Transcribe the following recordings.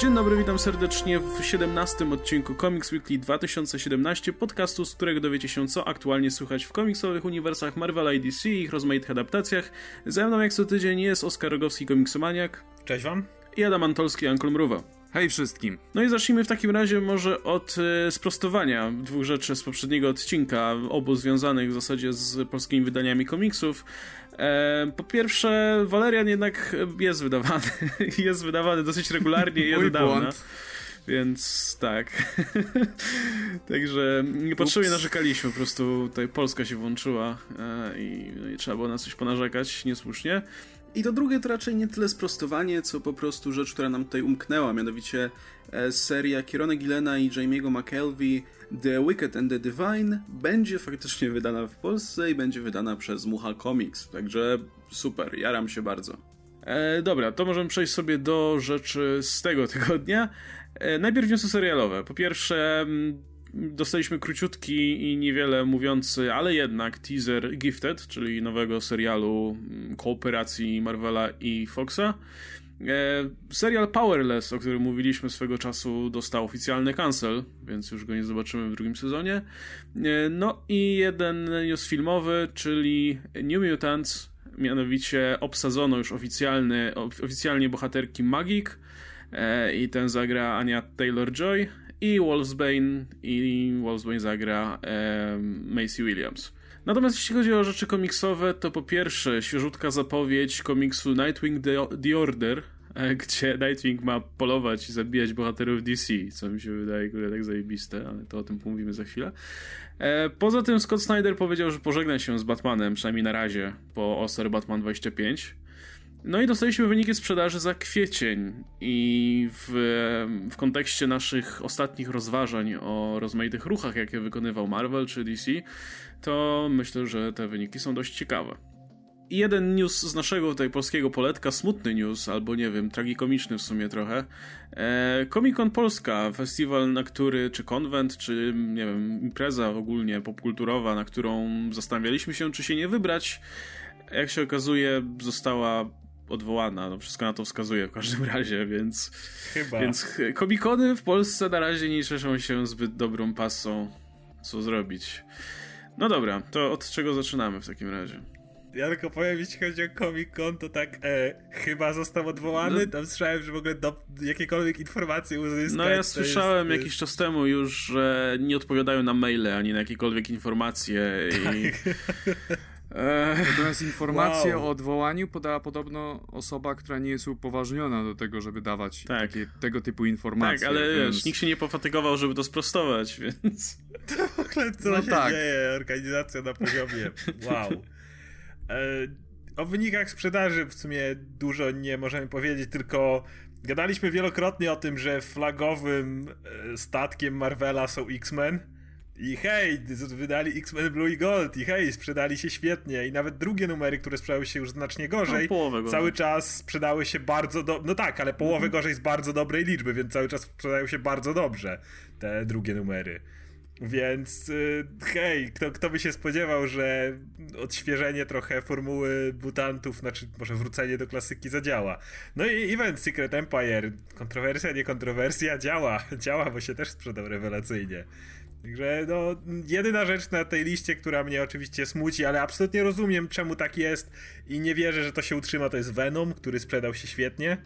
Dzień dobry, witam serdecznie w 17 odcinku Comics Weekly 2017, podcastu, z którego dowiecie się, co aktualnie słychać w komiksowych uniwersach Marvela i DC i ich rozmaitych adaptacjach. Ze mną jak co tydzień jest Oskar Rogowski, komiksomaniak. Cześć wam. I Adam Antolski, Ankol Mruwa. Hej wszystkim. No i zacznijmy w takim razie może od e, sprostowania dwóch rzeczy z poprzedniego odcinka, obu związanych w zasadzie z polskimi wydaniami komiksów. E, po pierwsze, Valerian jednak jest wydawany. jest wydawany dosyć regularnie i od dawna. Błąd. Więc tak. Także niepotrzebnie narzekaliśmy, po prostu tutaj Polska się włączyła e, i, no i trzeba było na coś ponarzekać niesłusznie. I to drugie to raczej nie tyle sprostowanie, co po prostu rzecz, która nam tutaj umknęła, mianowicie e, seria Kierona Gillena i Jamie'ego McKelvey The Wicked and the Divine będzie faktycznie wydana w Polsce i będzie wydana przez Mucha Comics, także super, jaram się bardzo. E, dobra, to możemy przejść sobie do rzeczy z tego tygodnia. E, najpierw newsy serialowe. Po pierwsze, mm, dostaliśmy króciutki i niewiele mówiący, ale jednak teaser Gifted, czyli nowego serialu mm, kooperacji Marvela i Foxa. E, serial Powerless, o którym mówiliśmy swego czasu, dostał oficjalny cancel, więc już go nie zobaczymy w drugim sezonie. E, no i jeden news filmowy, czyli New Mutants, mianowicie obsadzono już oficjalny, oficjalnie bohaterki Magik e, i ten zagra Ania Taylor-Joy i Wolfsbane i Wolfsbane zagra e, Macy Williams. Natomiast jeśli chodzi o rzeczy komiksowe, to po pierwsze świeżutka zapowiedź komiksu Nightwing The, Order, e, gdzie Nightwing ma polować i zabijać bohaterów DC, co mi się wydaje kurde, tak zajebiste, ale to o tym pomówimy za chwilę. E, poza tym Scott Snyder powiedział, że pożegna się z Batmanem, przynajmniej na razie, po Oster Batman 25. No i dostaliśmy wyniki sprzedaży za kwiecień i w, w kontekście naszych ostatnich rozważań o rozmaitych ruchach, jakie wykonywał Marvel czy DC, to myślę, że te wyniki są dość ciekawe. I jeden news z naszego tutaj polskiego poletka, smutny news, albo nie wiem, tragikomiczny w sumie trochę. E, Comic Con Polska, festiwal, na który, czy konwent, czy nie wiem, impreza ogólnie popkulturowa, na którą zastanawialiśmy się, czy się nie wybrać. Jak się okazuje, została odwołana. No wszystko na to wskazuje w każdym razie, więc. Chyba. Więc komikony w Polsce na razie nie cieszą się zbyt dobrą pasą. Co zrobić? No dobra, to od czego zaczynamy w takim razie? Ja tylko powiem, jeśli chodzi o Comic Con, to tak e, chyba został odwołany. No. Tam słyszałem, że w ogóle do, jakiekolwiek informacje uzyskać. No ja słyszałem jest, jakiś czas temu już, że nie odpowiadają na maile ani na jakiekolwiek informacje. I... Tak. Natomiast informację wow. o odwołaniu podała podobno osoba, która nie jest upoważniona do tego, żeby dawać tak. takie, tego typu informacje. Tak, ale więc... wiesz, nikt się nie pofatygował, żeby to sprostować, więc... To w ogóle co no się tak. dzieje? Organizacja na poziomie. Wow. E, o wynikach sprzedaży w sumie dużo nie możemy powiedzieć, tylko gadaliśmy wielokrotnie o tym, że flagowym e, statkiem Marvela są X-Men i hej, wydali X-Men Blue i Gold i hej, sprzedali się świetnie i nawet drugie numery, które sprzedały się już znacznie gorzej, no, cały czas sprzedały się bardzo do... No tak, ale połowę mm -hmm. gorzej z bardzo dobrej liczby, więc cały czas sprzedają się bardzo dobrze te drugie numery. Więc yy, hej, kto, kto by się spodziewał, że odświeżenie trochę formuły mutantów, znaczy może wrócenie do klasyki zadziała. No i event Secret Empire, kontrowersja, nie kontrowersja, działa, działa, bo się też sprzedał rewelacyjnie. Także no, jedyna rzecz na tej liście, która mnie oczywiście smuci, ale absolutnie rozumiem czemu tak jest i nie wierzę, że to się utrzyma, to jest Venom, który sprzedał się świetnie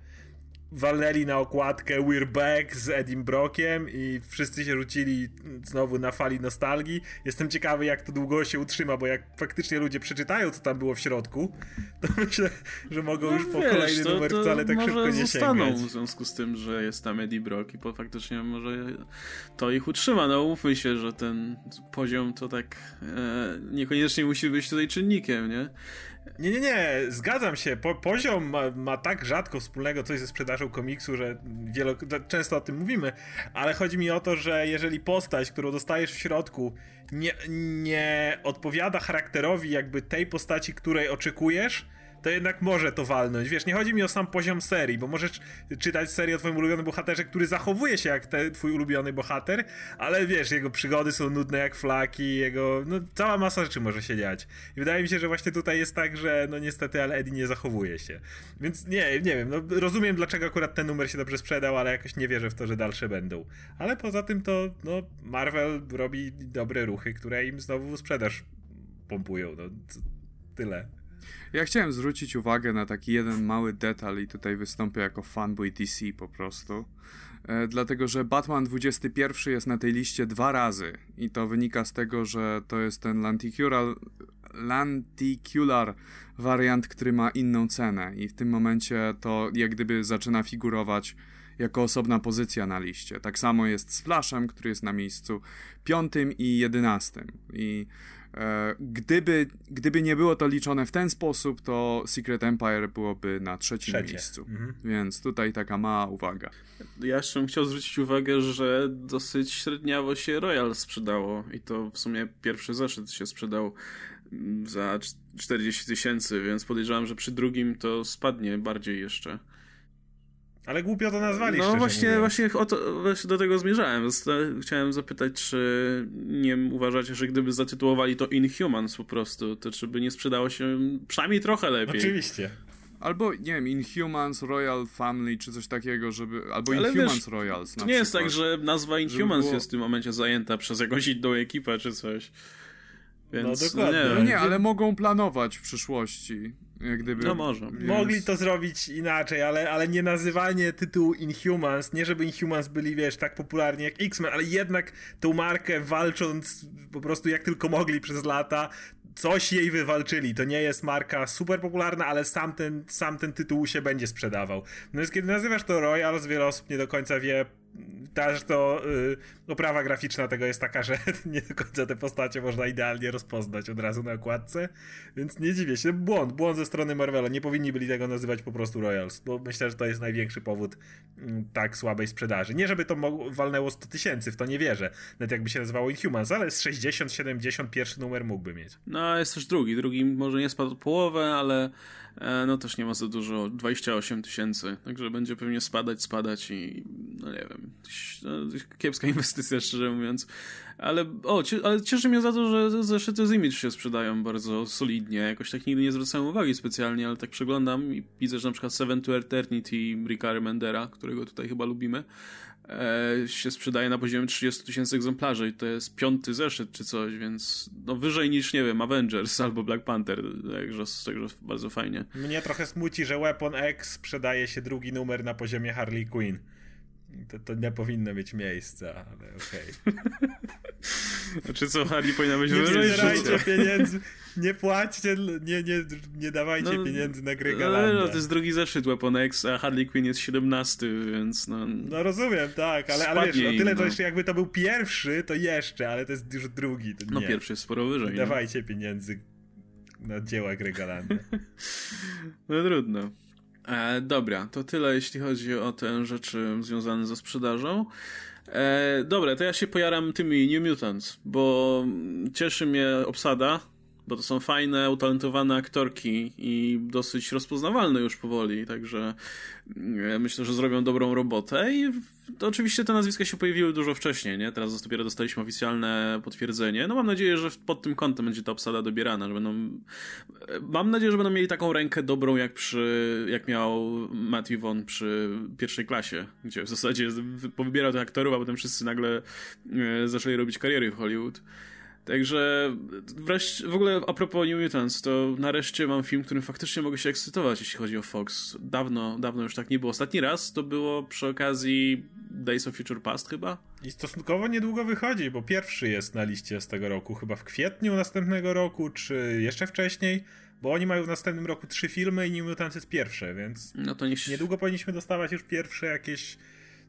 walnęli na okładkę We're Back z Edim Brockiem i wszyscy się rzucili znowu na fali nostalgii. Jestem ciekawy, jak to długo się utrzyma, bo jak faktycznie ludzie przeczytają, co tam było w środku, to myślę, że mogą no, już po wiesz, kolejny to, numer to wcale tak szybko nie zostaną sięgać. w związku z tym, że jest tam Eddie Brock i po faktycznie może to ich utrzyma. No umówmy się, że ten poziom to tak e, niekoniecznie musi być tutaj czynnikiem, nie? Nie, nie, nie, zgadzam się. Po, poziom ma, ma, tak rzadko wspólnego coś ze sprzedażą komiksu, że często o tym mówimy, ale chodzi mi o to, że jeżeli postać, którą dostajesz w środku, nie, nie odpowiada charakterowi jakby tej postaci, której oczekujesz, to jednak może to walnąć. Wiesz, nie chodzi mi o sam poziom serii, bo możesz czytać serię o twoim ulubionym bohaterze, który zachowuje się jak te, twój ulubiony bohater, ale wiesz, jego przygody są nudne jak flaki, jego, no cała masa rzeczy może się dziać. I wydaje mi się, że właśnie tutaj jest tak, że no niestety, ale Eddie nie zachowuje się. Więc nie, nie wiem, no rozumiem dlaczego akurat ten numer się dobrze sprzedał, ale jakoś nie wierzę w to, że dalsze będą. Ale poza tym to, no, Marvel robi dobre ruchy, które im znowu sprzedaż pompują, no tyle. Ja chciałem zwrócić uwagę na taki jeden mały detal i tutaj wystąpię jako fanboy DC po prostu. E, dlatego, że Batman 21 jest na tej liście dwa razy i to wynika z tego, że to jest ten lenticular, lenticular wariant, który ma inną cenę i w tym momencie to jak gdyby zaczyna figurować jako osobna pozycja na liście. Tak samo jest z Flashem, który jest na miejscu piątym i jedenastym. I gdyby, gdyby nie było to liczone w ten sposób, to Secret Empire byłoby na trzecim Trzecie. miejscu. Mhm. Więc tutaj taka mała uwaga. Ja jeszcze bym chciał zwrócić uwagę, że dosyć średniawo się Royal sprzedało i to w sumie pierwszy zeszyt się sprzedał za 40 tysięcy, więc podejrzewam, że przy drugim to spadnie bardziej jeszcze. Ale głupio to nazwali. No właśnie, właśnie, o to, właśnie do tego zmierzałem. Chciałem zapytać, czy nie uważacie, że gdyby zatytułowali to Inhumans po prostu, to czy by nie sprzedało się przynajmniej trochę lepiej? Oczywiście. Albo, nie wiem, Inhumans Royal Family, czy coś takiego, żeby... Albo Ale Inhumans wiesz, Royals To nie jest tak, że nazwa Inhumans było... jest w tym momencie zajęta przez jakąś inną ekipę, czy coś. Więc, no dokładnie. No nie, ale mogą planować w przyszłości. Jak gdyby, no może. Więc... Mogli to zrobić inaczej, ale, ale nie nazywanie tytułu Inhumans, nie żeby Inhumans byli, wiesz, tak popularni jak X-Men, ale jednak tą markę walcząc po prostu jak tylko mogli przez lata, coś jej wywalczyli. To nie jest marka super popularna, ale sam ten, sam ten tytuł się będzie sprzedawał. No więc kiedy nazywasz to Royals, wiele osób nie do końca wie, też to yy, oprawa graficzna tego jest taka, że nie do końca te postacie można idealnie rozpoznać od razu na okładce, więc nie dziwię się. Błąd, błąd ze strony Marvela. Nie powinni byli tego nazywać po prostu Royals, bo myślę, że to jest największy powód yy, tak słabej sprzedaży. Nie żeby to walnęło 100 tysięcy, w to nie wierzę. Nawet jakby się nazywało Inhumans, ale z 60, 70 pierwszy numer mógłby mieć. No, jest też drugi. Drugi może nie spadł połowę, ale no też nie ma za dużo, 28 tysięcy, także będzie pewnie spadać, spadać i no nie wiem, no, kiepska inwestycja szczerze mówiąc, ale o, ale cieszy mnie za to, że zeszyty z Image się sprzedają bardzo solidnie, jakoś tak nigdy nie zwracałem uwagi specjalnie, ale tak przeglądam i widzę, że na przykład Seven to Eternity Ricka Remendera, którego tutaj chyba lubimy, e, się sprzedaje na poziomie 30 tysięcy egzemplarzy i to jest piąty zeszyt czy coś, więc no wyżej niż, nie wiem, Avengers albo Black Panther, także, także bardzo fajnie. Mnie trochę smuci, że Weapon X sprzedaje się drugi numer na poziomie Harley Quinn. To, to nie powinno mieć miejsca, ale okej. Okay. Znaczy co, Harley powinna być Nie zbierajcie pieniędzy, nie płaćcie, nie, nie, nie dawajcie no, pieniędzy na gry Galanda. No, to jest drugi zeszyt Weapon X, a Harley Quinn jest 17, więc no... No rozumiem, tak, ale, ale wiesz, o tyle to no. jeszcze jakby to był pierwszy, to jeszcze, ale to jest już drugi, to No pierwszy jest sporo wyżej. Nie no. dawajcie no. pieniędzy na dzieła gry Galanda. no trudno. E, dobra, to tyle jeśli chodzi o te rzeczy związane ze sprzedażą. E, dobra, to ja się pojaram tymi New Mutants, bo cieszy mnie obsada bo to są fajne, utalentowane aktorki i dosyć rozpoznawalne już powoli, także mm, myślę, że zrobią dobrą robotę i to oczywiście te nazwiska się pojawiły dużo wcześniej, nie? Teraz dopiero dostaliśmy oficjalne potwierdzenie. No mam nadzieję, że pod tym kątem będzie ta obsada dobierana, że będą... Mam nadzieję, że będą mieli taką rękę dobrą, jak przy... jak miał Matthew Vaughn przy pierwszej klasie, gdzie w zasadzie powybierał tych aktorów, a potem wszyscy nagle e, zaczęli robić kariery w Hollywood. Także wreszcie, w ogóle a propos New Mutants, to nareszcie mam film, którym faktycznie mogę się ekscytować, jeśli chodzi o Fox. Dawno, dawno już tak nie było. Ostatni raz to było przy okazji Days of Future Past chyba. I stosunkowo niedługo wychodzi, bo pierwszy jest na liście z tego roku, chyba w kwietniu następnego roku, czy jeszcze wcześniej. Bo oni mają w następnym roku trzy filmy i New Mutants jest pierwsze, więc no to niż... niedługo powinniśmy dostawać już pierwsze jakieś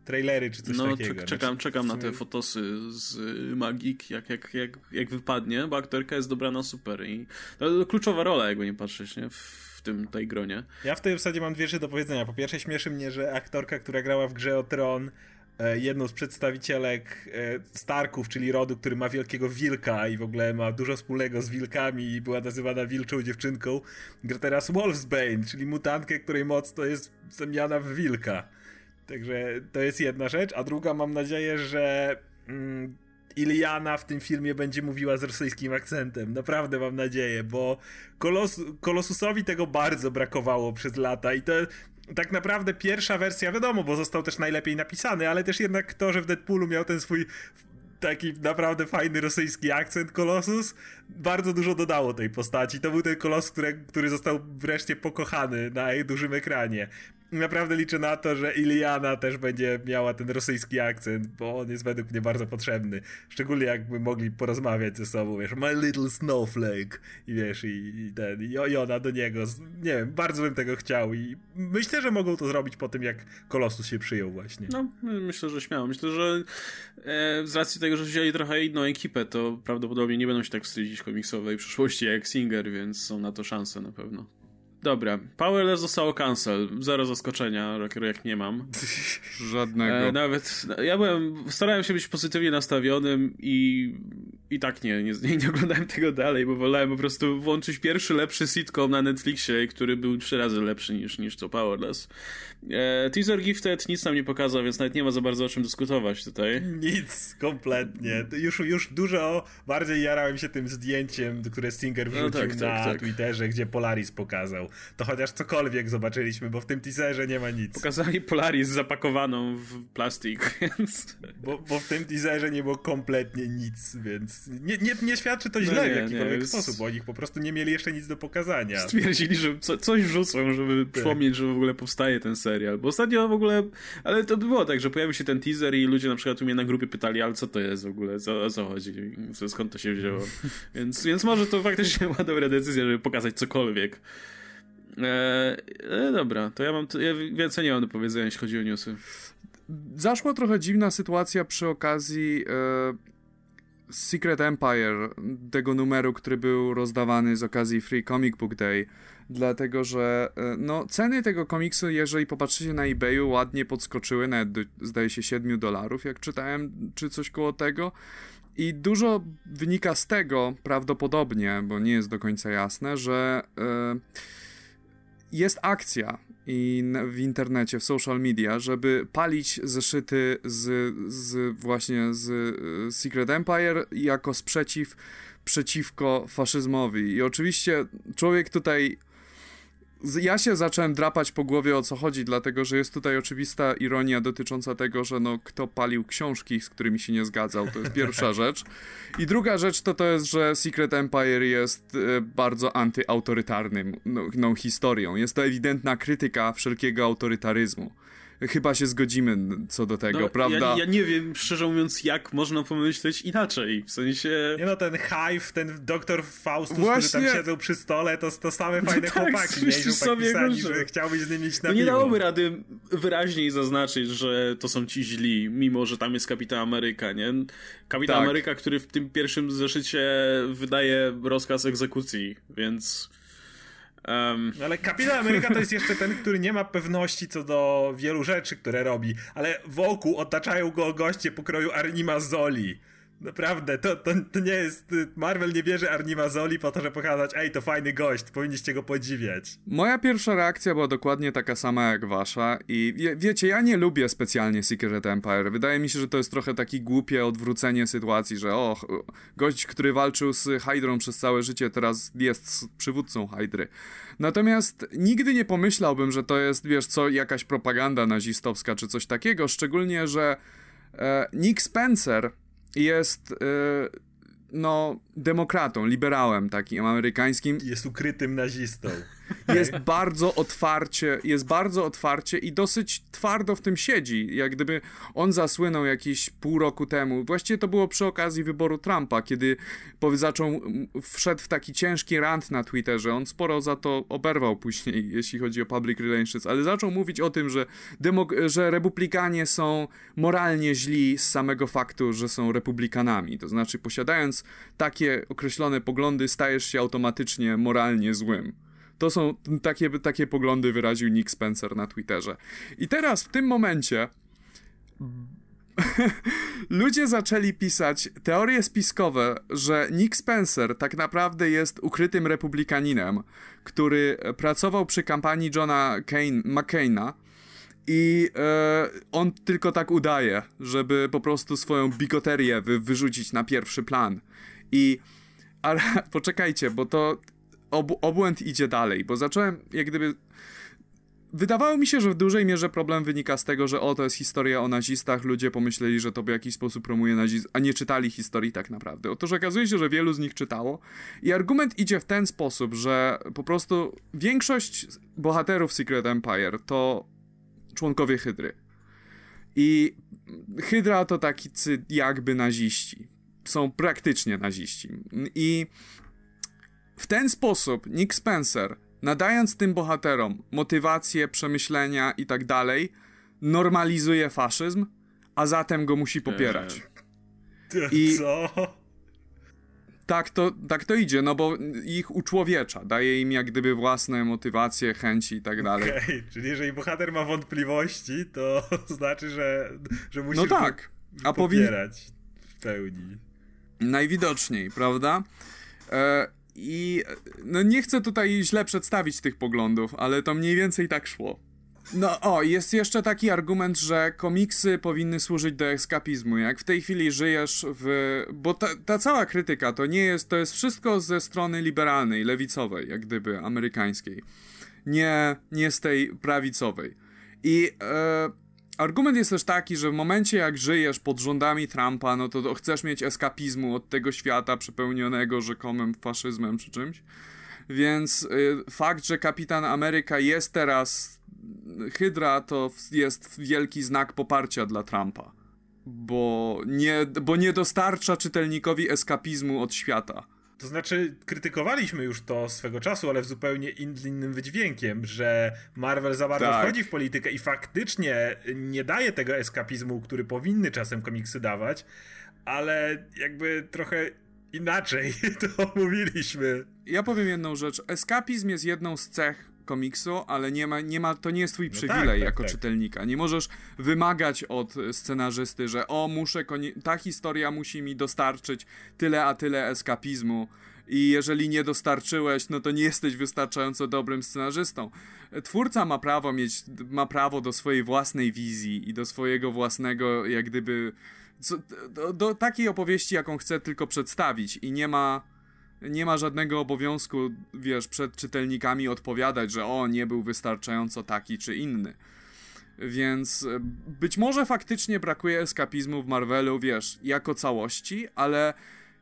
trailery czy coś no, takiego. No, czekam, czekam na te fotosy z Magik, jak, jak, jak, jak wypadnie, bo aktorka jest dobrana super i to kluczowa rola, jakby nie patrzeć, nie? W tym, tej gronie. Ja w tej zasadzie mam dwie rzeczy do powiedzenia. Po pierwsze, śmieszy mnie, że aktorka, która grała w grze o Tron e, jedną z przedstawicielek e, Starków, czyli rodu, który ma wielkiego wilka i w ogóle ma dużo wspólnego z wilkami i była nazywana wilczą dziewczynką, gra teraz Wolfsbane, czyli mutantkę, której moc to jest zamiana w wilka. Także to jest jedna rzecz, a druga mam nadzieję, że mm, Iliana w tym filmie będzie mówiła z rosyjskim akcentem. Naprawdę mam nadzieję, bo Kolos Kolosusowi tego bardzo brakowało przez lata i to tak naprawdę pierwsza wersja, wiadomo, bo został też najlepiej napisany, ale też jednak to, że w Deadpoolu miał ten swój taki naprawdę fajny rosyjski akcent Kolosus, bardzo dużo dodało tej postaci. To był ten kolos, który, który został wreszcie pokochany na dużym ekranie naprawdę liczę na to, że Iliana też będzie miała ten rosyjski akcent, bo on jest według mnie bardzo potrzebny. Szczególnie jakby mogli porozmawiać ze sobą, wiesz, my little snowflake i wiesz, i, i ten, i ona do niego, nie wiem, bardzo bym tego chciał i myślę, że mogą to zrobić po tym, jak Kolosus się przyjął właśnie. No, myślę, że śmiało. Myślę, że e, z racji tego, że wzięli trochę inną ekipę, to prawdopodobnie nie będą się tak wstydzić komiksowej przyszłości jak Singer, więc są na to szanse na pewno. Dobra, Powerless zostało cancel. Zero zaskoczenia, jak nie mam. Żadnego. E, nawet ja byłem, starałem się być pozytywnie nastawionym i i tak nie, nie, nie oglądałem tego dalej, bo wolałem po prostu włączyć pierwszy lepszy sitcom na Netflixie, który był trzy razy lepszy niż, niż to Powerless. E, teaser Gifted nic nam nie pokazał, więc nawet nie ma za bardzo o czym dyskutować tutaj. Nic, kompletnie. Już, już dużo bardziej jarałem się tym zdjęciem, które Stinger no wrzucił no tak, na tak, tak. Twitterze, gdzie Polaris pokazał. To chociaż cokolwiek zobaczyliśmy, bo w tym teaserze nie ma nic. Pokazali Polaris zapakowaną w plastik, więc... Bo, bo w tym teaserze nie było kompletnie nic, więc nie, nie, nie świadczy to źle no nie, w jakikolwiek nie, sposób, bo oni po prostu nie mieli jeszcze nic do pokazania. Stwierdzili, że co, coś wrzucą, żeby tak. przypomnieć, że w ogóle powstaje ten serial. Bo ostatnio w ogóle, ale to było tak, że pojawił się ten teaser i ludzie na przykład u mnie na grupie pytali, ale co to jest w ogóle, co, o co chodzi, skąd to się wzięło. więc, więc może to faktycznie była dobra decyzja, żeby pokazać cokolwiek. Eee, e, dobra, to ja mam, ja więcej nie mam do powiedzenia, jeśli chodzi o newsy. Zaszła trochę dziwna sytuacja przy okazji e, Secret Empire, tego numeru, który był rozdawany z okazji Free Comic Book Day, dlatego że e, no, ceny tego komiksu, jeżeli popatrzycie na eBayu, ładnie podskoczyły, nawet do, zdaje się 7 dolarów, jak czytałem, czy coś koło tego. I dużo wynika z tego, prawdopodobnie, bo nie jest do końca jasne, że e, jest akcja i w internecie, w social media, żeby palić zeszyty z, z właśnie z e, Secret Empire jako sprzeciw przeciwko faszyzmowi. I oczywiście człowiek tutaj ja się zacząłem drapać po głowie o co chodzi, dlatego że jest tutaj oczywista ironia dotycząca tego, że no kto palił książki, z którymi się nie zgadzał, to jest pierwsza rzecz. I druga rzecz to to jest, że Secret Empire jest e, bardzo antyautorytarnym no, no, historią. Jest to ewidentna krytyka wszelkiego autorytaryzmu chyba się zgodzimy co do tego, no, prawda? Ja, ja, nie wiem, szczerze mówiąc, jak można pomyśleć inaczej, w sensie... Nie no, ten Hive, ten doktor Faustus, Właśnie... który tam siedzą przy stole, to, to same no fajne tak, chłopaki, nie? sobie pisani, że chciałbyś z nimi iść na no nie dałoby rady wyraźniej zaznaczyć, że to są ci źli, mimo że tam jest Kapitan Ameryka, nie? Kapitan tak. Ameryka, który w tym pierwszym zeszycie wydaje rozkaz egzekucji, więc... Um... Ale Kapitan Ameryka to jest jeszcze ten, który nie ma pewności co do wielu rzeczy, które robi, ale wokół otaczają go goście pokroju Arnima Zoli. Naprawdę, to, to, to nie jest. Marvel nie bierze Arnima Zoli po to, żeby pokazać, ej, to fajny gość, powinniście go podziwiać. Moja pierwsza reakcja była dokładnie taka sama jak wasza. I wie, wiecie, ja nie lubię specjalnie Secret Empire. Wydaje mi się, że to jest trochę taki głupie odwrócenie sytuacji, że o, gość, który walczył z Hydrą przez całe życie, teraz jest przywódcą Hydry. Natomiast nigdy nie pomyślałbym, że to jest, wiesz, co, jakaś propaganda nazistowska czy coś takiego, szczególnie, że e, Nick Spencer jest y, no, demokratą, liberałem takim amerykańskim. Jest ukrytym nazistą. Jest bardzo otwarcie, jest bardzo otwarcie i dosyć twardo w tym siedzi. Jak gdyby on zasłynął jakieś pół roku temu. Właściwie to było przy okazji wyboru Trumpa, kiedy zaczął, wszedł w taki ciężki rant na Twitterze. On sporo za to oberwał później, jeśli chodzi o public relations, ale zaczął mówić o tym, że, że republikanie są moralnie źli z samego faktu, że są republikanami. To znaczy, posiadając takie określone poglądy, stajesz się automatycznie moralnie złym. To są takie, takie poglądy wyraził Nick Spencer na Twitterze. I teraz w tym momencie ludzie zaczęli pisać teorie spiskowe, że Nick Spencer tak naprawdę jest ukrytym republikaninem, który pracował przy kampanii Johna McCaina i e, on tylko tak udaje, żeby po prostu swoją bigoterię wy, wyrzucić na pierwszy plan. I ale poczekajcie, bo to ob, obłęd idzie dalej, bo zacząłem jak gdyby Wydawało mi się, że w dużej mierze problem wynika z tego, że o, to jest historia o nazistach, ludzie pomyśleli, że to w jakiś sposób promuje nazizm, a nie czytali historii tak naprawdę. Otóż okazuje się, że wielu z nich czytało i argument idzie w ten sposób, że po prostu większość bohaterów Secret Empire to członkowie Hydry. I Hydra to tacy jakby naziści. Są praktycznie naziści. I w ten sposób Nick Spencer nadając tym bohaterom motywację, przemyślenia i tak dalej, normalizuje faszyzm, a zatem go musi popierać. I co? Tak to, tak to idzie, no bo ich uczłowiecza, daje im jak gdyby własne motywacje, chęci i tak dalej. Okay, czyli jeżeli bohater ma wątpliwości, to znaczy, że, że musi no tak. a popierać w pełni. Najwidoczniej, prawda? E, i no nie chcę tutaj źle przedstawić tych poglądów, ale to mniej więcej tak szło. No o, jest jeszcze taki argument, że komiksy powinny służyć do eskapizmu. Jak w tej chwili żyjesz w... Bo ta, ta cała krytyka to nie jest... To jest wszystko ze strony liberalnej, lewicowej, jak gdyby, amerykańskiej. Nie, nie z tej prawicowej. I... E, Argument jest też taki, że w momencie jak żyjesz pod rządami Trumpa, no to chcesz mieć eskapizmu od tego świata przepełnionego rzekomym faszyzmem czy czymś. Więc y, fakt, że Kapitan Ameryka jest teraz Hydra, to jest wielki znak poparcia dla Trumpa. Bo nie, bo nie dostarcza czytelnikowi eskapizmu od świata. To znaczy, krytykowaliśmy już to swego czasu, ale w zupełnie innym wydźwiękiem, że Marvel za bardzo tak. wchodzi w politykę i faktycznie nie daje tego eskapizmu, który powinny czasem komiksy dawać, ale jakby trochę inaczej to mówiliśmy. Ja powiem jedną rzecz. Eskapizm jest jedną z cech komiksu, ale nie ma, nie ma, to nie jest twój no przywilej tak, tak, jako tak. czytelnika. Nie możesz wymagać od scenarzysty, że o, muszę, ta historia musi mi dostarczyć tyle a tyle eskapizmu i jeżeli nie dostarczyłeś, no to nie jesteś wystarczająco dobrym scenarzystą. Twórca ma prawo mieć, ma prawo do swojej własnej wizji i do swojego własnego, jak gdyby, do, do takiej opowieści, jaką chce tylko przedstawić i nie ma nie ma żadnego obowiązku, wiesz, przed czytelnikami odpowiadać, że o, nie był wystarczająco taki czy inny. Więc e, być może faktycznie brakuje eskapizmu w Marvelu, wiesz, jako całości, ale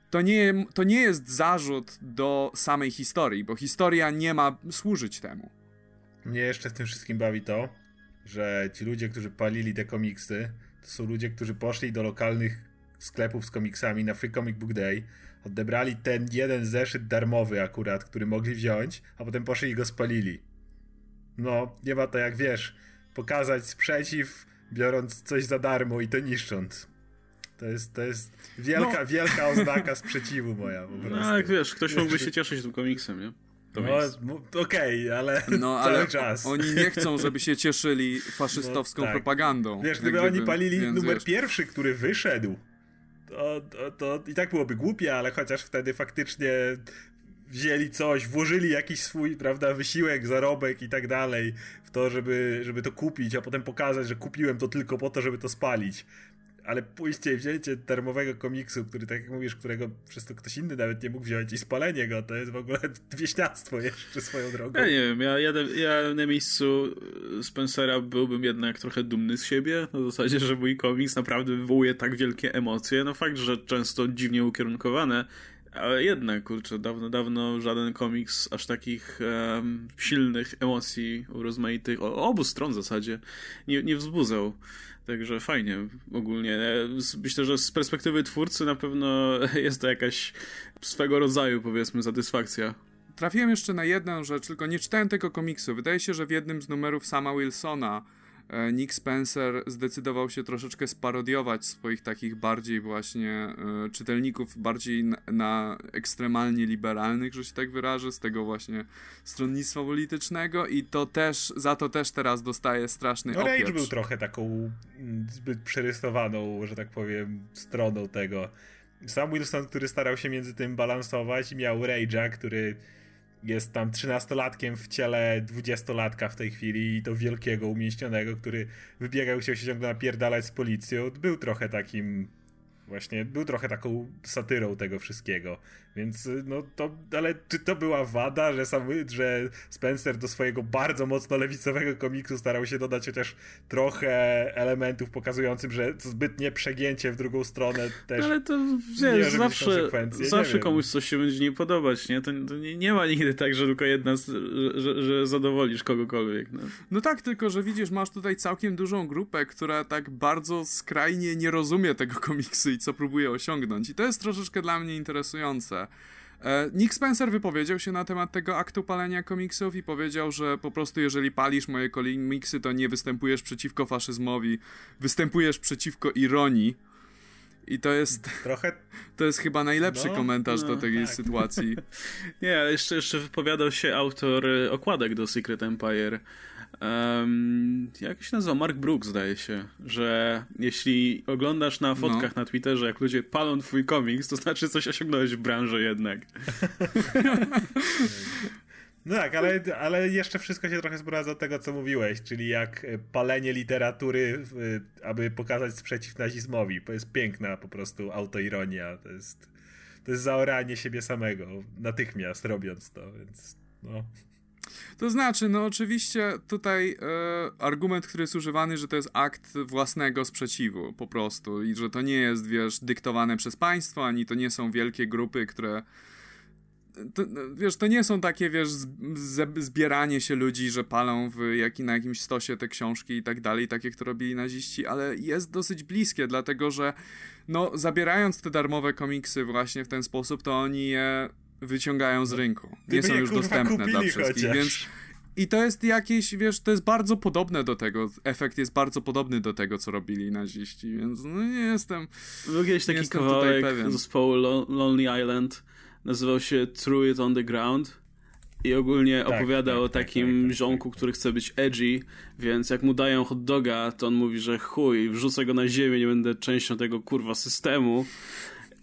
to nie, to nie jest zarzut do samej historii, bo historia nie ma służyć temu. Mnie jeszcze w tym wszystkim bawi to, że ci ludzie, którzy palili te komiksy, to są ludzie, którzy poszli do lokalnych sklepów z komiksami na Free Comic Book Day, odebrali ten jeden zeszyt darmowy akurat, który mogli wziąć, a potem poszli i go spalili. No, nie ma to jak wiesz, pokazać sprzeciw, biorąc coś za darmo i to niszcząc. To jest, to jest wielka, no. wielka oznaka sprzeciwu moja po prostu. No, jak wiesz, ktoś mógłby się cieszyć tym komiksem, nie? To no, okej, okay, ale no, ale czas. Oni nie chcą, żeby się cieszyli faszystowską no, tak. propagandą. Wiesz, gdyby, gdyby oni palili numer wiesz. pierwszy, który wyszedł, to, to, to i tak byłoby głupie, ale chociaż wtedy faktycznie wzięli coś, włożyli jakiś swój, prawda, wysiłek, zarobek i tak dalej w to, żeby, żeby to kupić, a potem pokazać, że kupiłem to tylko po to, żeby to spalić ale pójście i wzięcie termowego komiksu, który, tak jak mówisz, którego przez to ktoś inny nawet nie mógł wziąć i spalenie go, to jest w ogóle wieśniactwo jeszcze swoją drogą. Ja nie wiem, ja, ja, ja na miejscu Spencera byłbym jednak trochę dumny z siebie, na zasadzie, że mój komiks naprawdę wywołuje tak wielkie emocje. No fakt, że często dziwnie ukierunkowane, ale jednak, kurczę, dawno, dawno żaden komiks aż takich um, silnych emocji rozmaitych, o, obu stron w zasadzie, nie, nie wzbudzał. Także fajnie ogólnie. Myślę, że z perspektywy twórcy na pewno jest to jakaś swego rodzaju, powiedzmy, satysfakcja. Trafiłem jeszcze na jedną rzecz, tylko nie czytałem tego komiksu. Wydaje się, że w jednym z numerów sama Wilsona E, Nick Spencer zdecydował się troszeczkę sparodiować swoich takich bardziej właśnie e, czytelników, bardziej na, na, ekstremalnie liberalnych, że się tak wyrażę, z tego właśnie stronnictwa politycznego i to też, za to też teraz dostaje straszny no, Rage był trochę taką mm, zbyt przerysowaną, że tak powiem, stroną tego. Sam Wilson, który starał się między tym balansować miał Rage'a, który jest tam trzynastolatkiem w ciele dwudziestolatka w tej chwili i to wielkiego, umieśnionego, który wybiegał się ciągle napierdalać z policją. Był trochę takim właśnie, był trochę taką satyrą tego wszystkiego. Więc y, no to, ale czy to była wada, że sam, że Spencer do swojego bardzo mocno lewicowego komiksu starał się dodać chociaż trochę elementów pokazujących, że zbytnie przegięcie w drugą stronę też. Ale to wiesz, zawsze, zawsze komuś coś się będzie nie podobać, nie? To, to nie, nie, ma nigdy tak, że tylko jedna, że, że, że zadowolisz kogokolwiek. No. no tak, tylko że widzisz, masz tutaj całkiem dużą grupę, która tak bardzo skrajnie nie rozumie tego komiksu i co próbuje osiągnąć. I to jest troszeczkę dla mnie interesujące. E, Nick Spencer wypowiedział się na temat tego aktu palenia komiksów i powiedział, że po prostu jeżeli palisz moje komiksy, to nie występujesz przeciwko faszyzmowi, występujesz przeciwko ironii. I to jest. Trochę. To jest chyba najlepszy no, komentarz no, do tej tak. sytuacji. nie, ale jeszcze, jeszcze wypowiadał się autor okładek do Secret Empire. Um, jak się nazywa? Mark Brooks, zdaje się, że jeśli oglądasz na fotkach no. na Twitterze, jak ludzie palą twój komiks, to znaczy coś osiągnąłeś w branży jednak. No tak, ale, ale jeszcze wszystko się trochę sprowadza do tego, co mówiłeś, czyli jak palenie literatury, aby pokazać sprzeciw nazizmowi. To jest piękna po prostu autoironia, to jest, to jest zaoranie siebie samego, natychmiast robiąc to, więc no... To znaczy, no oczywiście tutaj e, argument, który jest używany, że to jest akt własnego sprzeciwu po prostu i że to nie jest, wiesz, dyktowane przez państwo, ani to nie są wielkie grupy, które to, no, wiesz, to nie są takie, wiesz, zbieranie się ludzi, że palą w jak, na jakimś stosie te książki i tak dalej, tak jak to robili naziści, ale jest dosyć bliskie, dlatego że no, zabierając te darmowe komiksy właśnie w ten sposób, to oni je wyciągają z no, rynku. Nie są już dostępne dla wszystkich, chociaż. więc i to jest jakieś, wiesz, to jest bardzo podobne do tego, efekt jest bardzo podobny do tego, co robili naziści, więc no nie jestem Był kiedyś taki kawałek zespołu Lonely Island, nazywał się Through It On The Ground i ogólnie tak, opowiadał tak, o tak, takim tak, tak, ziomku, który chce być edgy, więc jak mu dają hot doga, to on mówi, że chuj, wrzucę go na ziemię, nie będę częścią tego kurwa systemu.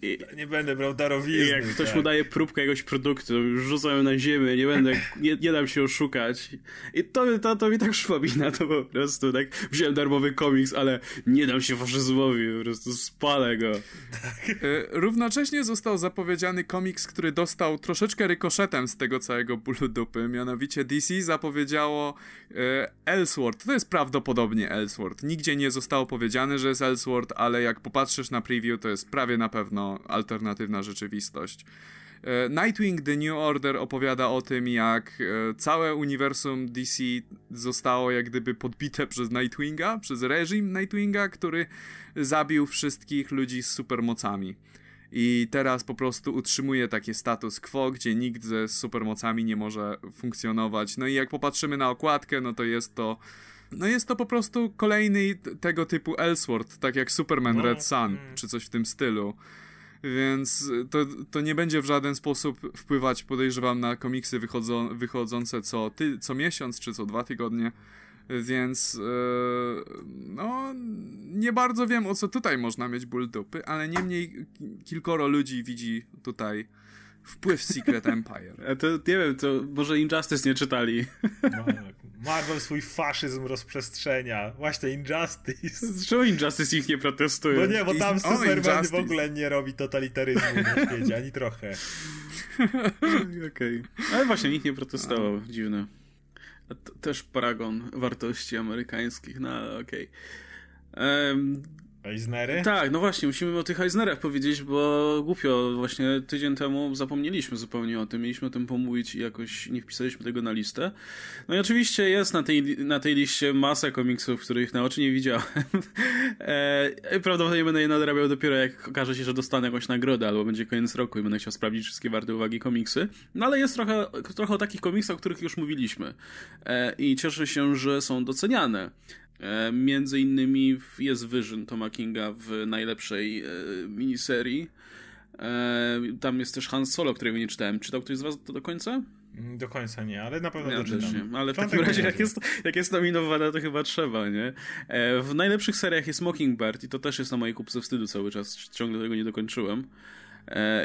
I, nie będę brał darowizny. Jak ktoś tak. mu daje próbkę jakiegoś produktu, rzucam ją na ziemię, nie będę, nie, nie dam się oszukać. I to, to, to mi tak przypomina to po prostu, tak wziąłem darmowy komiks, ale nie dam się faszyzmowi, po prostu spalę go. Tak. E, równocześnie został zapowiedziany komiks, który dostał troszeczkę rykoszetem z tego całego bólu dupy, mianowicie DC zapowiedziało e, Ellsworth. To jest prawdopodobnie Ellsworth. Nigdzie nie zostało powiedziane, że jest Ellsworth, ale jak popatrzysz na preview, to jest prawie na pewno alternatywna rzeczywistość. E, Nightwing The New Order opowiada o tym, jak e, całe uniwersum DC zostało jak gdyby podbite przez Nightwinga, przez reżim Nightwinga, który zabił wszystkich ludzi z supermocami. I teraz po prostu utrzymuje taki status quo, gdzie nikt ze supermocami nie może funkcjonować. No i jak popatrzymy na okładkę, no to jest to. No jest to po prostu kolejny tego typu Ellsworth, tak jak Superman no. Red Sun, mm. czy coś w tym stylu więc to, to nie będzie w żaden sposób wpływać, podejrzewam, na komiksy wychodzą, wychodzące co, ty, co miesiąc czy co dwa tygodnie. Więc yy, no, nie bardzo wiem o co tutaj można mieć ból dupy, ale niemniej kilkoro ludzi widzi tutaj wpływ Secret Empire. A to nie wiem, to może Injustice nie czytali. No, Marvel swój faszyzm rozprzestrzenia. Właśnie Injustice. Czemu Injustice ich nie protestuje? No nie, bo tam I, Superman w ogóle nie robi totalitaryzmu na świecie, ani trochę. Okej. Okay. Ale właśnie nikt nie protestował, dziwne. też paragon wartości amerykańskich, no okej. Okay. Um, Eisnery? Tak, no właśnie, musimy o tych Eisnerach powiedzieć, bo głupio, właśnie tydzień temu zapomnieliśmy zupełnie o tym, mieliśmy o tym pomówić i jakoś nie wpisaliśmy tego na listę. No i oczywiście jest na tej, na tej liście masa komiksów, których na oczy nie widziałem. e, prawdopodobnie będę je nadrabiał dopiero jak okaże się, że dostanę jakąś nagrodę, albo będzie koniec roku i będę chciał sprawdzić wszystkie warte uwagi komiksy. No ale jest trochę, trochę o takich komiksach, o których już mówiliśmy. E, I cieszę się, że są doceniane. E, między innymi jest Vision Toma Kinga w najlepszej e, miniserii. E, tam jest też Han Solo, którego nie czytałem. Czytał ktoś z was to do końca? Mm, do końca nie, ale na pewno ja doczytam. Nie, ale w takim razie jak jest, jak jest nominowana, to chyba trzeba, nie? W najlepszych seriach jest Mockingbird i to też jest na mojej kupce wstydu cały czas, ciągle tego nie dokończyłem.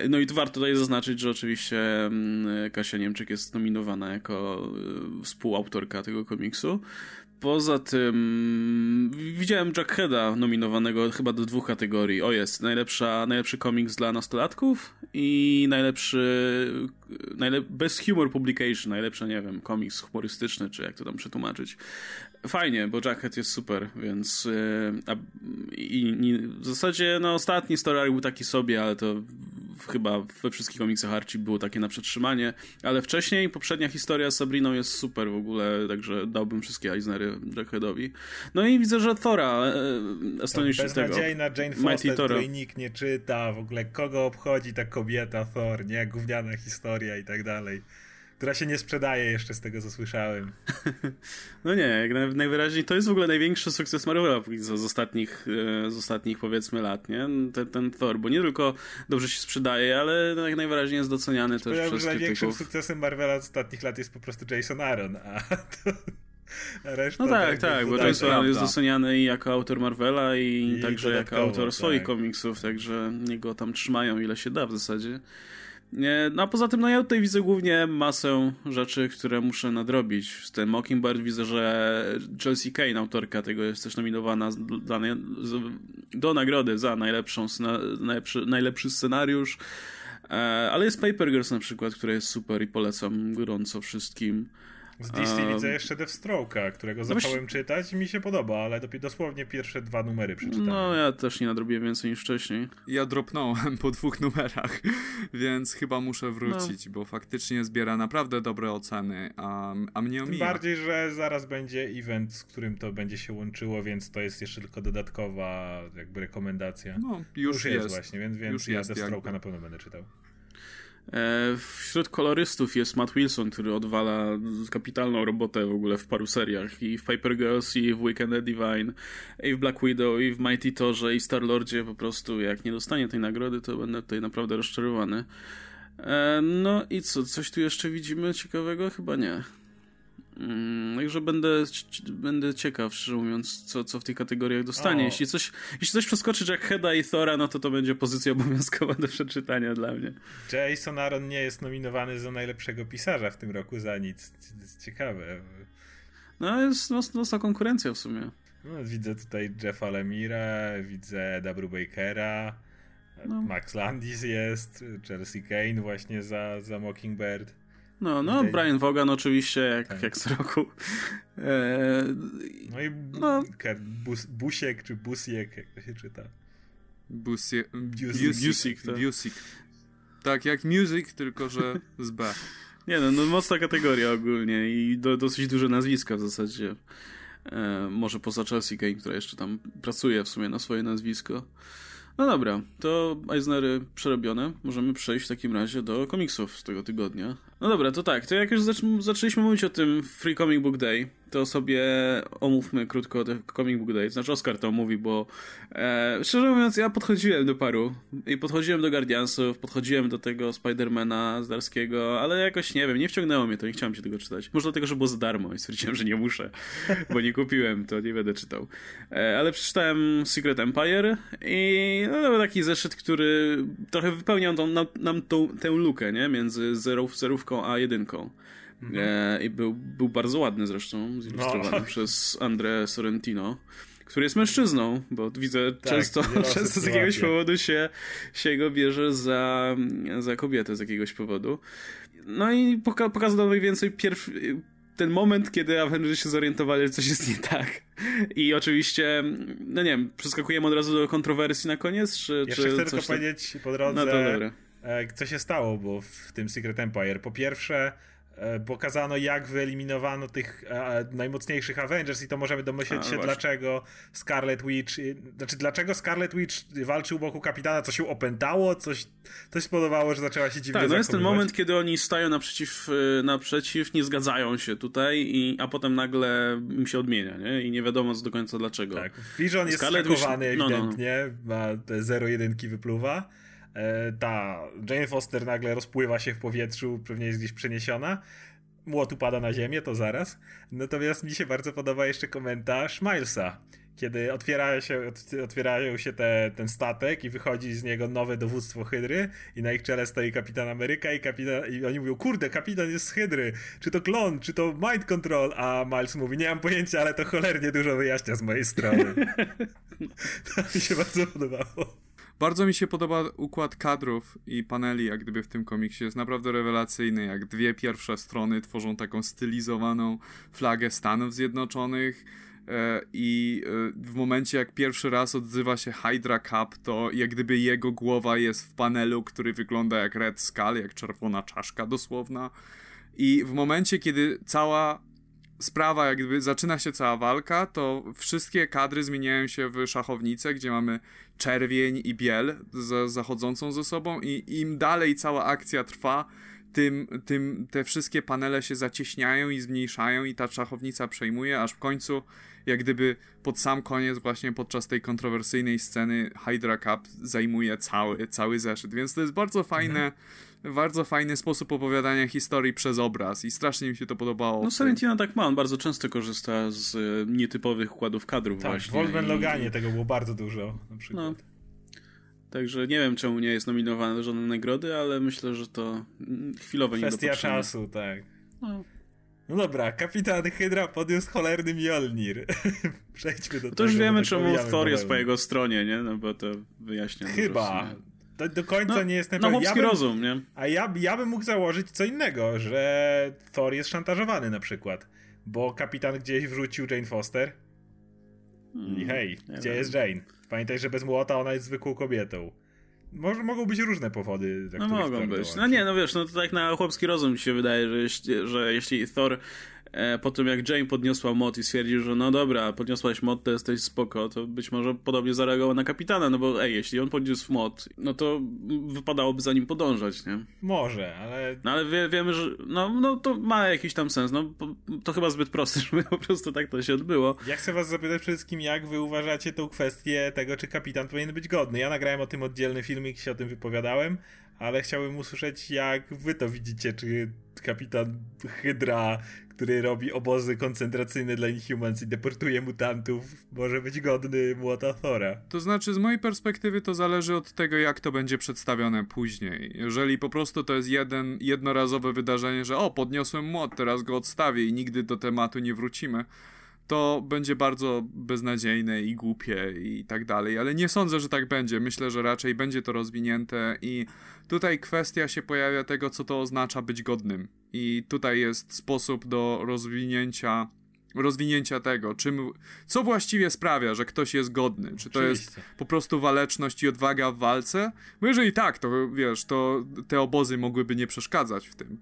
No i warto tutaj zaznaczyć, że oczywiście mm, Kasia Niemczyk jest nominowana jako współautorka tego komiksu. Poza tym widziałem Jackheada nominowanego chyba do dwóch kategorii. O jest, najlepsza, najlepszy komiks dla nastolatków i najlepszy najlep best humor publication, najlepszy, nie wiem, komiks humorystyczny, czy jak to tam przetłumaczyć. Fajnie, bo Jackhead jest super, więc e, a, i, i, w zasadzie no ostatni story był taki sobie, ale to chyba we wszystkich komiksach Archie było takie na przetrzymanie, ale wcześniej poprzednia historia z Sabriną jest super w ogóle, także dałbym wszystkie Eisnery Jackheadowi. No i widzę, że Thora e, Astonishing tego. Beznadziejna Jane Foster, której nikt nie czyta, w ogóle kogo obchodzi ta kobieta Thor, nie? Gówniana historia i tak dalej która się nie sprzedaje jeszcze z tego, co słyszałem. no nie, jak najwyraźniej to jest w ogóle największy sukces Marvela z ostatnich, e, z ostatnich powiedzmy lat, nie? Ten, ten Thor, bo nie tylko dobrze się sprzedaje, ale jak najwyraźniej jest doceniany też przez że największym sukcesem Marvela z ostatnich lat jest po prostu Jason Aaron, a to... Reszta no tak, tak, bo Jason Aaron jest doceniany i jako autor Marvela i, I także jako autor swoich tak. komiksów, także niego tam trzymają ile się da w zasadzie. No a poza tym, no ja tutaj widzę głównie masę rzeczy, które muszę nadrobić. W tym Mockingbird widzę, że Chelsea Kane, autorka tego, jest też nominowana do, do nagrody za najlepszą, najlepszy, najlepszy scenariusz. E, ale jest Paper Girls na przykład, które jest super i polecam gorąco wszystkim. Z DC um, widzę jeszcze Deathstroke'a, którego no zacząłem czytać i mi się podoba, ale dosłownie pierwsze dwa numery przeczytałem. No, ja też nie nadrobiłem więcej niż wcześniej. Ja dropnąłem po dwóch numerach, więc chyba muszę wrócić, no. bo faktycznie zbiera naprawdę dobre oceny, a, a mnie omija. Tym bardziej, że zaraz będzie event, z którym to będzie się łączyło, więc to jest jeszcze tylko dodatkowa jakby rekomendacja. No, już, już jest. jest. właśnie, więc, więc już ja Deathstroke'a na pewno będę czytał. E, wśród kolorystów jest Matt Wilson, który odwala kapitalną robotę w ogóle w paru seriach. I w Paper Girls, i w Weekend Divine, i w Black Widow, i w Mighty Torze, i Star Lordzie. Po prostu jak nie dostanie tej nagrody, to będę tutaj naprawdę rozczarowany. E, no i co, coś tu jeszcze widzimy ciekawego? Chyba nie. Mm, także będę, będę ciekaw, szczerze mówiąc, co, co w tych kategoriach dostanie. Jeśli coś, jeśli coś przeskoczy jak Heda i Thora, no to to będzie pozycja obowiązkowa do przeczytania dla mnie. Jason Aaron nie jest nominowany za najlepszego pisarza w tym roku za nic. To jest ciekawe. No jest mocna konkurencja w sumie. No, widzę tutaj Jeffa Lemira, widzę W. Bakera, no. Max Landis jest, Chelsea Kane właśnie za, za Mockingbird. No, no, Brian Vaughan oczywiście, jak, tak. jak z roku. E, no i no. Bus, Busiek, czy Busiek, jak to się czyta? Busiek. Busiek, tak. Tak, jak music, tylko że z B. Nie no, no mocna kategoria ogólnie i do, dosyć duże nazwiska w zasadzie. E, może poza Chelsea Kane, która jeszcze tam pracuje w sumie na swoje nazwisko. No dobra, to Eisnery przerobione. Możemy przejść w takim razie do komiksów z tego tygodnia. No dobra, to tak, to jak już zaczęliśmy mówić o tym Free Comic Book Day, to sobie omówmy krótko Comic Book Day. Znaczy Oscar to mówi, bo e, szczerze mówiąc ja podchodziłem do paru i podchodziłem do Guardiansów, podchodziłem do tego Spidermana z Darskiego, ale jakoś nie wiem, nie wciągnęło mnie to, nie chciałem się tego czytać. Może dlatego, że było za darmo i stwierdziłem, że nie muszę, bo nie kupiłem, to nie będę czytał. E, ale przeczytałem Secret Empire i no, taki zeszyt, który trochę wypełniał tą, nam, nam tą, tę lukę, nie? Między zerów, zerówką a jedynką. Mhm. E, I był, był bardzo ładny zresztą, zilustrowany no. przez Andre Sorrentino który jest mężczyzną, bo widzę tak, często, często z jakiegoś powodu się, się go bierze za, za kobietę z jakiegoś powodu. No i poka pokazał mniej więcej pierwszy, ten moment, kiedy Avengerzy się zorientowali, że coś jest nie tak. I oczywiście, no nie wiem, przeskakujemy od razu do kontrowersji na koniec, czy... Jeszcze czy chcę tylko powiedzieć po drodze, no to dobra. E, co się stało, bo w tym Secret Empire. Po pierwsze, e, pokazano jak wyeliminowano tych e, najmocniejszych Avengers i to możemy domyśleć A, się właśnie. dlaczego Scarlet Witch, znaczy dlaczego Scarlet Witch walczył wokół kapitana, co się opętało, coś, coś spowodowało, że zaczęła się dziwnie Tak, no jest ten moment, kiedy oni stają naprzeciw, naprzeciw, nie zgadzają się tutaj, i, a potem nagle im się odmienia, nie? I nie wiadomo do końca dlaczego. Tak, Vision jest Scarlet Witch... ewidentnie, no, no. ma te zero jedynki wypluwa. E, ta Jane Foster nagle rozpływa się w powietrzu, pewnie jest gdzieś przeniesiona. Młot upada na ziemię, to zaraz. Natomiast mi się bardzo podoba jeszcze komentarz Milesa, kiedy otwiera się, otwierają się te, ten statek i wychodzi z niego nowe dowództwo Hydry i na ich czele stoi kapitan Ameryka i, kapitan, i oni mówią, kurde, kapitan jest z Hydry, czy to klon, czy to mind control, a Miles mówi, nie mam pojęcia, ale to cholernie dużo wyjaśnia z mojej strony. to mi się bardzo podobało. Bardzo mi się podoba układ kadrów i paneli, jak gdyby w tym komiksie. Jest naprawdę rewelacyjny, jak dwie pierwsze strony tworzą taką stylizowaną flagę Stanów Zjednoczonych. E, I e, w momencie, jak pierwszy raz odzywa się Hydra Cup, to jak gdyby jego głowa jest w panelu, który wygląda jak Red Skull, jak czerwona czaszka dosłowna. I w momencie, kiedy cała sprawa, jak gdyby zaczyna się cała walka, to wszystkie kadry zmieniają się w szachownicę, gdzie mamy czerwień i biel za, zachodzącą ze sobą i im dalej cała akcja trwa, tym, tym te wszystkie panele się zacieśniają i zmniejszają i ta szachownica przejmuje, aż w końcu jak gdyby pod sam koniec właśnie podczas tej kontrowersyjnej sceny Hydra Cup zajmuje cały, cały zeszyt, więc to jest bardzo fajne mhm bardzo fajny sposób opowiadania historii przez obraz i strasznie mi się to podobało. No Sorrentino tak ma, on bardzo często korzysta z e, nietypowych układów kadrów tak, właśnie. w Wolfman Loganie tego było bardzo dużo na przykład. No. Także nie wiem, czemu nie jest nominowany do żadnej nagrody, ale myślę, że to chwilowo nie Kwestia czasu, tak. No. no. dobra, kapitan Hydra podniósł cholerny Mjolnir. Przejdźmy do no tego. To już wiemy, czemu Thor jest po jego stronie, nie? No bo to wyjaśnia. Chyba. Do, do końca no, nie jestem pewien. No, ja rozum, nie? A ja, ja bym mógł założyć co innego, że Thor jest szantażowany na przykład, bo kapitan gdzieś wrzucił Jane Foster hmm, i hej, gdzie wiem. jest Jane? Pamiętaj, że bez młota ona jest zwykłą kobietą. Może, mogą być różne powody. no mogą być. No nie, no wiesz, no to tak na chłopski rozum mi się wydaje, że jeśli, że jeśli Thor po tym jak Jane podniosła mod i stwierdził, że no dobra, podniosłaś mod, to jesteś spoko, to być może podobnie zareagował na kapitana, no bo ej, jeśli on podniósł mod, no to wypadałoby za nim podążać, nie? Może, ale... No ale wie, wiemy, że no, no to ma jakiś tam sens, no to chyba zbyt proste, żeby po prostu tak to się odbyło. Ja chcę was zapytać przede wszystkim, jak wy uważacie tą kwestię tego, czy kapitan powinien być godny. Ja nagrałem o tym oddzielny filmik, się o tym wypowiadałem, ale chciałbym usłyszeć, jak wy to widzicie, czy kapitan Hydra, który robi obozy koncentracyjne dla Inhumans i deportuje mutantów, może być godny młota Thora. To znaczy, z mojej perspektywy to zależy od tego, jak to będzie przedstawione później. Jeżeli po prostu to jest jeden, jednorazowe wydarzenie, że o, podniosłem młot, teraz go odstawię i nigdy do tematu nie wrócimy, to będzie bardzo beznadziejne i głupie i tak dalej, ale nie sądzę, że tak będzie. Myślę, że raczej będzie to rozwinięte i tutaj kwestia się pojawia tego, co to oznacza być godnym. I tutaj jest sposób do rozwinięcia rozwinięcia tego, czym, co właściwie sprawia, że ktoś jest godny. Czy to Oczywiście. jest po prostu waleczność i odwaga w walce? Bo jeżeli tak, to wiesz, to te obozy mogłyby nie przeszkadzać w tym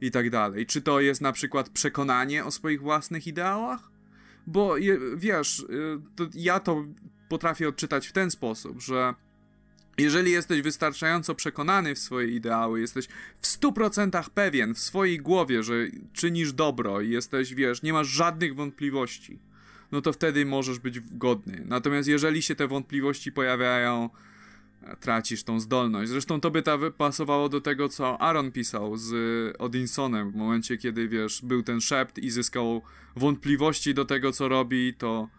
i tak dalej. Czy to jest na przykład przekonanie o swoich własnych ideałach? Bo wiesz, y, to ja to potrafię odczytać w ten sposób, że jeżeli jesteś wystarczająco przekonany w swoje ideały, jesteś w 100% pewien w swojej głowie, że czynisz dobro i jesteś, wiesz, nie masz żadnych wątpliwości, no to wtedy możesz być godny. Natomiast jeżeli się te wątpliwości pojawiają, e, tracisz tą zdolność. Zresztą to by ta pasowało do tego, co Aaron pisał z Odinsonem w momencie, kiedy, wiesz, był ten szept i zyskał wątpliwości do tego, co robi, to e,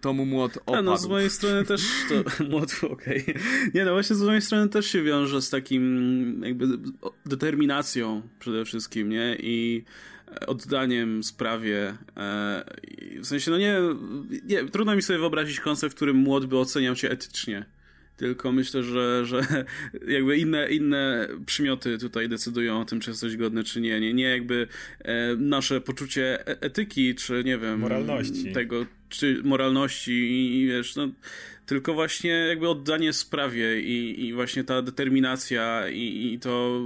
to mu młot opadł. A no z mojej strony też to młot, okej. Okay. Nie no, właśnie z mojej strony też się wiąże z takim jakby determinacją przede wszystkim, nie? I oddaniem sprawie. E, w sensie, no nie, nie, trudno mi sobie wyobrazić koncept, w którym młot by oceniał cię etycznie tylko myślę, że, że jakby inne, inne przymioty tutaj decydują o tym, czy jesteś godny, czy nie. Nie, nie jakby e, nasze poczucie e, etyki, czy nie wiem... Moralności. Tego, czy moralności i, i wiesz, no, tylko właśnie jakby oddanie sprawie i, i właśnie ta determinacja i, i to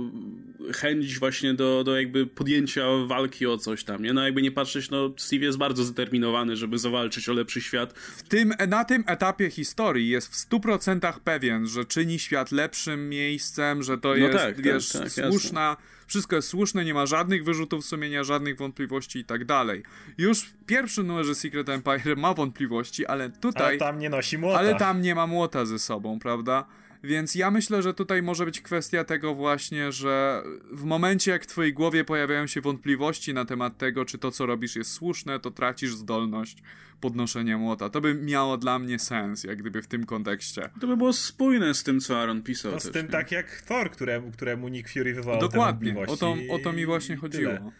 chęć właśnie do, do jakby podjęcia walki o coś tam, nie? No jakby nie patrzeć, no Steve jest bardzo zdeterminowany, żeby zawalczyć o lepszy świat. W tym, na tym etapie historii jest w 100% pewien, że czyni świat lepszym miejscem, że to no jest, tak, tak wiesz, tak, tak, słuszna... Jasne wszystko jest słuszne, nie ma żadnych wyrzutów sumienia, żadnych wątpliwości i tak dalej. Już w pierwszym numerze Secret Empire ma wątpliwości, ale tutaj... Ale tam nie nosi młota. Ale tam nie ma młota ze sobą, prawda? Więc ja myślę, że tutaj może być kwestia tego właśnie, że w momencie jak w twojej głowie pojawiają się wątpliwości na temat tego, czy to co robisz jest słuszne, to tracisz zdolność podnoszenia młota. To by miało dla mnie sens, jak gdyby w tym kontekście. To by było spójne z tym, co Aaron pisał. No, z tym nie? tak jak Thor, któremu, któremu Nick Fury wywołał Dokładnie, o to, o to mi właśnie chodziło. Tyle.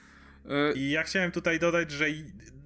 I ja chciałem tutaj dodać, że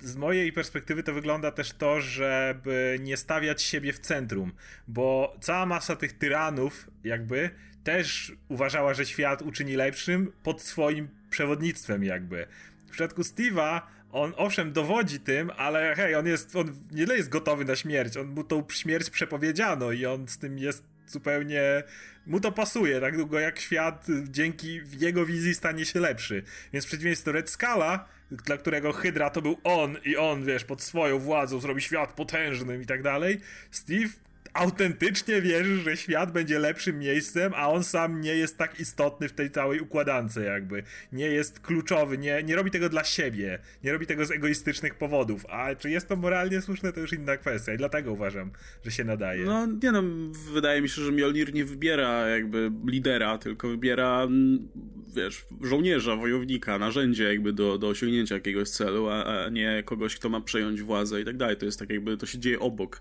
z mojej perspektywy to wygląda też to, żeby nie stawiać siebie w centrum, bo cała masa tych tyranów, jakby, też uważała, że świat uczyni lepszym pod swoim przewodnictwem, jakby. W przypadku Steve'a on owszem dowodzi tym, ale hej, on jest, on nie jest gotowy na śmierć, on mu tą śmierć przepowiedziano i on z tym jest zupełnie mu to pasuje, tak długo jak świat dzięki jego wizji stanie się lepszy. Więc w przeciwieństwie do Red Scala, dla którego Hydra to był on i on, wiesz, pod swoją władzą zrobi świat potężnym i tak dalej, Steve autentycznie wierzy, że świat będzie lepszym miejscem, a on sam nie jest tak istotny w tej całej układance jakby. Nie jest kluczowy, nie, nie robi tego dla siebie, nie robi tego z egoistycznych powodów. A czy jest to moralnie słuszne, to już inna kwestia i dlatego uważam, że się nadaje. No nie no, wydaje mi się, że Mjolnir nie wybiera jakby lidera, tylko wybiera mm, wiesz, żołnierza, wojownika, narzędzie jakby do, do osiągnięcia jakiegoś celu, a, a nie kogoś, kto ma przejąć władzę i tak dalej. To jest tak jakby, to się dzieje obok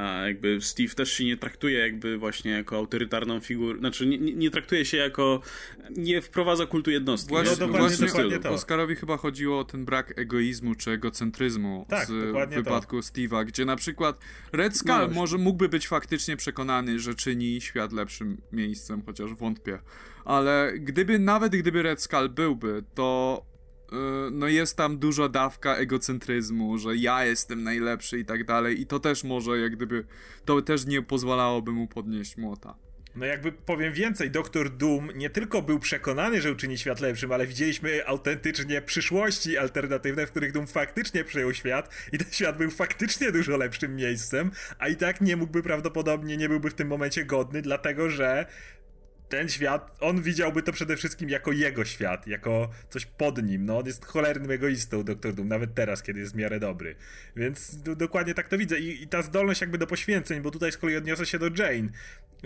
a jakby Steve też się nie traktuje jakby właśnie jako autorytarną figurę, znaczy nie, nie traktuje się jako, nie wprowadza kultu jednostki. Właśnie, no, dokładnie, dokładnie to. Oskarowi chyba chodziło o ten brak egoizmu czy egocentryzmu tak, w wypadku Steve'a, gdzie na przykład Red Skull no może mógłby być faktycznie przekonany, że czyni świat lepszym miejscem, chociaż wątpię. Ale gdyby, nawet gdyby Red Skull byłby, to no jest tam duża dawka egocentryzmu, że ja jestem najlepszy i tak dalej i to też może jak gdyby, to też nie pozwalałoby mu podnieść młota. No jakby powiem więcej, Doktor Doom nie tylko był przekonany, że uczyni świat lepszym, ale widzieliśmy autentycznie przyszłości alternatywne, w których Doom faktycznie przejął świat i ten świat był faktycznie dużo lepszym miejscem, a i tak nie mógłby prawdopodobnie, nie byłby w tym momencie godny, dlatego że ten świat, on widziałby to przede wszystkim jako jego świat, jako coś pod nim. No, on jest cholernym egoistą, Doktor Doom, nawet teraz, kiedy jest w miarę dobry. Więc dokładnie tak to widzę. I, I, ta zdolność jakby do poświęceń, bo tutaj z kolei odniosę się do Jane.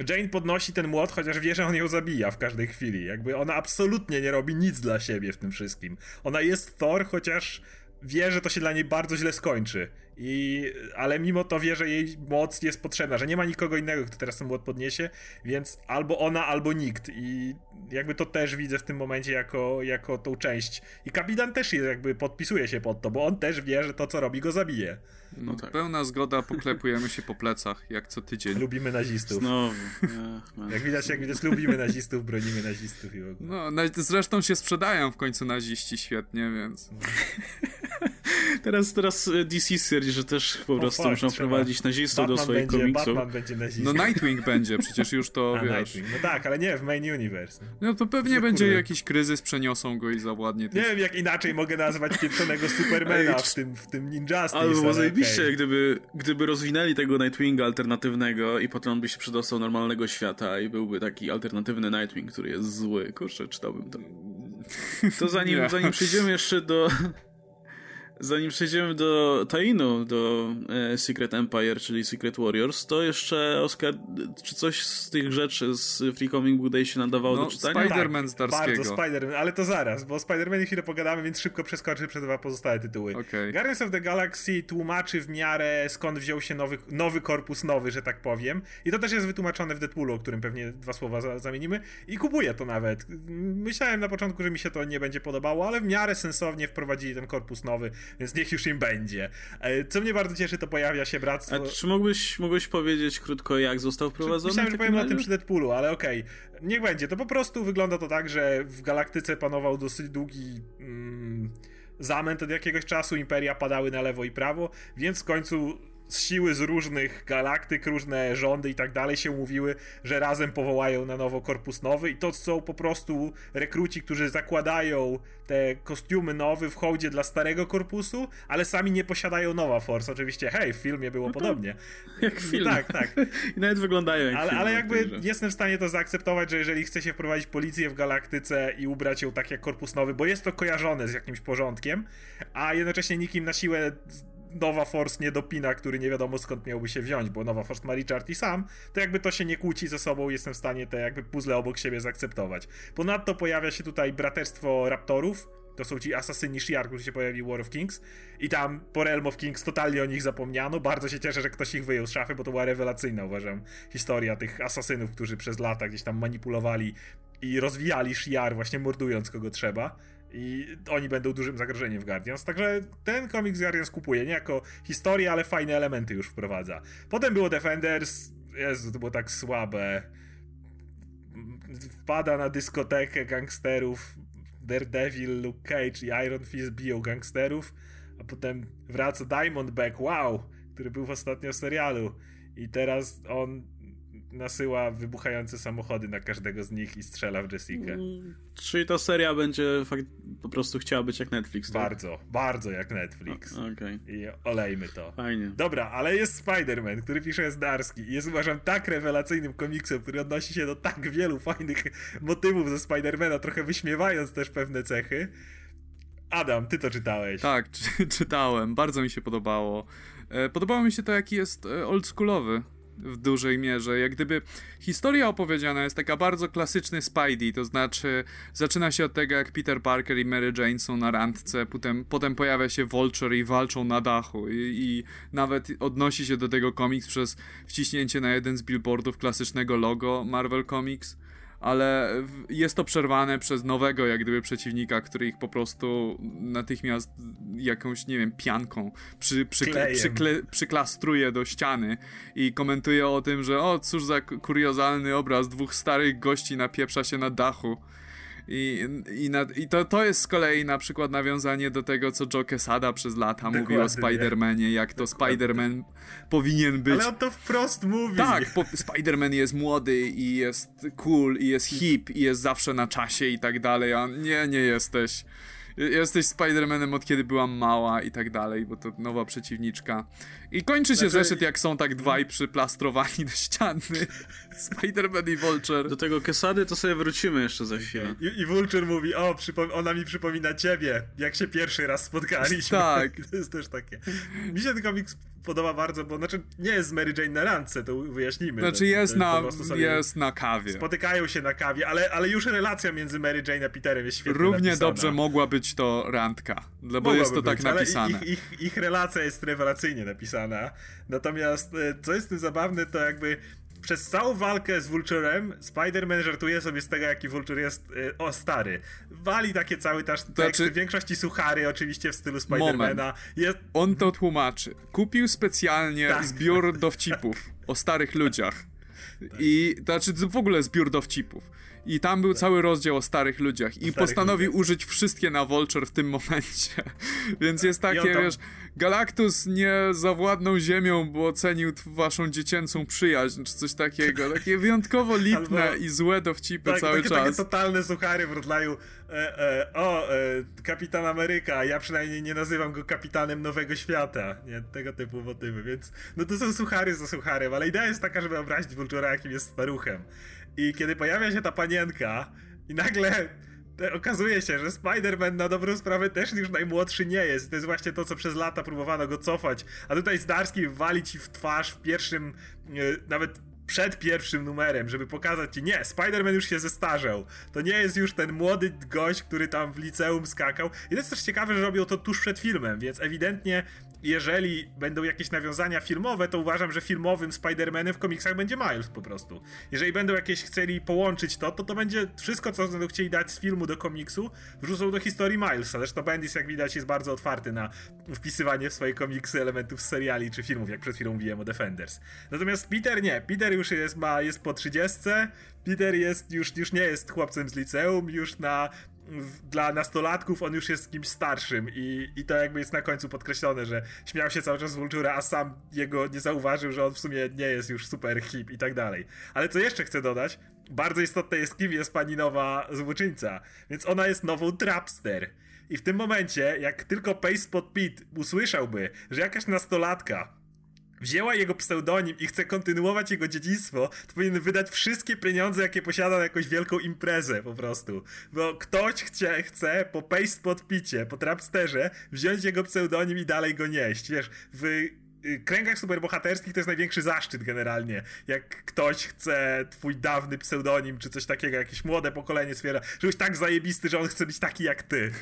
Jane podnosi ten młot, chociaż wie, że on ją zabija w każdej chwili. Jakby ona absolutnie nie robi nic dla siebie w tym wszystkim. Ona jest Thor, chociaż wie, że to się dla niej bardzo źle skończy. I, ale mimo to wie, że jej moc jest potrzebna, że nie ma nikogo innego, kto teraz ten młot podniesie, więc albo ona, albo nikt. I jakby to też widzę w tym momencie jako, jako tą część. I kapitan też jest, jakby podpisuje się pod to, bo on też wie, że to, co robi, go zabije. No, no tak. Pełna zgoda, poklepujemy się po plecach, jak co tydzień. Lubimy nazistów. Znowu. jak widać, jak widać, lubimy nazistów, bronimy nazistów i w ogóle. No, zresztą się sprzedają w końcu naziści świetnie, więc... teraz, teraz DC stwierdzi, że też po prostu oh, muszą wprowadzić nazistów do swoich będzie, komiksów. Batman będzie nazistą. No Nightwing będzie, przecież już to, A, wiesz... Nightwing. No tak, ale nie w Main Universe. No to pewnie będzie jakiś kryzys, przeniosą go i zawładnie... Nie wiem, jak inaczej mogę nazwać pieprzonego Supermana w tym, w tym Ninjustice. Albo zajebiście, okay. gdyby, gdyby rozwinęli tego Nightwinga alternatywnego i potem on by się przedostał normalnego świata i byłby taki alternatywny Nightwing, który jest zły. Kurczę, czytałbym to. To zanim, zanim przejdziemy jeszcze do, Zanim przejdziemy do Tainu, do e, Secret Empire, czyli Secret Warriors, to jeszcze, Oskar, czy coś z tych rzeczy z Free Comic Book Day się nadawało no, do czytania? Spider-Man tak, Bardzo Spider-Man, ale to zaraz, bo Spider-Man chwilę pogadamy, więc szybko przeskoczę przez dwa pozostałe tytuły. Okay. Guardians of the Galaxy tłumaczy w miarę skąd wziął się nowy, nowy korpus nowy, że tak powiem. I to też jest wytłumaczone w Deadpoolu, o którym pewnie dwa słowa za, zamienimy. I kupuję to nawet. Myślałem na początku, że mi się to nie będzie podobało, ale w miarę sensownie wprowadzili ten korpus nowy więc niech już im będzie. E, co mnie bardzo cieszy, to pojawia się bractwo. A czy mógłbyś, mógłbyś powiedzieć krótko, jak został wprowadzony? Myślałem, że powiem o tym przy Deadpoolu, ale okej. Okay. Niech będzie. To po prostu wygląda to tak, że w galaktyce panował dosyć długi. Mm, zamęt od jakiegoś czasu, imperia padały na lewo i prawo, więc w końcu siły z różnych galaktyk, różne rządy i tak dalej się mówiły, że razem powołają na nowo korpus nowy i to są po prostu rekruci, którzy zakładają te kostiumy nowe w hołdzie dla starego korpusu, ale sami nie posiadają nowa Force. Oczywiście, hej, w filmie było no podobnie. Jak film. Tak, tak. I nawet wyglądają jak ale, film. Ale jakby jestem w stanie to zaakceptować, że jeżeli chce się wprowadzić policję w galaktyce i ubrać ją tak jak korpus nowy, bo jest to kojarzone z jakimś porządkiem, a jednocześnie nikim na siłę Nowa Force nie dopina, który nie wiadomo skąd miałby się wziąć, bo Nowa Force ma Richard i sam, to jakby to się nie kłóci ze sobą, jestem w stanie te jakby puzzle obok siebie zaakceptować. Ponadto pojawia się tutaj braterstwo Raptorów, to są ci asasyni Shi'ar, którzy się pojawili w War of Kings i tam po Realm of Kings totalnie o nich zapomniano. Bardzo się cieszę, że ktoś ich wyjął z szafy, bo to była rewelacyjna, uważam, historia tych asasynów, którzy przez lata gdzieś tam manipulowali i rozwijali Shi'ar, właśnie mordując kogo trzeba. I oni będą dużym zagrożeniem w Guardians. Także ten komiks Guardians kupuje nie jako historię, ale fajne elementy już wprowadza. Potem było Defenders. Jezu, to było tak słabe. Wpada na dyskotekę gangsterów. Daredevil, Luke Cage i Iron Fist biją gangsterów. A potem wraca Diamondback, wow, który był w ostatnio serialu. I teraz on nasyła wybuchające samochody na każdego z nich i strzela w Jessica. Mm, czyli ta seria będzie fakt, po prostu chciała być jak Netflix, tak? Bardzo, bardzo jak Netflix. Okay. I olejmy to. Fajnie. Dobra, ale jest Spider-Man, który pisze Zdarski i jest uważam tak rewelacyjnym komiksem, który odnosi się do tak wielu fajnych motywów ze Spider-Mana, trochę wyśmiewając też pewne cechy. Adam, ty to czytałeś. Tak, czy, czytałem. Bardzo mi się podobało. E, podobało mi się to, jaki jest e, oldschoolowy w dużej mierze. Jak gdyby historia opowiedziana jest taka bardzo klasyczny Spidey, to znaczy zaczyna się od tego, jak Peter Parker i Mary Jane są na randce, potem, potem pojawia się Vulture i walczą na dachu i, i nawet odnosi się do tego komiks przez wciśnięcie na jeden z billboardów klasycznego logo Marvel Comics ale jest to przerwane przez nowego, jak gdyby, przeciwnika, który ich po prostu natychmiast jakąś, nie wiem, pianką przy, przykle, przyklastruje do ściany i komentuje o tym, że o, cóż za kuriozalny obraz, dwóch starych gości napieprza się na dachu. I, i, na, i to, to jest z kolei na przykład nawiązanie do tego, co Joe Quesada przez lata Dokładnie, mówił o Spider-Manie, jak to Spider-Man powinien być. Ale on to wprost mówi. Tak, po, Spider-Man jest młody i jest cool i jest hip i jest zawsze na czasie i tak dalej, a nie, nie jesteś. Jesteś Spider-Manem od kiedy byłam mała i tak dalej, bo to nowa przeciwniczka. I kończy się znaczy... zeszyt, jak są tak dwaj przyplastrowani do ściany. Spider-Man i Vulture. Do tego Kesady to sobie wrócimy jeszcze za chwilę. I, i Vulture mówi, o, ona mi przypomina ciebie, jak się pierwszy raz spotkaliśmy. Tak. to jest też takie. Mi się ten komiks podoba bardzo, bo znaczy nie jest z Mary Jane na randce, to wyjaśnimy. Znaczy jest, na, jest na kawie. Spotykają się na kawie, ale, ale już relacja między Mary Jane a Peterem jest świetna. Równie napisana. dobrze mogła być to randka, bo jest to tak być, tak napisane. Ich, ich, ich relacja jest rewelacyjnie napisana. Natomiast e, co jest tym zabawne, to jakby przez całą walkę z Vulturem Spider-Man żartuje sobie z tego, jaki Vulture jest y, o stary. Wali takie cały taż teksty, znaczy... w większości suchary oczywiście w stylu Spider-Mana. Jest... On to tłumaczy. Kupił specjalnie tak. zbiór dowcipów o starych ludziach. Tak. I to znaczy w ogóle zbiór dowcipów. I tam był cały rozdział o starych ludziach. I postanowił ludziach. użyć wszystkie na Vulture w tym momencie. Więc jest takie, tam... wiesz, Galactus nie zawładnął ziemią, bo ocenił waszą dziecięcą przyjaźń, czy coś takiego. Takie wyjątkowo lipne Albo... i złe dowcipy tak, cały takie, czas. Takie totalne suchary w rodzaju e, e, o, e, Kapitan Ameryka, ja przynajmniej nie nazywam go kapitanem Nowego Świata. Nie, tego typu motywy, więc no to są suchary za sucharem, ale idea jest taka, żeby obrazić Vulture'a, jakim jest staruchem. I kiedy pojawia się ta panienka i nagle okazuje się, że Spider-Man na dobrą sprawę też już najmłodszy nie jest. To jest właśnie to, co przez lata próbowano go cofać. A tutaj Zdarski wali ci w twarz w pierwszym, e, nawet przed pierwszym numerem, żeby pokazać ci, nie, Spider-Man już się zestarzał. To nie jest już ten młody gość, który tam w liceum skakał. I to jest też ciekawe, że robią to tuż przed filmem, więc ewidentnie jeżeli będą jakieś nawiązania filmowe, to uważam, że filmowym Spider-Manem w komiksach będzie Miles po prostu. Jeżeli będą jakieś chcieli połączyć to, to to będzie wszystko, co będą chcieli dać z filmu do komiksu, wrzucą do historii Milesa. Zresztą Bendis, jak widać, jest bardzo otwarty na wpisywanie w swoje komiksy elementów z seriali czy filmów, jak przed chwilą mówiłem o Defenders. Natomiast Peter nie. Peter już jest, ma, jest po 30, Peter jest, już, już nie jest chłopcem z liceum, już na dla nastolatków on już jest kimś starszym i, i to jakby jest na końcu podkreślone, że śmiał się cały czas z Vultura, a sam jego nie zauważył, że on w sumie nie jest już super hip i tak dalej. Ale co jeszcze chcę dodać, bardzo istotne jest kim jest pani nowa złoczyńca, więc ona jest nową trapster. I w tym momencie, jak tylko Pace Pod Pete usłyszałby, że jakaś nastolatka wzięła jego pseudonim i chce kontynuować jego dziedzictwo, to powinien wydać wszystkie pieniądze, jakie posiada na jakąś wielką imprezę po prostu. Bo ktoś chce, chce po paste podpicie, po trapsterze wziąć jego pseudonim i dalej go nieść. Wiesz, w kręgach superbohaterskich to jest największy zaszczyt generalnie. Jak ktoś chce twój dawny pseudonim, czy coś takiego, jakieś młode pokolenie stwierdza, że tak zajebisty, że on chce być taki jak ty.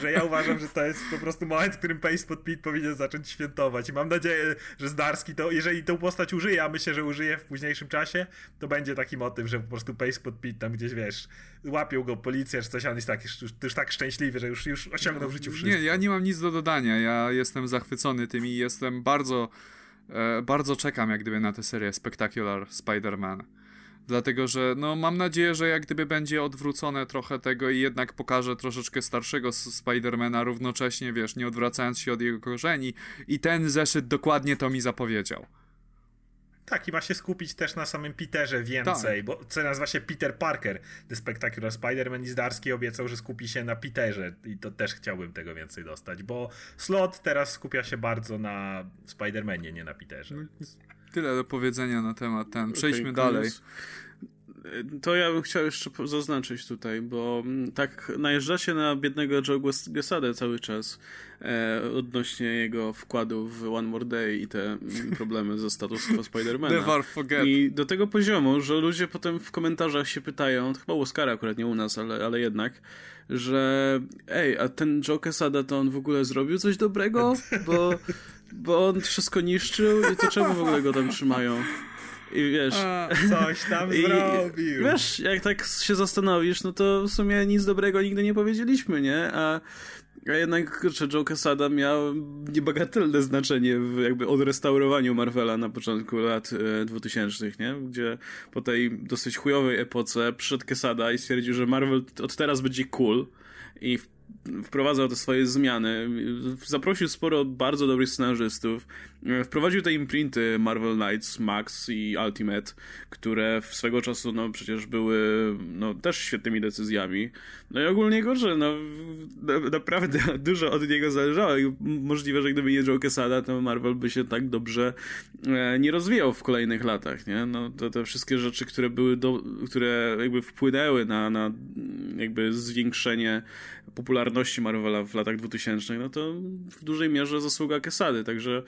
Że ja uważam, że to jest po prostu moment, w którym Pace pod Pete powinien zacząć świętować. I mam nadzieję, że Zdarski to, jeżeli tą postać użyje, a myślę, że użyje w późniejszym czasie, to będzie taki motyw, że po prostu Pace pod Pete tam gdzieś, wiesz, łapią go policja, czy coś, a on jest tak, już, już tak szczęśliwy, że już, już osiągnął w życiu wszystko. Nie, ja nie mam nic do dodania. Ja jestem zachwycony tym i jestem bardzo, e, bardzo czekam jak gdyby na tę serię Spectacular Spider-Man. Dlatego, że no mam nadzieję, że jak gdyby będzie odwrócone trochę tego i jednak pokaże troszeczkę starszego Spidermana równocześnie, wiesz, nie odwracając się od jego korzeni i ten zeszyt dokładnie to mi zapowiedział. Tak, i ma się skupić też na samym Peterze więcej, tak. bo co nazywa się Peter Parker, The Spectacular Spider-Man i Zdarski obiecał, że skupi się na Peterze i to też chciałbym tego więcej dostać, bo Slot teraz skupia się bardzo na Spider-Manie, nie na Peterze. No, tyle do powiedzenia na temat ten. Przejdźmy okay, dalej. To ja bym chciał jeszcze zaznaczyć tutaj, bo mm, tak najeżdżacie na biednego Joe Gesadę cały czas e, odnośnie jego wkładu w One More Day i te mm, problemy ze status quo Spidermana. Never forget. I do tego poziomu, że ludzie potem w komentarzach się pytają, chyba u Oscara akurat nie u nas, ale, ale jednak, że ej, a ten Joe Quesada to on w ogóle zrobił coś dobrego? Bo, bo on wszystko niszczył i to czemu w ogóle go tam trzymają? I wiesz... A, coś tam i, zrobił. Wiesz, jak tak się zastanowisz, no to w sumie nic dobrego nigdy nie powiedzieliśmy, nie? A, a jednak, kurczę, Joe Quesada miał niebagatelne znaczenie w jakby odrestaurowaniu Marvela na początku lat e, 2000, nie? Gdzie po tej dosyć chujowej epoce przyszedł Quesada i stwierdził, że Marvel od teraz będzie cool i wprowadzał te swoje zmiany. Zaprosił sporo bardzo dobrych scenarzystów. Wprowadził te imprinty Marvel Knights, Max i Ultimate, które w swego czasu no, przecież były no, też świetnymi decyzjami. No i ogólnie gorzej, no naprawdę dużo od niego zależało i możliwe, że gdyby nie Joe Quesada, to Marvel by się tak dobrze e, nie rozwijał w kolejnych latach, nie? No, to te wszystkie rzeczy, które były, do, które jakby wpłynęły na, na jakby zwiększenie popularności Marvela w latach 2000, no to w dużej mierze zasługa Quesady, także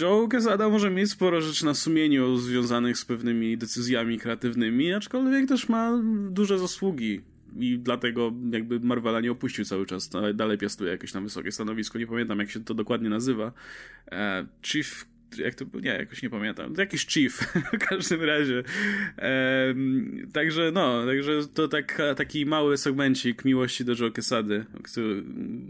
Joe Quesada może mieć sporo rzeczy na sumieniu związanych z pewnymi decyzjami kreatywnymi, aczkolwiek też ma duże zasługi i dlatego jakby Marvela nie opuścił cały czas, ale dalej piastuje jakieś tam wysokie stanowisko, nie pamiętam jak się to dokładnie nazywa. E, Chief jak to, nie, jakoś nie pamiętam, jakiś chief w każdym razie. Ehm, także no, także to tak, taki mały segmencik miłości do Joe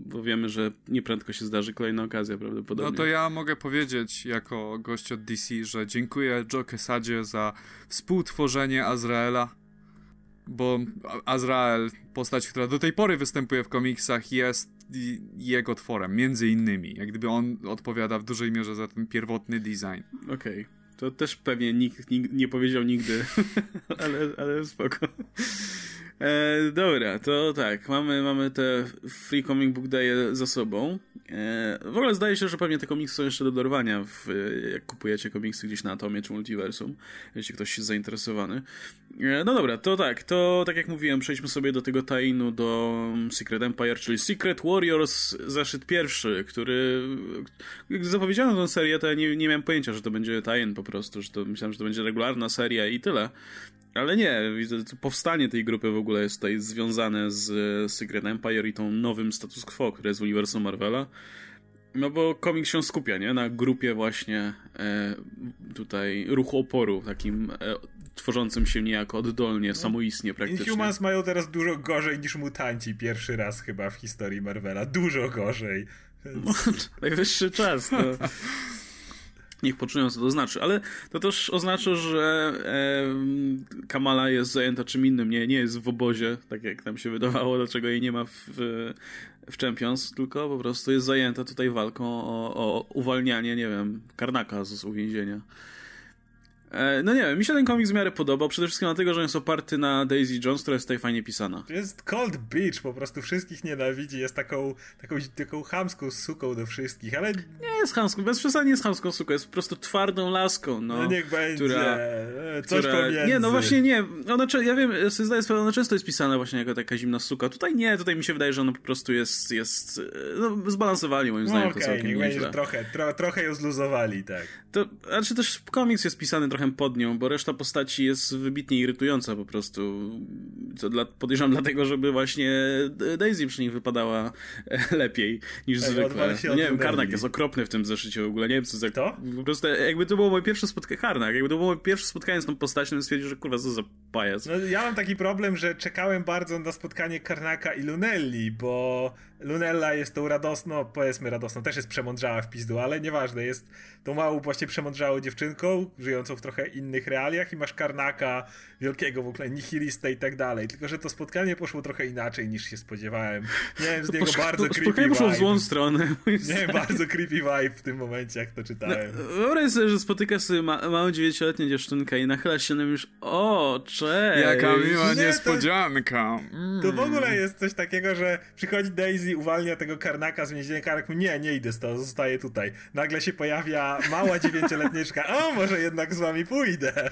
bo wiemy, że nieprędko się zdarzy kolejna okazja prawdopodobnie. No to ja mogę powiedzieć jako gość od DC, że dziękuję Joe za współtworzenie Azraela bo Azrael, postać, która do tej pory występuje w komiksach, jest jego tworem, między innymi. Jak gdyby on odpowiada w dużej mierze za ten pierwotny design. Okej. Okay. To też pewnie nikt, nikt nie powiedział nigdy, ale, ale spoko. E, dobra, to tak, mamy, mamy te Free Comic Book Day za sobą. E, w ogóle zdaje się, że pewnie te komiksy są jeszcze do dorwania, w, jak kupujecie komiksy gdzieś na Atomie czy Multiversum, jeśli ktoś jest zainteresowany. E, no dobra, to tak, to tak jak mówiłem, przejdźmy sobie do tego tainu do Secret Empire, czyli Secret Warriors zeszyt pierwszy, który jak zapowiedziano tę serię, to ja nie, nie miałem pojęcia, że to będzie tajn po prostu, że to myślałem, że to będzie regularna seria i tyle. Ale nie, powstanie tej grupy w ogóle jest tutaj związane z Secret Empire i tą nowym status quo, które jest w uniwersum Marvela. No bo komiks się skupia, nie? Na grupie właśnie e, tutaj ruchu oporu, takim e, tworzącym się niejako oddolnie, no. samoistnie praktycznie. Inhumans mają teraz dużo gorzej niż mutanci pierwszy raz chyba w historii Marvela. Dużo gorzej. Więc... Najwyższy czas, no. Niech poczują, co to znaczy, ale to też oznacza, że e, Kamala jest zajęta czym innym, nie, nie jest w obozie, tak jak nam się wydawało, dlaczego jej nie ma w, w Champions, tylko po prostu jest zajęta tutaj walką o, o uwalnianie, nie wiem, Karnaka z uwięzienia. E, no nie wiem, mi się ten komiks w miarę podobał, przede wszystkim dlatego, że jest oparty na Daisy Jones, która jest tutaj fajnie pisana. To jest Cold Beach, po prostu wszystkich nienawidzi, jest taką, taką, taką chamską suką do wszystkich, ale... Nie jest chamską, bez przesady nie jest chamską suką, jest po prostu twardą laską, no. No niech będzie, która, e, coś która... pomiędzy. Nie, no właśnie nie, ona, ja wiem, zdaję sprawę, ona często jest pisana właśnie jako taka zimna suka, tutaj nie, tutaj mi się wydaje, że ona po prostu jest, jest no, zbalansowali moim zdaniem no, okay, to całkiem niech będzie, trochę, tro, trochę ją zluzowali, tak. To, znaczy też komiks jest pisany trochę pod nią, bo reszta postaci jest wybitnie irytująca po prostu. Co dla, podejrzewam dlatego, żeby właśnie Daisy przy nich wypadała e, lepiej niż Ej, zwykle. No nie wiem, Karnak jest okropny w tym zeszycie w ogóle. Nie wiem, co za... To? Po prostu jakby to było moje pierwsze spotkanie... Karnak, jakby to było moje pierwsze spotkanie z tą postacią, stwierdził, że kurwa, co za pajac. No, ja mam taki problem, że czekałem bardzo na spotkanie Karnaka i Lunelli, bo Lunella jest tą radosną, powiedzmy radosną, też jest przemądrzała w pizdu, ale nieważne, jest tą małą właśnie przemądrzałą dziewczynką, żyjącą w trochę innych realiach i masz Karnaka, wielkiego w ogóle nihilista i tak dalej. Tylko, że to spotkanie poszło trochę inaczej niż się spodziewałem. Miałem z niego Posz... bardzo creepy Spotkanie poszło w złą stronę. Nie, bardzo creepy vibe w tym momencie, jak to czytałem. No, wyobraź sobie, że spotykasz sobie ma małą dziewięcioletnią dziewczynkę i nachylasz się na już o, cześć! Jaka miła nie, niespodzianka. To, mm. to, w ogóle jest coś takiego, że przychodzi Daisy, uwalnia tego Karnaka z więzienia, Karnak mówi, nie, nie idę to, zostaję tutaj. Nagle się pojawia mała dziewięcioletniczka, o, może jednak z wami pójdę.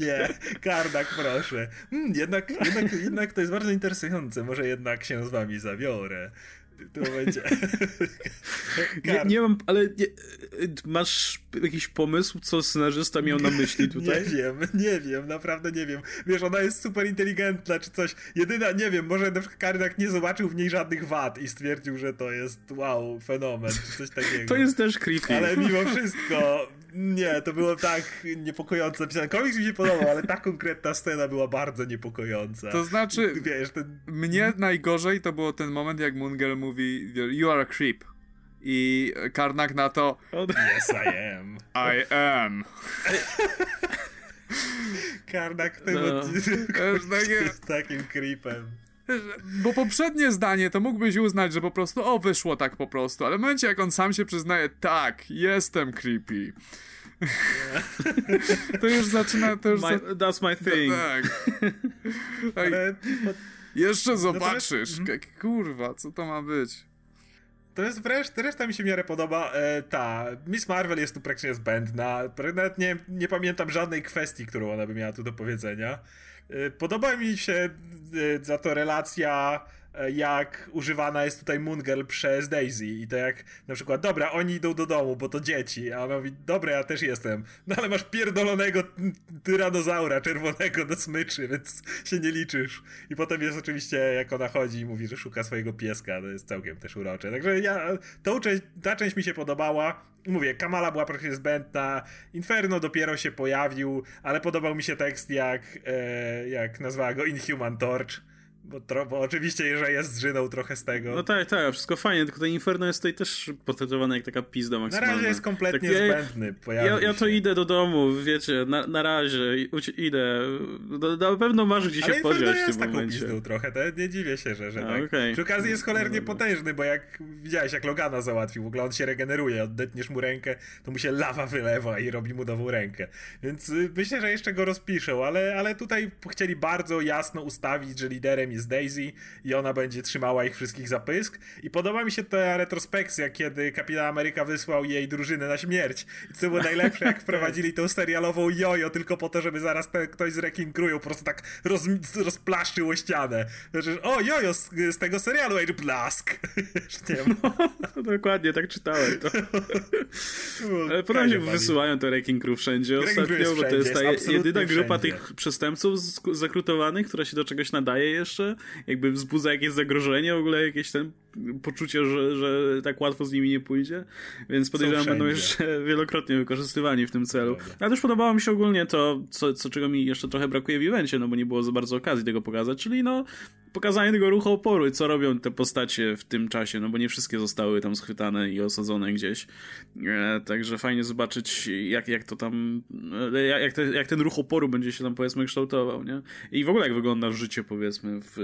nie, Karnak, proszę. Hmm, jednak, jednak, jednak to jest bardzo interesujące, może jednak się z wami zabiorę to będzie. nie, nie mam, ale nie, masz jakiś pomysł, co scenarzysta miał na myśli tutaj? nie wiem, nie wiem, naprawdę nie wiem. Wiesz, ona jest super inteligentna czy coś. Jedyna, nie wiem, może na przykład Karnak nie zobaczył w niej żadnych wad i stwierdził, że to jest wow, fenomen, czy coś takiego. To jest też creepy. Ale mimo wszystko, nie, to było tak niepokojące. Komiks mi się podobał, ale ta konkretna scena była bardzo niepokojąca. To znaczy, Wiesz, ten... mnie najgorzej to było ten moment, jak Mungel mówi You are a creep. I Karnak na to Yes, I am. I am. Karnak w tym no. jest takim creepem. Bo poprzednie zdanie to mógłbyś uznać, że po prostu o, wyszło tak po prostu, ale w momencie jak on sam się przyznaje, tak, jestem creepy. to już zaczyna, to już my, za... That's my thing. No, tak. Ale... Jeszcze zobaczysz. No jest... Kurwa, co to ma być? To jest wreszcie, reszta mi się w miarę podoba. E, ta, Miss Marvel jest tu praktycznie zbędna. Nawet nie, nie pamiętam żadnej kwestii, którą ona by miała tu do powiedzenia. E, podoba mi się e, za to relacja jak używana jest tutaj Moon przez Daisy i to jak na przykład, dobra, oni idą do domu, bo to dzieci, a ona mówi, dobra, ja też jestem, no ale masz pierdolonego tyranozaura czerwonego do smyczy, więc się nie liczysz. I potem jest oczywiście, jak ona chodzi i mówi, że szuka swojego pieska, to jest całkiem też urocze. Także ja, część, ta część mi się podobała. Mówię, Kamala była praktycznie zbędna, Inferno dopiero się pojawił, ale podobał mi się tekst, jak, e, jak nazwała go Inhuman Torch bo, tro, bo oczywiście, że jest zżyną trochę z tego. No tak, tak, wszystko fajnie, tylko ten Inferno jest tutaj też potraktowane jak taka pizda maksymalna. Na razie jest kompletnie tak, zbędny. Ja, ja, to idę do domu, wiecie, na, na razie, idę. Na pewno masz gdzie się podziać w tym jest taką pizdą trochę, to nie dziwię się, że, że A, tak. Okay. Przy okazji jest cholernie no, potężny, bo jak widziałeś, jak Logana załatwił, w ogóle on się regeneruje, oddetniesz mu rękę, to mu się lawa wylewa i robi mu nową rękę. Więc y, myślę, że jeszcze go rozpiszą, ale, ale tutaj chcieli bardzo jasno ustawić, że liderem jest Daisy i ona będzie trzymała ich wszystkich za pysk. I podoba mi się ta retrospekcja, kiedy Kapitan Ameryka wysłał jej drużynę na śmierć. I co było najlepsze, jak wprowadzili tą serialową jojo tylko po to, żeby zaraz ten, ktoś z Crew po prostu tak roz, rozplaszczył o ścianę. Znaczy, o, jojo z, z tego serialu, Age Blask. nie no, dokładnie, tak czytałem to. Ale podobnie wysyłają to Wrecking Crew wszędzie ostatnio, bo to jest ta jedyna grupa wszędzie. tych przestępców zakrutowanych, która się do czegoś nadaje jeszcze jakby wzbudza jakieś zagrożenie, w ogóle jakieś ten poczucie, że, że tak łatwo z nimi nie pójdzie, więc podejrzewam, będą jeszcze wielokrotnie wykorzystywani w tym celu. Ale też podobało mi się ogólnie to, co, co czego mi jeszcze trochę brakuje w evencie, no bo nie było za bardzo okazji tego pokazać, czyli no pokazanie tego ruchu oporu i co robią te postacie w tym czasie, no bo nie wszystkie zostały tam schwytane i osadzone gdzieś. E, także fajnie zobaczyć, jak, jak to tam, e, jak, te, jak ten ruch oporu będzie się tam powiedzmy kształtował, nie? I w ogóle jak wygląda życie powiedzmy w,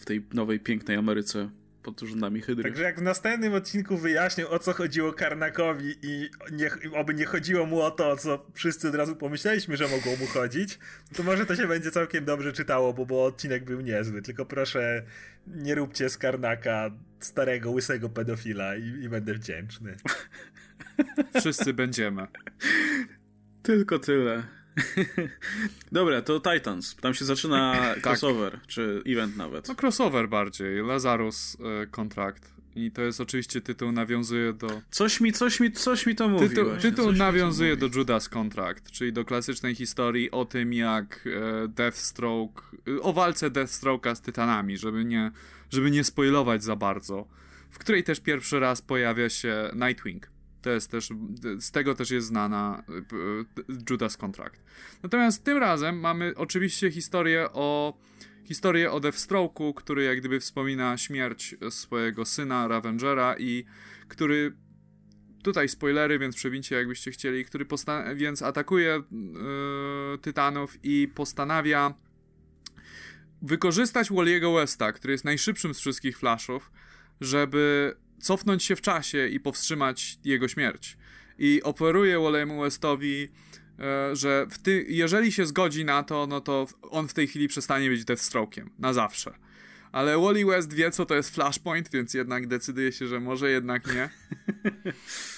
w tej nowej, pięknej Ameryce pod rządami Hydry. Także jak w następnym odcinku wyjaśnił, o co chodziło Karnakowi i nie, oby nie chodziło mu o to, o co wszyscy od razu pomyśleliśmy, że mogło mu chodzić, to może to się będzie całkiem dobrze czytało, bo, bo odcinek był niezły. Tylko proszę, nie róbcie z Karnaka starego, łysego pedofila i, i będę wdzięczny. Wszyscy będziemy. Tylko tyle. Dobra, to Titans. Tam się zaczyna tak. crossover, czy event nawet. No crossover bardziej. Lazarus e, kontrakt. I to jest oczywiście tytuł nawiązuje do... Coś mi, coś mi, coś mi to mówi Tytuł, tytuł nawiązuje do Judas Contract, czyli do klasycznej historii o tym, jak e, Deathstroke... o walce Deathstroke'a z Tytanami, żeby nie, żeby nie spoilować za bardzo. W której też pierwszy raz pojawia się Nightwing. To jest też, z tego też jest znana e, Judas Contract. Natomiast tym razem mamy oczywiście historię o historię o Deathstroke'u, który jak gdyby wspomina śmierć swojego syna Ravengera i który tutaj spoilery, więc przewincie jakbyście chcieli, który więc atakuje yy, Tytanów i postanawia wykorzystać Wally'ego Westa, który jest najszybszym z wszystkich Flashów, żeby cofnąć się w czasie i powstrzymać jego śmierć. I oferuje Wally'emu Westowi E, że ty, jeżeli się zgodzi na to, no to on w tej chwili przestanie być Deathstroke'iem. Na zawsze. Ale Wally West wie, co to jest Flashpoint, więc jednak decyduje się, że może jednak nie.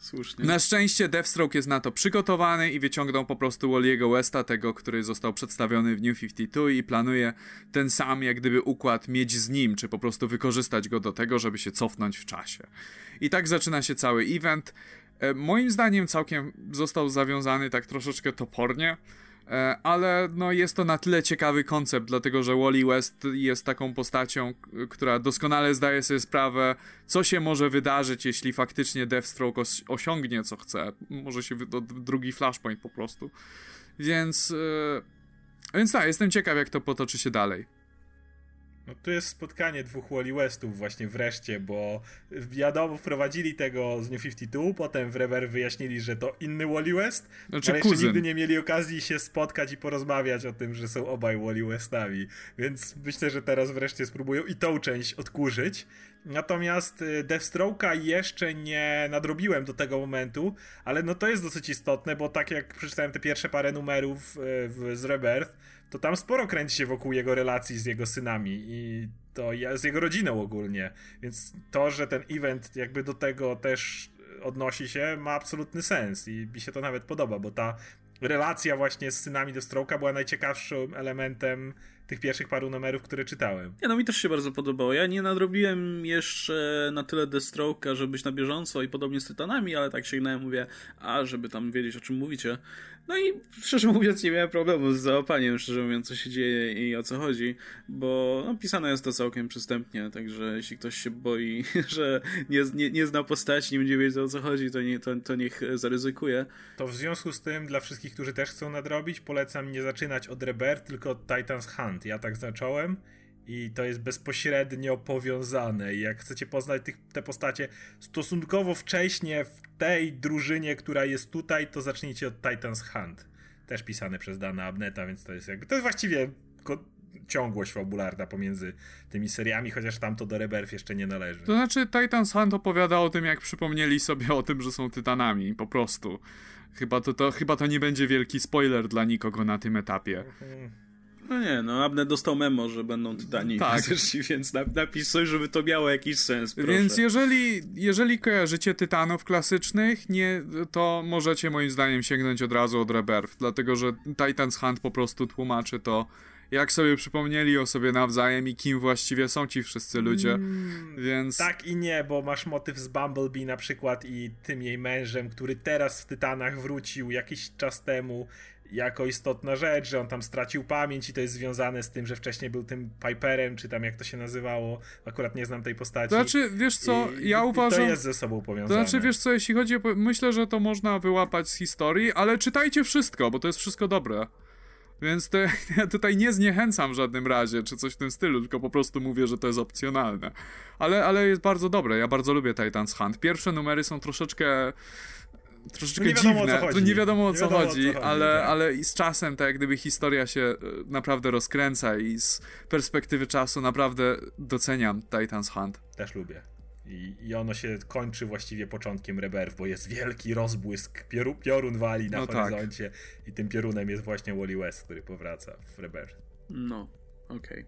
Słusznie. Na szczęście Deathstroke jest na to przygotowany i wyciągnął po prostu Wally'ego Westa, tego, który został przedstawiony w New 52 i planuje ten sam jak gdyby układ mieć z nim, czy po prostu wykorzystać go do tego, żeby się cofnąć w czasie. I tak zaczyna się cały event. E, moim zdaniem całkiem został zawiązany tak troszeczkę topornie, ale no jest to na tyle ciekawy koncept, dlatego że Wally West jest taką postacią, która doskonale zdaje sobie sprawę, co się może wydarzyć, jeśli faktycznie Deathstroke os osiągnie co chce. Może się drugi Flashpoint po prostu. Więc, e, więc tak, jestem ciekaw, jak to potoczy się dalej. No tu jest spotkanie dwóch Wally Westów właśnie wreszcie, bo wiadomo, wprowadzili tego z New 52, potem w Rever wyjaśnili, że to inny Wally West, znaczy, ale jeszcze kuzyn. nigdy nie mieli okazji się spotkać i porozmawiać o tym, że są obaj Wally Westami, więc myślę, że teraz wreszcie spróbują i tą część odkurzyć. Natomiast y, Deathstroke'a jeszcze nie nadrobiłem do tego momentu, ale no to jest dosyć istotne, bo tak jak przeczytałem te pierwsze parę numerów y, w, z Rebirth, to tam sporo kręci się wokół jego relacji z jego synami i to z jego rodziną ogólnie. Więc to, że ten event jakby do tego też odnosi się, ma absolutny sens i mi się to nawet podoba, bo ta relacja właśnie z synami Deathstroke'a była najciekawszym elementem tych pierwszych paru numerów, które czytałem. Nie, no mi też się bardzo podobało. Ja nie nadrobiłem jeszcze na tyle Deathstroke'a, żeby być na bieżąco i podobnie z Tytanami, ale tak sięgnąłem, mówię, a żeby tam wiedzieć o czym mówicie, no i szczerze mówiąc nie miałem problemu z załapaniem, szczerze mówiąc, co się dzieje i o co chodzi, bo no, pisane jest to całkiem przystępnie, także jeśli ktoś się boi, że nie, nie, nie zna postaci, nie będzie wiedział o co chodzi, to, nie, to, to niech zaryzykuje. To w związku z tym, dla wszystkich, którzy też chcą nadrobić, polecam nie zaczynać od Rebirth, tylko od Titans Hunt. Ja tak zacząłem i to jest bezpośrednio powiązane. I jak chcecie poznać tych, te postacie stosunkowo wcześnie w tej drużynie, która jest tutaj, to zacznijcie od Titans Hunt. Też pisane przez Dana Abneta, więc to jest jakby. To jest właściwie ciągłość fabularna pomiędzy tymi seriami, chociaż tamto do Rebirth jeszcze nie należy. To znaczy Titans Hunt opowiada o tym, jak przypomnieli sobie o tym, że są tytanami, po prostu. Chyba to, to, chyba to nie będzie wielki spoiler dla nikogo na tym etapie. Mhm. No nie, no Abner dostał memo, że będą tytani tak. fizyczni, więc napisz coś, żeby to miało jakiś sens, proszę. Więc jeżeli, jeżeli kojarzycie tytanów klasycznych, nie, to możecie moim zdaniem sięgnąć od razu od Rebirth, dlatego że Titans Hunt po prostu tłumaczy to, jak sobie przypomnieli o sobie nawzajem i kim właściwie są ci wszyscy ludzie, mm, więc... Tak i nie, bo masz motyw z Bumblebee na przykład i tym jej mężem, który teraz w Tytanach wrócił jakiś czas temu jako istotna rzecz, że on tam stracił pamięć i to jest związane z tym, że wcześniej był tym Piperem, czy tam jak to się nazywało. Akurat nie znam tej postaci. To znaczy, wiesz co, I, ja uważam... to jest ze sobą powiązane. To znaczy, wiesz co, jeśli chodzi o... Myślę, że to można wyłapać z historii, ale czytajcie wszystko, bo to jest wszystko dobre. Więc to, ja tutaj nie zniechęcam w żadnym razie, czy coś w tym stylu, tylko po prostu mówię, że to jest opcjonalne. Ale, ale jest bardzo dobre, ja bardzo lubię Titans Hunt. Pierwsze numery są troszeczkę troszeczkę nie dziwne, to nie wiadomo o co, chodzi, o co chodzi, ale, tak. ale z czasem tak jak gdyby historia się e, naprawdę rozkręca i z perspektywy czasu naprawdę doceniam Titans Hunt. Też lubię. I, I ono się kończy właściwie początkiem Rebirth, bo jest wielki rozbłysk, pioru, piorun wali na no tak. horyzoncie tak. i tym piorunem jest właśnie Wally West, który powraca w Rebirth. No, okej. Okay.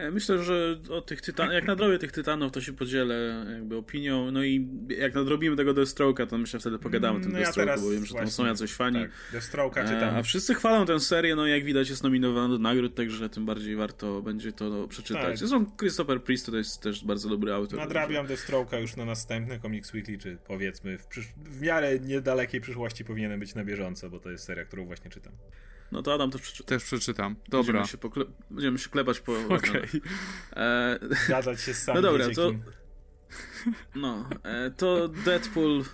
E, myślę, że o tych tytan- jak nadrobię tych tytanów, to się podzielę jakby opinią. No i jak nadrobimy tego Deathstroke'a, to myślę wtedy pogadamy o tym no ja bo wiem, że tam są jacyś fani. Tak, Deathstroke'a czytam. E, a wszyscy chwalą tę serię, no jak widać jest nominowana do nagród, także tym bardziej warto będzie to przeczytać. Tak. Zresztą Christopher Priest to jest też bardzo dobry autor. Nadrabiam także... Deathstroke'a już na następny Comics Weekly, czy powiedzmy w, przysz- w miarę niedalekiej przyszłości powinienem być na bieżąco, bo to jest seria, którą właśnie czytam. No to Adam też przeczyta. Też przeczytam. Dobra. Będziemy się, pokle... Będziemy się klepać po... Okej. Okay. E... Zgadzać się z No dobra, to... No, e, to Deadpool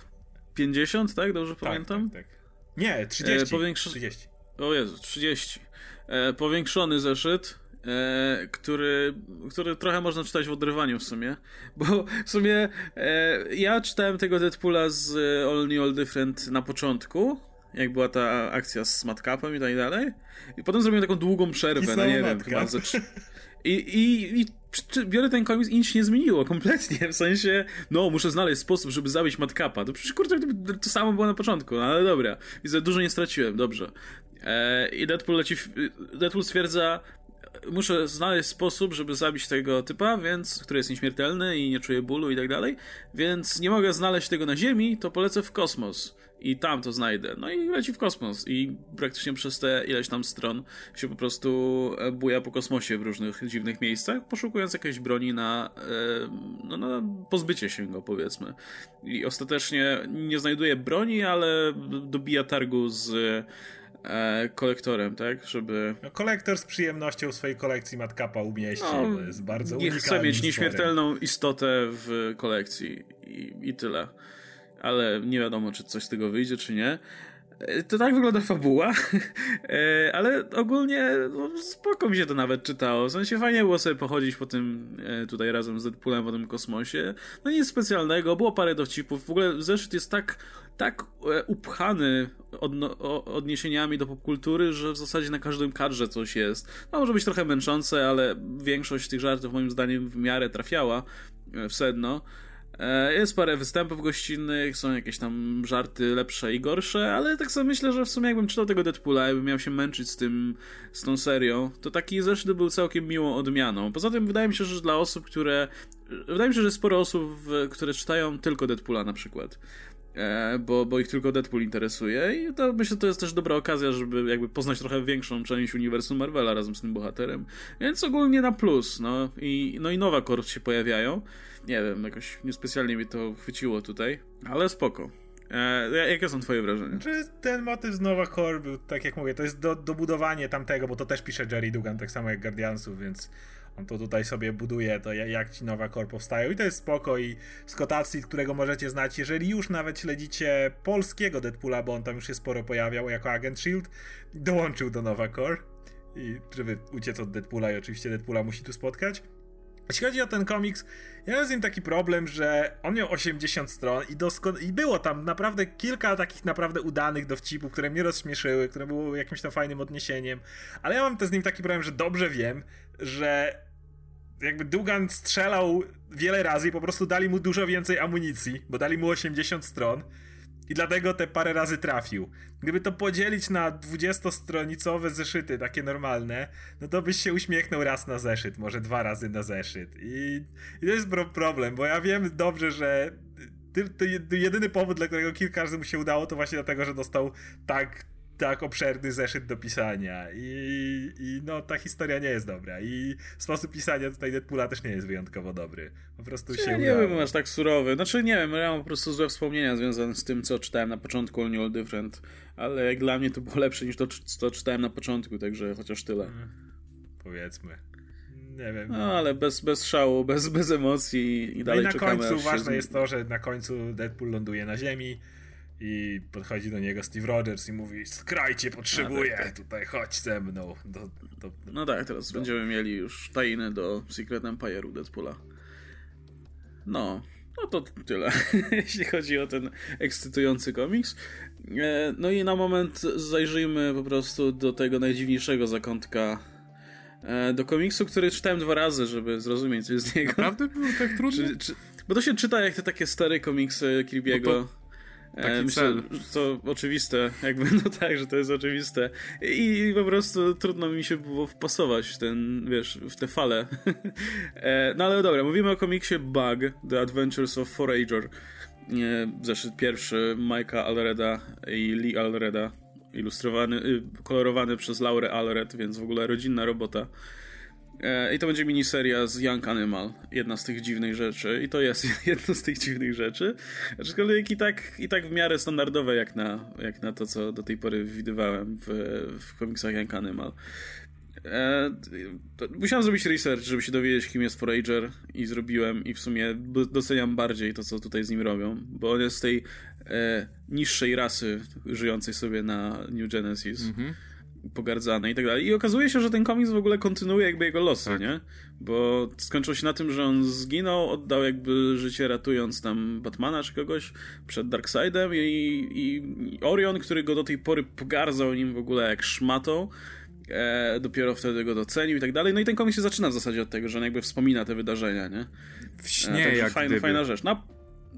50, tak? Dobrze tak, pamiętam? Tak, tak. Nie, 30. E, powiększ... 30. O Jezu, 30. E, powiększony zeszyt, e, który, który trochę można czytać w odrywaniu w sumie, bo w sumie e, ja czytałem tego Deadpoola z All New All Different na początku, jak była ta akcja z Madcapem i tak dalej. I potem zrobiłem taką długą przerwę, no nie wiem, chyba ze I, i, i biorę ten komiks i nic się nie zmieniło kompletnie, w sensie, no, muszę znaleźć sposób, żeby zabić Madcapa. To przecież, kurde, to samo było na początku, no, ale dobra. I za dużo nie straciłem, dobrze. E, I Deadpool leci, Deadpool stwierdza, muszę znaleźć sposób, żeby zabić tego typa, więc, który jest nieśmiertelny i nie czuje bólu i tak dalej, więc nie mogę znaleźć tego na Ziemi, to polecę w kosmos i tam to znajdę. No i leci w kosmos i praktycznie przez te ileś tam stron się po prostu e, buja po kosmosie w różnych dziwnych miejscach, poszukując jakiejś broni na, e, no, na pozbycie się go, powiedzmy. I ostatecznie nie znajduje broni, ale dobija targu z e, kolektorem, tak? Żeby... No, kolektor z przyjemnością swojej kolekcji Madcapa umieści, no, jest bardzo unikalny Chce mieć nieśmiertelną istotę w kolekcji i, i tyle ale nie wiadomo, czy coś z tego wyjdzie, czy nie. E, to tak wygląda fabuła, e, ale ogólnie no, spoko mi się to nawet czytało. W sensie fajnie było sobie pochodzić po tym e, tutaj razem z Deadpoolem po tym kosmosie. No nic specjalnego, było parę dowcipów. W ogóle zeszyt jest tak, tak upchany odno- odniesieniami do popkultury, że w zasadzie na każdym kadrze coś jest. No może być trochę męczące, ale większość tych żartów moim zdaniem w miarę trafiała w sedno. E, jest parę występów gościnnych, są jakieś tam żarty lepsze i gorsze, ale tak sobie myślę, że w sumie jakbym czytał tego Deadpoola, jakbym miał się męczyć z tym, z tą serią, to taki zeszyt był całkiem miłą odmianą. Poza tym wydaje mi się, że dla osób, które... Wydaje mi się, że sporo osób, które czytają tylko Deadpoola na przykład. E, bo, bo ich tylko Deadpool interesuje i to myślę, że to jest też dobra okazja, żeby jakby poznać trochę większą część uniwersum Marvela razem z tym bohaterem. Więc ogólnie na plus, no i, no i nowa kort się pojawiają nie wiem, jakoś niespecjalnie mi to chwyciło tutaj, ale spoko. E, jakie są twoje wrażenia? Czy ten motyw z Nowa Core tak jak mówię, to jest do, dobudowanie tamtego, bo to też pisze Jerry Dugan, tak samo jak Guardiansów, więc on to tutaj sobie buduje, to jak ci Nowa Core powstają i to jest spoko i skotacji, którego możecie znać, jeżeli już nawet śledzicie polskiego Deadpoola, bo on tam już się sporo pojawiał jako agent SHIELD, dołączył do Nowa Core i żeby uciec od Deadpoola i oczywiście Deadpoola musi tu spotkać. Jeśli chodzi o ten komiks, ja mam z nim taki problem, że on miał 80 stron i, i było tam naprawdę kilka takich naprawdę udanych dowcipów, które mnie rozśmieszyły, które były jakimś tam fajnym odniesieniem, ale ja mam też z nim taki problem, że dobrze wiem, że jakby Dugan strzelał wiele razy i po prostu dali mu dużo więcej amunicji, bo dali mu 80 stron i dlatego te parę razy trafił. Gdyby to podzielić na 20-stronicowe zeszyty, takie normalne, no to byś się uśmiechnął raz na zeszyt, może dwa razy na zeszyt. I, i to jest problem, bo ja wiem dobrze, że to jedyny powód, dla którego kilka razy mu się udało, to właśnie dlatego, że dostał tak tak obszerny zeszyt do pisania I, i no ta historia nie jest dobra i sposób pisania tutaj Deadpoola też nie jest wyjątkowo dobry. Po prostu się ja nie wiem, aż tak surowy. Znaczy nie wiem, ja mam po prostu złe wspomnienia związane z tym, co czytałem na początku All New All Different, ale jak dla mnie to było lepsze niż to, co czytałem na początku, także chociaż tyle. Hmm. Powiedzmy. Nie wiem. No, ale bez, bez szału, bez, bez emocji i dalej no i na końcu ważne jest to, że na końcu Deadpool ląduje na ziemi i podchodzi do niego Steve Rogers i mówi skrajcie, potrzebuję, tak, tak. tutaj chodź ze mną. Do, do, no tak, teraz do... będziemy mieli już tajny do Secret Empire'u Deadpoola. No, no to tyle, jeśli chodzi o ten ekscytujący komiks. E, no i na moment zajrzyjmy po prostu do tego najdziwniejszego zakątka e, do komiksu, który czytałem dwa razy, żeby zrozumieć coś z niego. Naprawdę było tak trudno? Czy, czy, bo to się czyta jak te takie stare komiksy Kirby'ego. E, myślę, że to oczywiste, jakby, no tak, że to jest oczywiste. I, po prostu trudno mi się było wpasować w ten, wiesz, w te fale. E, no ale dobra, mówimy o komiksie Bug, The Adventures of Forager. Zeszyt pierwszy Mike'a Alreda i Lee Alreda, ilustrowany, y, kolorowany przez Laurę Alred, więc w ogóle rodzinna robota. E, I to będzie miniseria z Young Animal. Jedna z tych dziwnych rzeczy. I to jest jedna z tych dziwnych rzeczy. Aczkolwiek i tak, i tak w miarę standardowe, jak na, jak na to, co do tej pory widywałem w, w komiksach Young Animal. E, musiałem zrobić research, żeby się dowiedzieć, kim jest Forager i zrobiłem i w sumie doceniam bardziej to, co tutaj z nim robią, bo on jest z tej e, niższej rasy żyjącej sobie na New Genesis. Mm -hmm pogardzane i tak dalej. I okazuje się, że ten komiks w ogóle kontynuuje jakby jego losy, tak. nie? Bo skończył się na tym, że on zginął, oddał jakby życie ratując tam Batmana czy kogoś przed Darkseidem i, i Orion, który go do tej pory pogardzał nim w ogóle jak szmatą, e, dopiero wtedy go docenił i tak dalej. No i ten komiks się zaczyna w zasadzie od tego, że on jakby wspomina te wydarzenia, nie? W śnie e, jak fajna, fajna rzecz. No,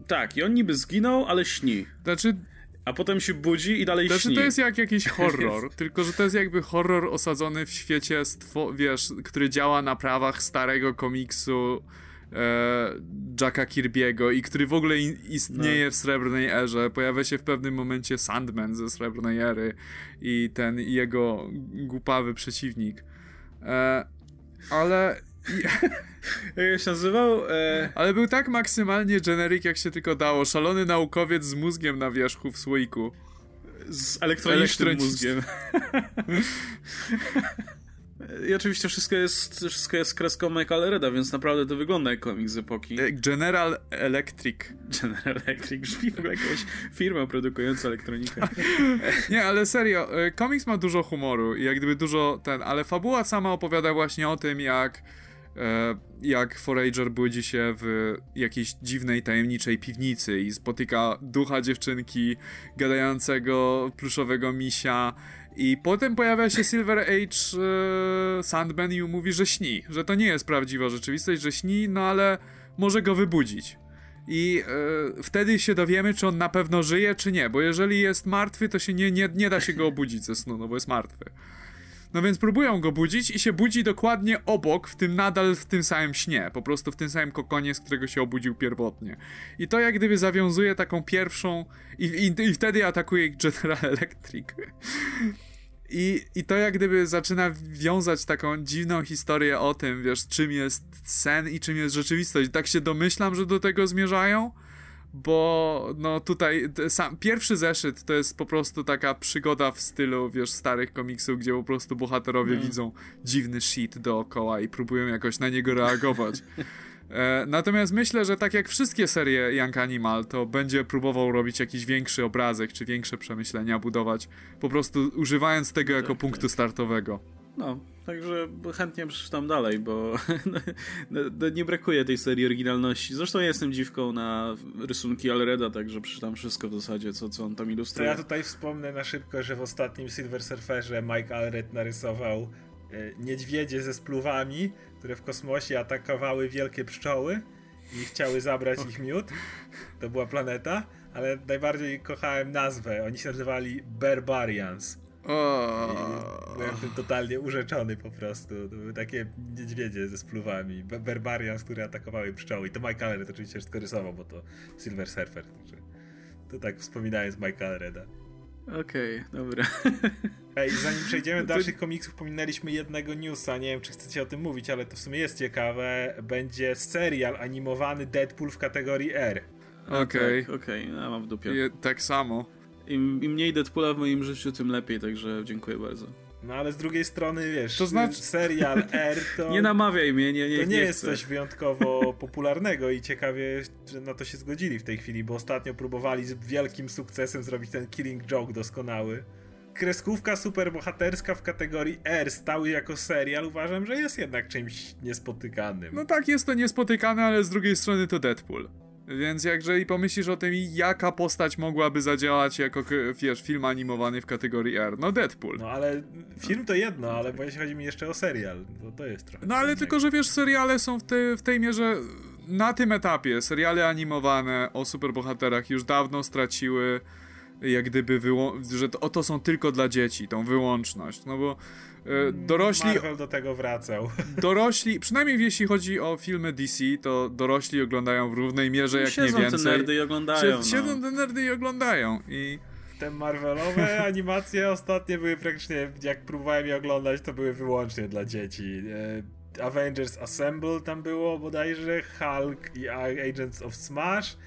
tak, i on niby zginął, ale śni. Znaczy, a potem się budzi i dalej znaczy, śni. To jest jak jakiś horror, tylko że to jest jakby horror osadzony w świecie, stwo, wiesz, który działa na prawach starego komiksu e, Jacka Kirby'ego i który w ogóle istnieje no. w Srebrnej Erze. Pojawia się w pewnym momencie Sandman ze Srebrnej Ery i ten jego głupawy przeciwnik. E, ale jak się nazywał? E... Ale był tak maksymalnie generic, jak się tylko dało. Szalony naukowiec z mózgiem na wierzchu w słoiku. Z elektronicznym mózgiem. I oczywiście wszystko jest, wszystko jest kreską Michaela Reda, więc naprawdę to wygląda jak komiks z epoki. E, General Electric. General Electric brzmi w ogóle jakaś firma produkująca elektronikę. Nie, ale serio, e, komiks ma dużo humoru i jak gdyby dużo ten, ale fabuła sama opowiada właśnie o tym, jak jak Forager budzi się w jakiejś dziwnej, tajemniczej piwnicy i spotyka ducha dziewczynki, gadającego pluszowego misia i potem pojawia się Silver Age e, Sandman i mówi, że śni, że to nie jest prawdziwa rzeczywistość, że śni, no ale może go wybudzić. I e, wtedy się dowiemy, czy on na pewno żyje, czy nie, bo jeżeli jest martwy, to się nie, nie, nie da się go obudzić ze snu, no bo jest martwy. No więc próbują go budzić i się budzi dokładnie obok, w tym nadal w tym samym śnie, po prostu w tym samym kokonie, z którego się obudził pierwotnie. I to jak gdyby zawiązuje taką pierwszą i, i, i wtedy atakuje General Electric. I, I to jak gdyby zaczyna wiązać taką dziwną historię o tym, wiesz, czym jest sen i czym jest rzeczywistość. Tak się domyślam, że do tego zmierzają, bo no tutaj sam, pierwszy zeszyt to jest po prostu taka przygoda w stylu, wiesz, starych komiksów, gdzie po prostu bohaterowie no. widzą dziwny shit dookoła i próbują jakoś na niego reagować. E, natomiast myślę, że tak jak wszystkie serie Young Animal, to będzie próbował robić jakiś większy obrazek, czy większe przemyślenia budować, po prostu używając tego jako tak, punktu tak. startowego. No, także chętnie przeczytam dalej, bo no, no, no, nie brakuje tej serii oryginalności. Zresztą ja jestem dziwką na rysunki Alreda, także przeczytam wszystko w zasadzie, co, co on tam ilustruje. To ja tutaj wspomnę na szybko, że w ostatnim Silver Surferze Mike Alred narysował e, niedźwiedzie ze spluwami, które w kosmosie atakowały wielkie pszczoły i chciały zabrać ich miód. To była planeta, ale najbardziej kochałem nazwę. Oni się nazywali Barbarians. Oh. Byłem tym totalnie urzeczony po prostu. To były takie niedźwiedzie ze spluwami. Barbarians, które atakowały pszczoły. I to Mike Allred oczywiście wszystko rysował, bo to Silver Surfer. Także to tak wspominając Mike Allreda. Okej, okay, dobra. Ej, zanim przejdziemy do dalszych komiksów, pominęliśmy jednego newsa. Nie wiem, czy chcecie o tym mówić, ale to w sumie jest ciekawe. Będzie serial animowany Deadpool w kategorii R. Okej. Okay. Okej, okay, ja mam w dupie. Je, tak samo. Im, Im mniej Deadpoola w moim życiu, tym lepiej, także dziękuję bardzo. No ale z drugiej strony, wiesz, to znaczy... serial R to... nie namawiaj mnie, nie, nie To nie, nie jest coś wyjątkowo popularnego i ciekawie, że na to się zgodzili w tej chwili, bo ostatnio próbowali z wielkim sukcesem zrobić ten Killing Joke doskonały. Kreskówka superbohaterska w kategorii R stały jako serial uważam, że jest jednak czymś niespotykanym. No tak, jest to niespotykane, ale z drugiej strony to Deadpool. Więc jeżeli pomyślisz o tym, jaka postać mogłaby zadziałać jako, wiesz, film animowany w kategorii R, no Deadpool. No ale film to jedno, ale jeśli chodzi mi jeszcze o serial, to to jest trochę. No ale tylko, że wiesz, seriale są w, te, w tej mierze na tym etapie, seriale animowane o superbohaterach już dawno straciły jak gdyby, że to, to są tylko dla dzieci, tą wyłączność, no bo dorośli... Marvel do tego wracał. Dorośli, przynajmniej jeśli chodzi o filmy DC, to dorośli oglądają w równej mierze, jak siedzą nie więcej. Siedzą te nerdy i oglądają. Sie, siedzą no. te nerdy i oglądają i... Te Marvelowe animacje ostatnie były praktycznie, jak próbowałem je oglądać, to były wyłącznie dla dzieci. E, Avengers Assemble tam było bodajże, Hulk i Agents of Smash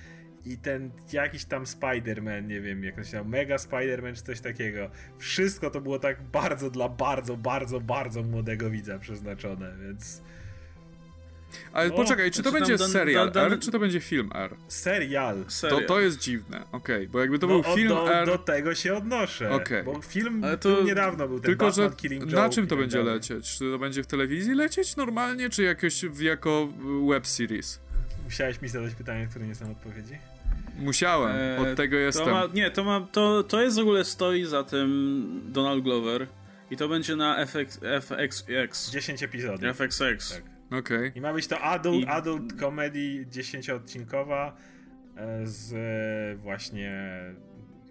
i ten jakiś tam Spider-Man, nie wiem jak to się nazywa, Mega Spider-Man czy coś takiego. Wszystko to było tak bardzo dla bardzo, bardzo, bardzo młodego widza przeznaczone, więc... Ale no, poczekaj, czy to będzie serial dan, dan, R, czy to będzie film R? Serial. To, to jest dziwne, okej, okay, bo jakby to no, był film do, R... Do tego się odnoszę, okay. bo film Ale to... niedawno był ten Tylko, Batman że Killing na czym to będzie dalej. lecieć? Czy to będzie w telewizji lecieć normalnie, czy jakoś jako web series? Musiałeś mi zadać pytanie, które nie są odpowiedzi? Musiałem, eee, od tego jestem. To ma, nie, to, ma, to, to jest w ogóle stoi za tym Donald Glover i to będzie na FX, FXX. 10 epizodów. FXX. Tak. Okay. I ma być to adult, I... adult comedy 10-odcinkowa e, z właśnie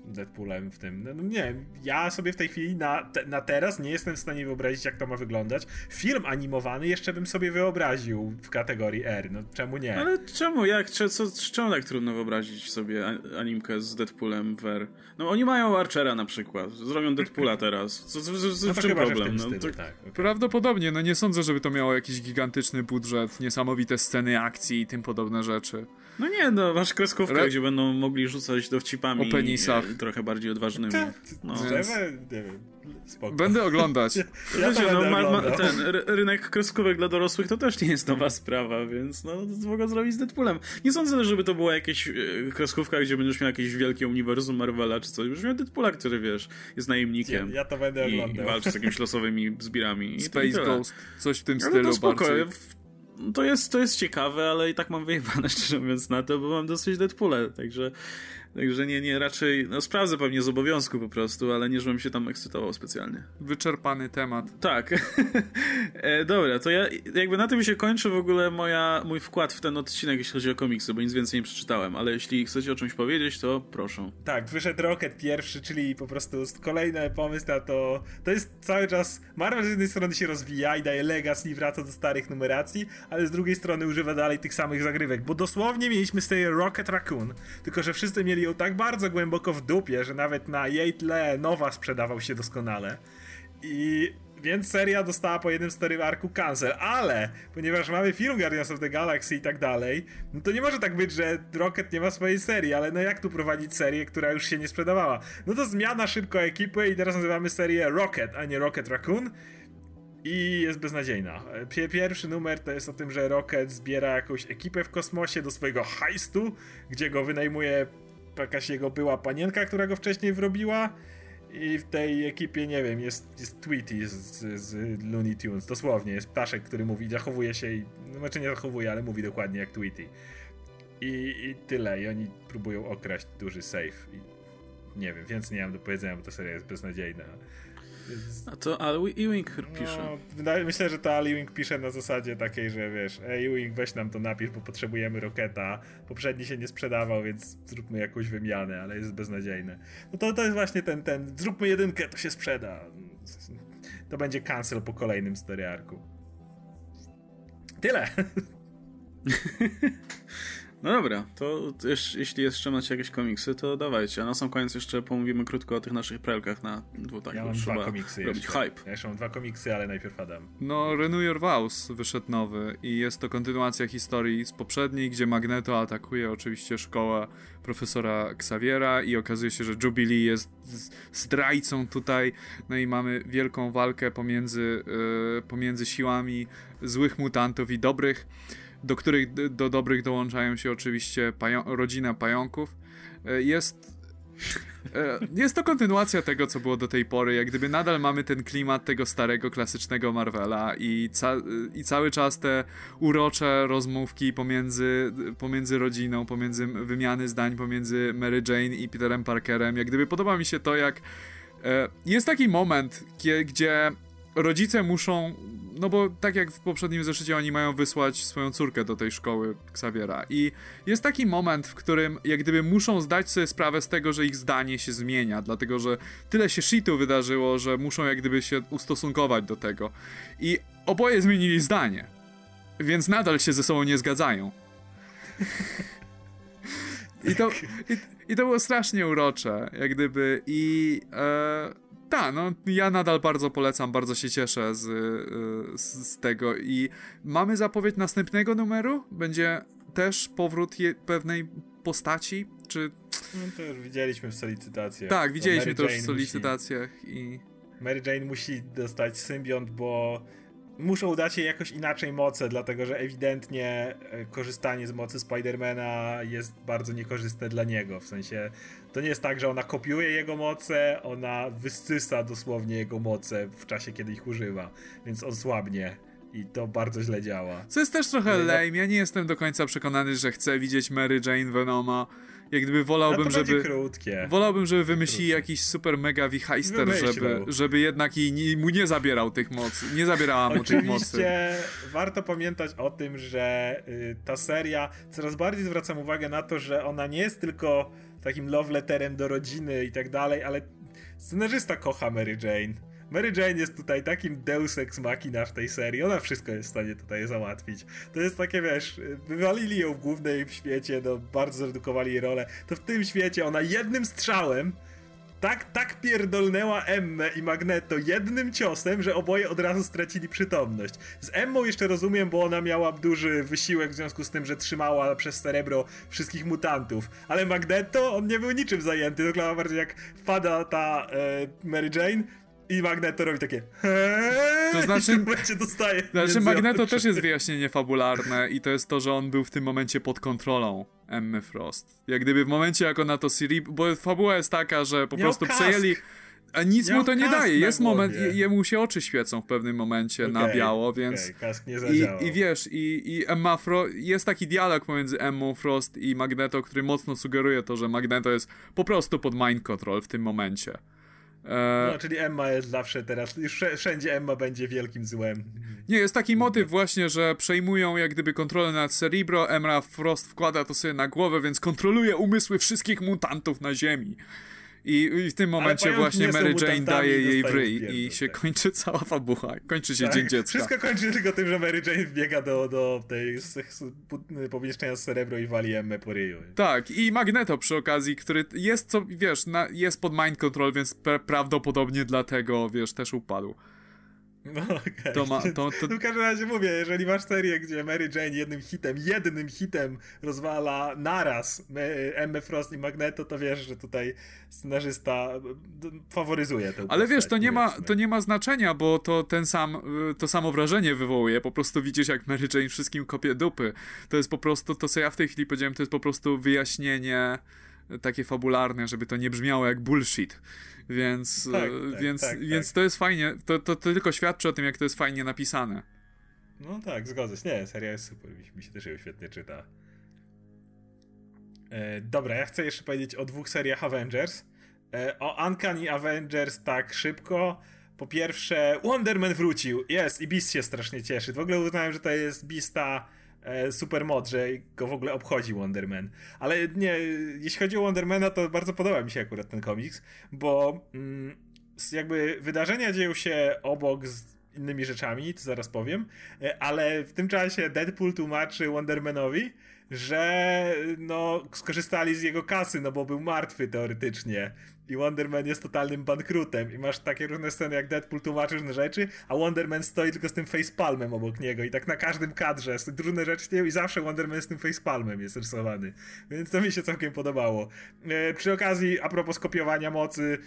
Deadpoolem w tym. No, no, nie, ja sobie w tej chwili na, te, na teraz nie jestem w stanie wyobrazić, jak to ma wyglądać. Film animowany jeszcze bym sobie wyobraził w kategorii R, no czemu nie? Ale czemu, jak, co, czemu tak trudno wyobrazić sobie animkę z Deadpoolem w R? No oni mają Archera na przykład, zrobią Deadpoola teraz. Co, co, co, no w czym problem? W no, stylu, to... tak, okay. Prawdopodobnie, no nie sądzę, żeby to miało jakiś gigantyczny budżet, niesamowite sceny akcji i tym podobne rzeczy. No nie, no masz kreskówkę, Re... gdzie będą mogli rzucać dowcipami. O penisach. Trochę bardziej odważnymi. No. Więc... nie wiem, spoko. Będę oglądać. ja, Wiecie, no, ma, ma, ten rynek kreskówek dla dorosłych to też nie jest nowa sprawa, więc no, mogę zrobić z Deadpoolem. Nie sądzę, żeby to była jakaś e, kreskówka, gdzie będziesz miał jakieś wielkie uniwersum Marvela czy coś. Będziesz miał Deadpoola, który wiesz, jest najemnikiem. Ja, ja to będę i, oglądał. I walczy z jakimiś losowymi zbirami. Space Ghost, coś w tym Ale stylu. To spoko, to jest, to jest ciekawe, ale i tak mam wyjebane szczerze mówiąc na to, bo mam dosyć Deadpoola, także Także nie, nie, raczej, no sprawdzę pewnie z obowiązku po prostu, ale nie, żebym się tam ekscytował specjalnie. Wyczerpany temat. Tak. e, dobra, to ja jakby na tym się kończy w ogóle moja, mój wkład w ten odcinek, jeśli chodzi o komiksy, bo nic więcej nie przeczytałem, ale jeśli chcecie o czymś powiedzieć, to proszę. Tak, wyszedł Rocket pierwszy, czyli po prostu kolejny pomysł na to, to jest cały czas, Marvel z jednej strony się rozwija i daje legacy i wraca do starych numeracji, ale z drugiej strony używa dalej tych samych zagrywek, bo dosłownie mieliśmy serię Rocket Raccoon, tylko że wszyscy mieli ją tak bardzo głęboko w dupie, że nawet na jej tle nowa sprzedawał się doskonale. I więc seria dostała po jednym story arku cancel, ale ponieważ mamy film Guardians of the Galaxy i tak dalej, no to nie może tak być, że Rocket nie ma swojej serii, ale no jak tu prowadzić serię, która już się nie sprzedawała? No to zmiana szybko ekipy i teraz nazywamy serię Rocket, a nie Rocket Raccoon i jest beznadziejna. Pierwszy numer to jest o tym, że Rocket zbiera jakąś ekipę w kosmosie do swojego heistu, gdzie go wynajmuje jakaś jego była panienka, która go wcześniej wrobiła i w tej ekipie, nie wiem, jest, jest Tweety z, z Looney Tunes, dosłownie, jest ptaszek, który mówi, zachowuje się i, no znaczy nie zachowuje, ale mówi dokładnie jak Tweety. I, I tyle, i oni próbują okraść duży safe. I nie wiem, więcej nie mam do powiedzenia, bo ta seria jest beznadziejna. A to Ali Ewing pisze. No, myślę, że to Ali Ewing pisze na zasadzie takiej, że wiesz, ej Ewing weź nam to napisz, bo potrzebujemy Roketa. Poprzedni się nie sprzedawał, więc zróbmy jakąś wymianę, ale jest beznadziejne. No to, to jest właśnie ten, ten, zróbmy jedynkę, to się sprzeda. To będzie cancel po kolejnym story arku. Tyle. No dobra, to jeśli jeszcze macie jakieś komiksy, to dawajcie. A na sam koniec jeszcze pomówimy krótko o tych naszych prelkach na dwóch Ja mam dwa komiksy robić jeszcze. hype. Ja jeszcze mam dwa komiksy, ale najpierw Adam. No, Renew Your Vows wyszedł nowy i jest to kontynuacja historii z poprzedniej, gdzie Magneto atakuje oczywiście szkołę profesora Xaviera i okazuje się, że Jubilee jest zdrajcą tutaj. No i mamy wielką walkę pomiędzy, yy, pomiędzy siłami złych mutantów i dobrych do których do dobrych dołączają się oczywiście pają rodzina pająków. E, jest e, jest to kontynuacja tego, co było do tej pory. Jak gdyby nadal mamy ten klimat tego starego, klasycznego Marvela i, ca i cały czas te urocze rozmówki pomiędzy, pomiędzy rodziną, pomiędzy wymiany zdań pomiędzy Mary Jane i Peterem Parkerem. Jak gdyby podoba mi się to, jak e, jest taki moment, gdzie rodzice muszą, no bo tak jak w poprzednim zeszycie oni mają wysłać swoją córkę do tej szkoły Xaviera. I jest taki moment, w którym jak gdyby muszą zdać sobie sprawę z tego, że ich zdanie się zmienia, dlatego że tyle się shitu wydarzyło, że muszą jak gdyby się ustosunkować do tego. I oboje zmienili zdanie, więc nadal się ze sobą nie zgadzają. I to, i, i, to było strasznie urocze, jak gdyby. I... E, tak, no ja nadal bardzo polecam, bardzo się cieszę z, y, z, z, tego i mamy zapowiedź następnego numeru? Będzie też powrót je, pewnej postaci, czy... No to już widzieliśmy w solicytacjach. Tak, widzieliśmy to już w solicytacjach musi, i... Mary Jane musi dostać symbiont, bo muszą dać jej jakoś inaczej moce, dlatego że ewidentnie e, korzystanie z mocy Spidermana jest bardzo niekorzystne dla niego. W sensie to nie jest tak, że ona kopiuje jego moce, ona wysysa dosłownie jego moce w czasie, kiedy ich używa, więc on słabnie. I to bardzo źle działa. Co jest też trochę no lame. Ja nie jestem do końca przekonany, że chcę widzieć Mary Jane Venoma jak gdyby wolałbym, no żeby. Krótkie. Wolałbym, żeby wymyślili jakiś super mega wichajster, żeby, żeby jednak i nie, mu nie zabierał tych mocy. Nie zabierała mu tych mocy. Oczywiście warto pamiętać o tym, że y, ta seria coraz bardziej zwracam uwagę na to, że ona nie jest tylko takim love letterem do rodziny i tak dalej, ale scenarzysta kocha Mary Jane Mary Jane jest tutaj takim deus ex machina w tej serii, ona wszystko jest w stanie tutaj załatwić. To jest takie, wiesz, wywalili ją w głównej w świecie, no bardzo zredukowali jej rolę, to w tym świecie ona jednym strzałem tak, tak pierdolnęła Emmę i Magneto jednym ciosem, że oboje od razu stracili przytomność. Z Emmą jeszcze rozumiem, bo ona miała duży wysiłek w związku z tym, że trzymała przez cerebro wszystkich mutantów. Ale Magneto, on nie był niczym zajęty. To wygląda bardziej jak wpada ta e, Mary Jane, i Magneto robi takie To znaczy, i dostaje. Znaczy Magneto też jest wyjaśnienie fabularne i to jest to, że on był w tym momencie pod kontrolą Emmy Frost. Jak gdyby w momencie, jak ona to Siri... Bo fabuła jest taka, że po Miał prostu kask. przejęli... A nic Miał mu to nie daje. Jest moment, jemu się oczy świecą w pewnym momencie okay, na biało, więc. Okay, kask nie I, I wiesz, i, i Emma Frost. Jest taki dialog pomiędzy Emmą Frost i Magneto, który mocno sugeruje to, że Magneto jest po prostu pod mind control w tym momencie. E... No, czyli Emma jest zawsze teraz, już wszędzie Emma będzie wielkim złem. Nie, jest taki motyw właśnie, że przejmują jak gdyby kontrolę nad Cerebro, Emma Frost wkłada to sobie na głowę, więc kontroluje umysły wszystkich mutantów na Ziemi. I, I, w tym momencie właśnie Mary Jane daje jej w ryj i się tak. kończy cała fabuła. Kończy się tak? Dzień Dziecka. Wszystko kończy tylko tym, że Mary Jane wbiega do, do tej pomieszczenia z Cerebro i wali Emmę po ryju. Tak, i Magneto przy okazji, który jest, co wiesz, na, jest pod mind control, więc prawdopodobnie dlatego, wiesz, też upadł. No okay. to ma, to, to... W każdym razie mówię, jeżeli masz serię, gdzie Mary Jane jednym hitem, jednym hitem rozwala naraz Emma Frost i Magneto, to wiesz, że tutaj scenarzysta faworyzuje tę Ale wiesz, to nie, ma, to nie ma znaczenia, bo to ten sam, to samo wrażenie wywołuje. Po prostu widzisz, jak Mary Jane wszystkim kopie dupy. To jest po prostu, to co ja w tej chwili powiedziałem, to jest po prostu wyjaśnienie takie fabularne, żeby to nie brzmiało jak bullshit. Więc, tak, e, tak, więc, tak, więc tak. to jest fajnie, to, to, to, tylko świadczy o tym, jak to jest fajnie napisane. No tak, zgodzę się. Nie, seria jest super, mi się też ją świetnie czyta. E, dobra, ja chcę jeszcze powiedzieć o dwóch seriach Avengers. E, o Uncanny Avengers tak szybko. Po pierwsze, Wonderman wrócił. Jest i Beast się strasznie cieszy. W ogóle uznałem, że to jest Beasta super mod, że go w ogóle obchodzi Wonderman. Ale nie, jeśli chodzi o Wondermana, to bardzo podoba mi się akurat ten komiks, bo mm, jakby wydarzenia dzieją się obok z, innymi rzeczami, to zaraz powiem, e, ale w tym czasie Deadpool tłumaczy Wondermanowi, że no, skorzystali z jego kasy, no bo był martwy teoretycznie. I Wonderman jest totalnym bankrutem. I masz takie różne sceny, jak Deadpool tłumaczy różne rzeczy, a Wonderman stoi tylko z tym facepalmem obok niego. I tak na każdym kadrze różne rzeczy i zawsze Wonderman z tym facepalmem jest rysowany. Więc to mi się całkiem podobało. E, przy okazji, a propos skopiowania mocy,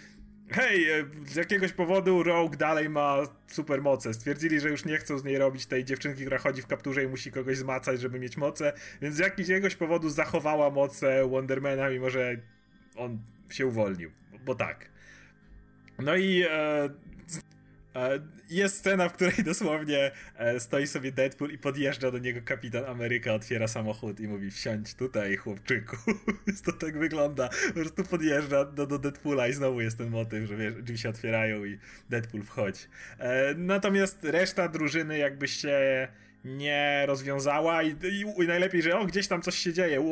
hej, e, z jakiegoś powodu Rogue dalej ma super moce. Stwierdzili, że już nie chcą z niej robić tej dziewczynki, która chodzi w kapturze i musi kogoś zmacać, żeby mieć moce, więc z jakiegoś powodu zachowała moce Wondermana, mimo że on się uwolnił, bo tak. No i e, E, jest scena, w której dosłownie e, stoi sobie Deadpool i podjeżdża do niego kapitan Ameryka, otwiera samochód i mówi wsiądź tutaj, chłopczyku. to tak wygląda. Po prostu podjeżdża do, do Deadpoola i znowu jest ten motyw, że wiesz, drzwi się otwierają i Deadpool wchodzi. E, natomiast reszta drużyny jakby się nie rozwiązała i, i, i, najlepiej, że o, gdzieś tam coś się dzieje.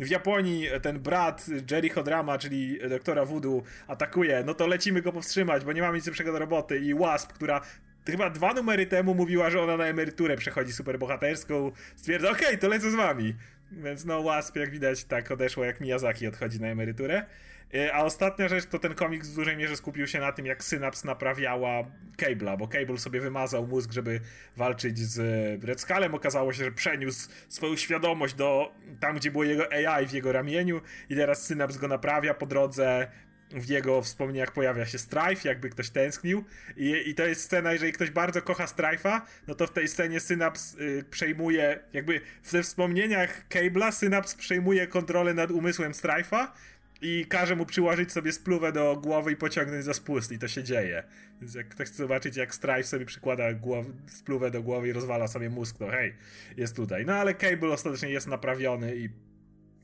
W Japonii ten brat Jerry Hodrama, czyli doktora Voodoo, atakuje, no to lecimy go powstrzymać, bo nie mamy nic lepszego do roboty i Wasp, która chyba dwa numery temu mówiła, że ona na emeryturę przechodzi superbohaterską, stwierdza, okej, okay, to lecę z wami. Więc no Wasp, jak widać, tak odeszło, jak Miyazaki odchodzi na emeryturę. E, a ostatnia rzecz to ten komiks w dużej mierze skupił się na tym, jak Synaps naprawiała Cable'a, bo Cable sobie wymazał mózg, żeby walczyć z Red Skullem. Okazało się, że przeniósł swoją świadomość do tam, gdzie było jego AI w jego ramieniu i teraz Synaps go naprawia po drodze w jego wspomnieniach pojawia się Strife, jakby ktoś tęsknił. I, I, to jest scena, jeżeli ktoś bardzo kocha Strife'a, no to w tej scenie Synaps y, przejmuje, jakby we wspomnieniach Cable'a Synaps przejmuje kontrolę nad umysłem Strife'a i każe mu przyłożyć sobie spluwę do głowy i pociągnąć za spust i to się dzieje. Więc jak ktoś chce zobaczyć, jak Strife sobie przykłada głow, spluwę do głowy i rozwala sobie mózg, to hej, jest tutaj. No ale Cable ostatecznie jest naprawiony i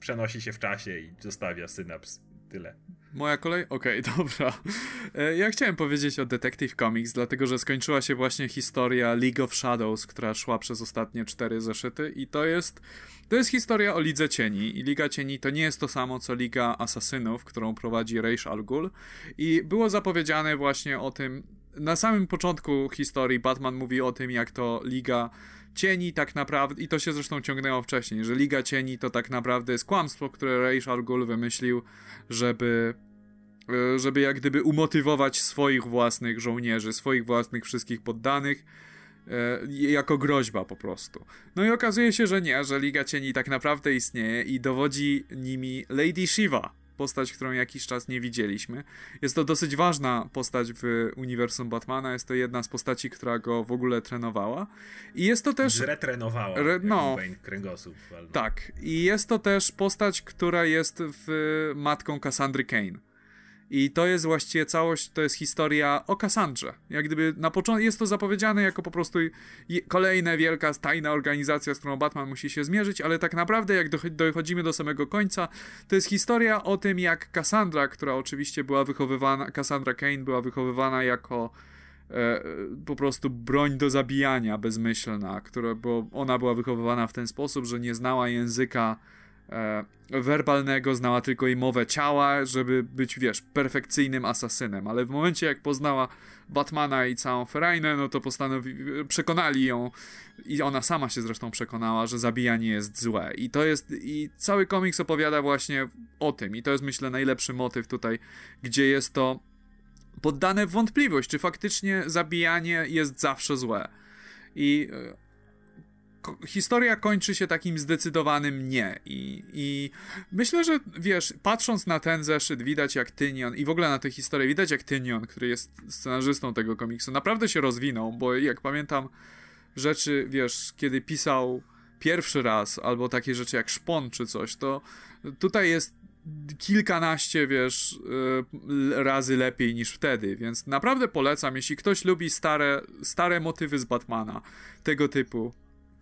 przenosi się w czasie i zostawia synaps. Tyle. Moja kolej? Okej, okay, dobra. E, ja chciałem powiedzieć o Detective Comics, dlatego że skończyła się właśnie historia League of Shadows, która szła przez ostatnie cztery zeszyty i to jest to jest historia o Lidze Cieni i Liga Cieni to nie jest to samo co Liga Asasynów, którą prowadzi Reish Al Ghul i było zapowiedziane właśnie o tym na samym początku historii Batman mówi o tym jak to Liga Cieni tak naprawdę, i to się zresztą ciągnęło wcześniej, że Liga Cieni to tak naprawdę jest kłamstwo, które Reish Al Ghul wymyślił, żeby e, żeby jak gdyby umotywować swoich własnych żołnierzy, swoich własnych wszystkich poddanych E, jako groźba po prostu. No i okazuje się, że nie, że Liga Cieni tak naprawdę istnieje i dowodzi nimi Lady Shiva, postać, którą jakiś czas nie widzieliśmy. Jest to dosyć ważna postać w uniwersum Batmana, jest to jedna z postaci, która go w ogóle trenowała. I jest to też... Retrenowała, Re... no, kręgosłup. Tak. I jest to też postać, która jest w matką Cassandry Kane i to jest właściwie całość, to jest historia o Cassandrze. Jak gdyby na początku jest to zapowiedziane jako po prostu kolejna wielka, tajna organizacja, z którą Batman musi się zmierzyć, ale tak naprawdę jak dochodzimy do samego końca, to jest historia o tym, jak Cassandra, która oczywiście była wychowywana, Cassandra Kane była wychowywana jako e, po prostu broń do zabijania bezmyślna, która, bo ona była wychowywana w ten sposób, że nie znała języka e, werbalnego, znała tylko i mowę ciała, żeby być, wiesz, perfekcyjnym asasynem, ale w momencie jak poznała Batmana i całą Ferainę, no to postanowi, przekonali ją. I ona sama się zresztą przekonała, że zabijanie jest złe. I to jest, i cały komiks opowiada właśnie o tym. I to jest myślę najlepszy motyw tutaj, gdzie jest to poddane w wątpliwość, czy faktycznie zabijanie jest zawsze złe. I e, historia kończy się takim zdecydowanym nie. I, I myślę, że wiesz, patrząc na ten zeszyt, widać jak Tynion i w ogóle na tę historię, widać jak Tynion, który jest scenarzystą tego komiksu, naprawdę się rozwinął, bo jak pamiętam rzeczy, wiesz, kiedy pisał pierwszy raz, albo takie rzeczy jak Szpon czy coś, to tutaj jest kilkanaście, wiesz, y, razy lepiej niż wtedy, więc naprawdę polecam, jeśli ktoś lubi stare, stare motywy z Batmana, tego typu,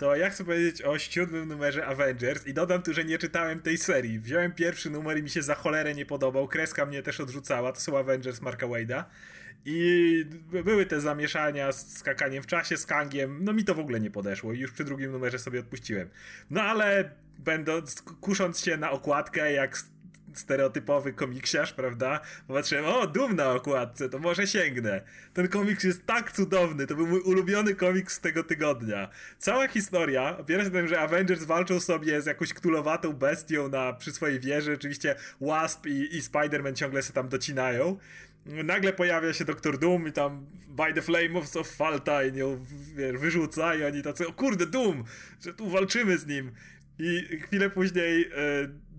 to ja chcę powiedzieć o siódmym numerze Avengers i dodam tu, że nie czytałem tej serii. Wziąłem pierwszy numer i mi się za cholerę nie podobał. Kreska mnie też odrzucała. To są Avengers Marka Wade'a. I były te zamieszania z skakaniem w czasie, z Kangiem. No mi to w ogóle nie podeszło i już przy drugim numerze sobie odpuściłem. No ale będąc, kusząc się na okładkę, jak stereotypowy komiksiarz, prawda? Popatrzyłem, o, Doom na okładce, to może sięgnę. Ten komiks jest tak cudowny, to był mój ulubiony komiks z tego tygodnia. Cała historia opiera się na tym, że Avengers walczą sobie z jakąś ktulowatą bestią na, przy swojej wieży, oczywiście Wasp i, i Spider-Man ciągle się tam docinają nagle pojawia się Doktor Doom i tam by the flames of Falta i wiesz, wyrzuca i oni tacy, o kurde, Doom, że tu walczymy z nim. I chwilę później e,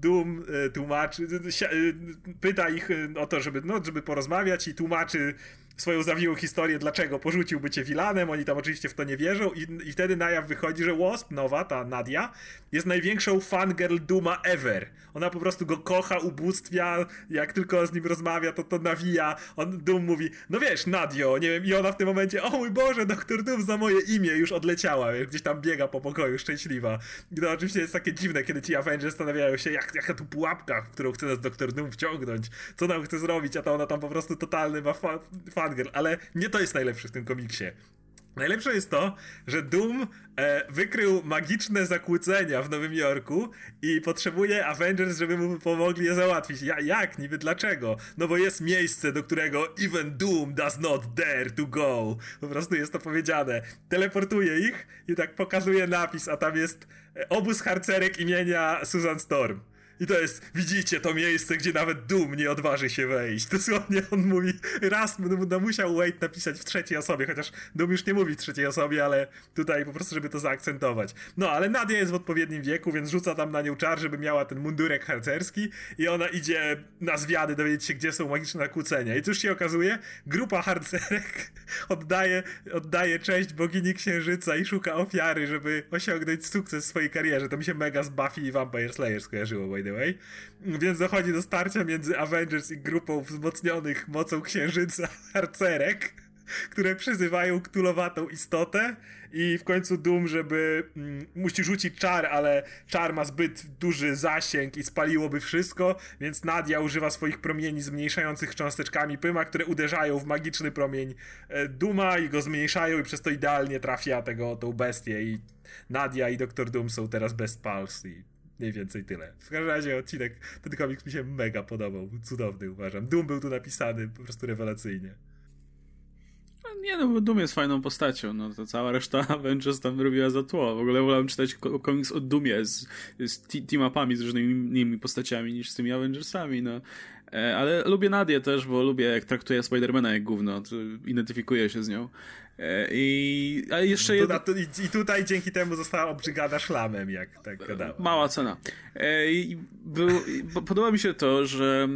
Doom e, tłumaczy, e, pyta ich o to, żeby, no, żeby porozmawiać i tłumaczy swoją zawiłą historię, dlaczego porzuciłby cię Wilanem, oni tam oczywiście w to nie wierzą i, i wtedy na jaw wychodzi, że Wasp, nowa, ta Nadia, jest największą fangirl Duma ever. Ona po prostu go kocha, ubóstwia, jak tylko z nim rozmawia, to to nawija. On, Doom mówi, no wiesz, Nadio, nie wiem, i ona w tym momencie, o mój Boże, doktor Doom za moje imię już odleciała, gdzieś tam biega po pokoju, szczęśliwa. I to oczywiście jest takie dziwne, kiedy ci Avengers zastanawiają się, jak, jaka tu pułapka, w którą chce nas doktor Doom wciągnąć, co nam chce zrobić, a to ona tam po prostu totalny ma fa ale nie to jest najlepsze w tym komiksie. Najlepsze jest to, że Doom e, wykrył magiczne zakłócenia w Nowym Jorku i potrzebuje Avengers, żeby mu pomogli je załatwić. Ja, jak? Niby dlaczego? No bo jest miejsce, do którego even Doom does not dare to go. Po prostu jest to powiedziane. Teleportuje ich i tak pokazuje napis, a tam jest e, obóz harcerek imienia Susan Storm. I to jest, widzicie, to miejsce, gdzie nawet Doom nie odważy się wejść. Dosłownie on mówi, raz no, musiał Wade napisać w trzeciej osobie, chociaż Doom już nie mówi w trzeciej osobie, ale tutaj po prostu, żeby to zaakcentować. No, ale Nadia jest w odpowiednim wieku, więc rzuca tam na nią czar, żeby miała ten mundurek harcerski i ona idzie na zwiady dowiedzieć się, gdzie są magiczne nakłócenia. I cóż się okazuje? Grupa harcerek oddaje, oddaje cześć bogini księżyca i szuka ofiary, żeby osiągnąć sukces w swojej karierze. To mi się mega z Buffy i Vampire Slayer skojarzyło, by the Więc dochodzi do starcia między Avengers i grupą wzmocnionych mocą księżyca harcerek, które przyzywają ktulowatą istotę i w końcu Doom, żeby mm, musi rzucić czar, ale czar ma zbyt duży zasięg i spaliłoby wszystko, więc Nadia używa swoich promieni zmniejszających cząsteczkami Pyma, które uderzają w magiczny promień e, Duma i go zmniejszają i przez to idealnie trafia tego, tą bestię i Nadia i Doktor Doom są teraz best pals i Mniej więcej tyle. W każdym razie odcinek, ten komiks mi się mega podobał. Cudowny uważam. Doom był tu napisany po prostu rewelacyjnie. No nie no, bo Doom jest fajną postacią, no to cała reszta Avengers tam robiła za tło. W ogóle wolałem czytać komiks o Doomie z, z team-upami, z różnymi innymi postaciami niż z tymi Avengersami, no. E, ale lubię Nadię też, bo lubię jak traktuje Spidermana jak gówno, identyfikuję się z nią. E, I, a jeszcze. I tutaj dzięki temu została obrzygana szlamem, jak tak gadałem. Mała cena. E, I był, podoba mi się to, że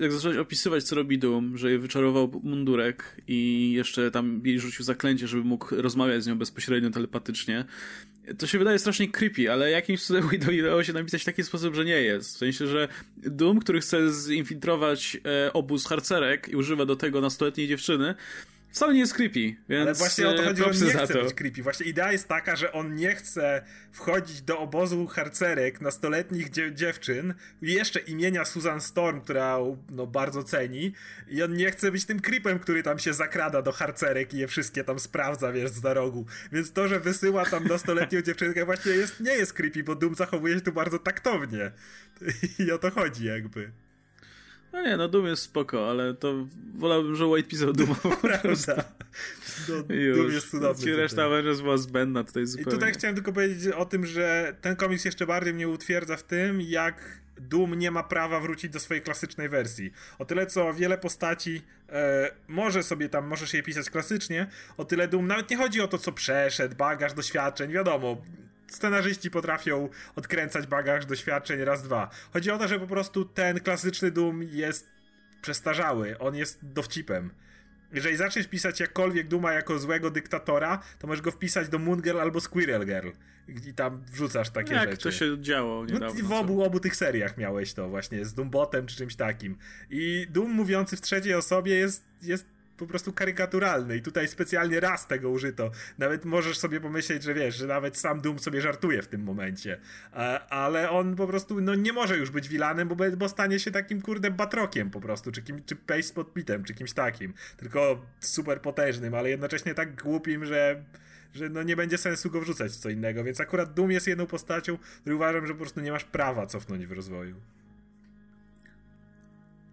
jak zacząłeś opisywać, co robi Doom, że jej wyczarował mundurek i jeszcze tam jej rzucił zaklęcie, żeby mógł rozmawiać z nią bezpośrednio, telepatycznie, to się wydaje strasznie creepy, ale jakimś cudem udało się napisać w taki sposób, że nie jest. W sensie, że Doom, który chce zinfiltrować e, obóz harcerek i używa do tego nastoletniej dziewczyny, wcale nie jest creepy, więc Ale właśnie o to chodzi, że on nie chce to. być creepy. Właśnie idea jest taka, że on nie chce wchodzić do obozu harcerek nastoletnich dziew dziewczyn, jeszcze imienia Susan Storm, która no, bardzo ceni i on nie chce być tym creepem, który tam się zakrada do harcerek i je wszystkie tam sprawdza, wiesz, z rogu. Więc to, że wysyła tam nastoletnią dziewczynkę właśnie jest, nie jest creepy, bo Doom zachowuje się tu bardzo taktownie. I o to chodzi jakby. No nie, no Doom jest spoko, ale to wolałbym, że White pisał Doom. Prawda. No, Doom jest cudowny. Ci reszta Avengers była zbędna tutaj zupełnie. I tutaj chciałem tylko powiedzieć o tym, że ten komiks jeszcze bardziej mnie utwierdza w tym, jak Doom nie ma prawa wrócić do swojej klasycznej wersji. O tyle co wiele postaci e, może sobie tam, możesz je pisać klasycznie, o tyle Doom nawet nie chodzi o to, co przeszedł, bagaż doświadczeń, wiadomo, scenarzyści potrafią odkręcać bagaż doświadczeń raz, dwa. Chodzi o to, że po prostu ten klasyczny Doom jest przestarzały, on jest dowcipem. Jeżeli zaczniesz pisać jakkolwiek Duma jako złego dyktatora, to możesz go wpisać do Moon Girl albo Squirrel Girl i tam wrzucasz takie Jak rzeczy. to się działo niedawno. No, w obu, obu tych seriach miałeś to właśnie, z Doombotem czy czymś takim. I Doom mówiący w trzeciej osobie jest, jest po prostu karykaturalny i tutaj specjalnie raz tego użyto. Nawet możesz sobie pomyśleć, że wiesz, że nawet sam Doom sobie żartuje w tym momencie. ale on po prostu no, nie może już być wilanem, bo, bo stanie się takim kurde batrokiem po prostu, czy, kim, czy Pace Podpitem, czy kimś takim. Tylko super potężnym, ale jednocześnie tak głupim, że że no nie będzie sensu go wrzucać w co innego, więc akurat Doom jest jedną postacią, której uważam, że po prostu nie masz prawa cofnąć w rozwoju.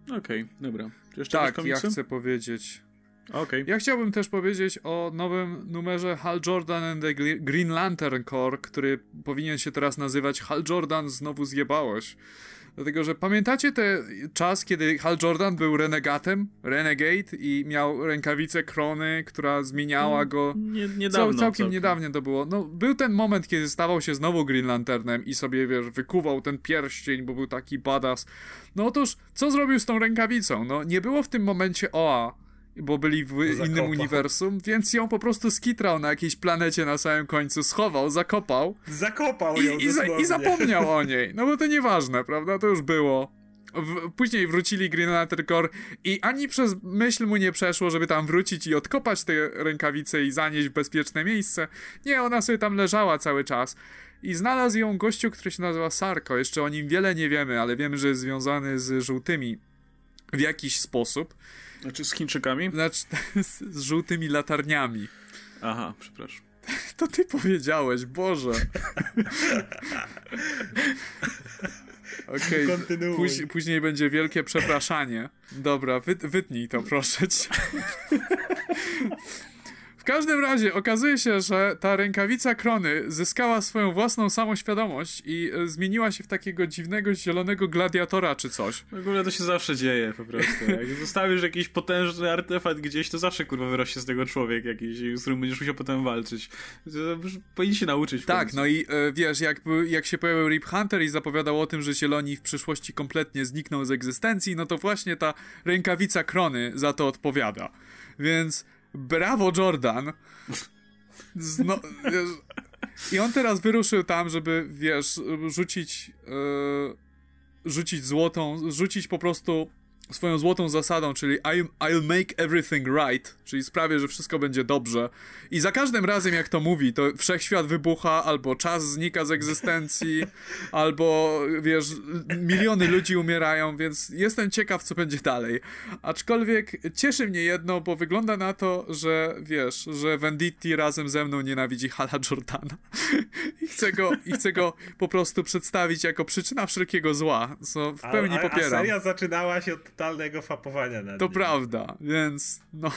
Okej, okay, dobra. Jeszcze tak, ja chcę powiedzieć. Okay. Ja chciałbym też powiedzieć o nowym numerze Hal Jordan and the Green Lantern Corps, który powinien się teraz nazywać Hal Jordan znowu zjebałeś. Dlatego, że pamiętacie ten czas, kiedy Hal Jordan był renegatem, renegade i miał rękawicę krony, która zmieniała go. Nie, niedawno, całkiem, całkiem niedawno to było. No, był ten moment, kiedy stawał się znowu Green Lanternem i sobie, wiesz, wykuwał ten pierścień, bo był taki badass. No otóż, co zrobił z tą rękawicą? No, nie było w tym momencie OA bo byli w innym uniwersum, więc ją po prostu skitrał na jakiejś planecie na samym końcu, schował, zakopał. Zakopał ją i, i, za, i zapomniał o niej. No bo to nieważne, prawda? To już było. W, później wrócili Green Lantern Corps i ani przez myśl mu nie przeszło, żeby tam wrócić i odkopać tę rękawicę i zanieść w bezpieczne miejsce. Nie, ona sobie tam leżała cały czas. I znalazł ją gościu, który się nazywa Sarko. Jeszcze o nim wiele nie wiemy, ale wiemy, że jest związany z żółtymi w jakiś sposób. Znaczy z Chińczykami? Znaczy z, z żółtymi latarniami. Aha, przepraszam. To ty powiedziałeś, Boże. Okej, okay. później będzie wielkie przepraszanie. Dobra, wy, wytnij to, proszę cię każdym razie okazuje się, że ta rękawica krony zyskała swoją własną samoświadomość i e, zmieniła się w takiego dziwnego zielonego gladiatora czy coś. W ogóle to się zawsze dzieje po prostu. Jak zostawisz jakiś potężny artefakt gdzieś, to zawsze kurwa wyrośnie z tego człowiek jakiś, z którym będziesz musiał potem walczyć. Powinni się nauczyć. tak, no i e, wiesz, jak, jak się pojawił Rip Hunter i zapowiadał o tym, że zieloni w przyszłości kompletnie znikną z egzystencji, no to właśnie ta rękawica krony za to odpowiada. Więc brawo Jordan. Zno, wiesz, I on teraz wyruszył tam, żeby, wiesz, rzucić, yy, rzucić złotą, rzucić po prostu swoją złotą zasadą, czyli I'll, I'll make everything right, czyli sprawię, że wszystko będzie dobrze. I za każdym razem, jak to mówi, to wszechświat wybucha, albo czas znika z egzystencji, albo wiesz, miliony ludzi umierają, więc jestem ciekaw, co będzie dalej. Aczkolwiek cieszy mnie jedno, bo wygląda na to, że wiesz, że Venditti razem ze mną nienawidzi Hala Jordana. I chcę go, i chcę go po prostu przedstawić jako przyczyna wszelkiego zła, co w pełni a, a, popieram. A seria zaczynała się od totalnego fapowania nad To nim. prawda, więc no,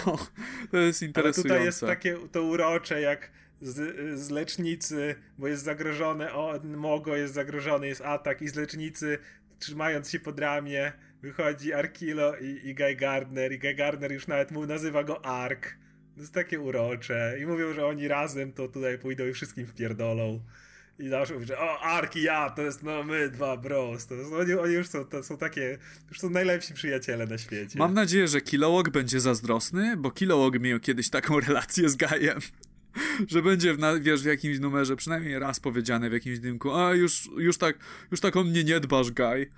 to jest interesujące. Ale tutaj jest takie to urocze, jak z, z lecznicy, bo jest zagrożone, o, Mogo jest zagrożony, jest atak i z lecznicy trzymając się pod ramię wychodzi Arkilo i, i Guy Gardner i Guy Gardner już nawet mu nazywa go Ark. To jest takie urocze i mówią, że oni razem to tutaj pójdą i wszystkim wpierdolą. I zawsze mówi, że o, Ark i ja, to jest no my dwa bros. To jest, oni, oni już są, to są takie, już są najlepsi przyjaciele na świecie. Mam nadzieję, że Kilowog będzie zazdrosny, bo Kilowog miał kiedyś taką relację z Gajem. że będzie, w, wiesz, w jakimś numerze przynajmniej raz powiedziane w jakimś dymku, a już, już tak, już tak o mnie nie dbasz, Gaj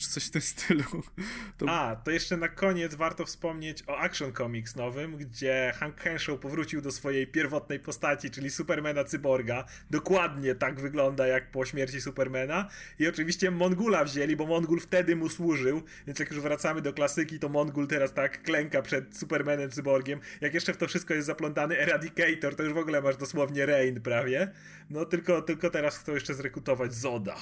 czy coś w tym stylu. To... A, to jeszcze na koniec warto wspomnieć o Action Comics nowym, gdzie Hank Henshaw powrócił do swojej pierwotnej postaci, czyli Supermana Cyborga. Dokładnie tak wygląda jak po śmierci Supermana. I oczywiście Mongula wzięli, bo Mongul wtedy mu służył, więc jak już wracamy do klasyki, to Mongul teraz tak klęka przed Supermanem Cyborgiem. Jak jeszcze w to wszystko jest zaplątany Eradicator, to już w ogóle masz dosłownie Rain prawie. No tylko, tylko teraz chcą jeszcze zrekrutować Zoda.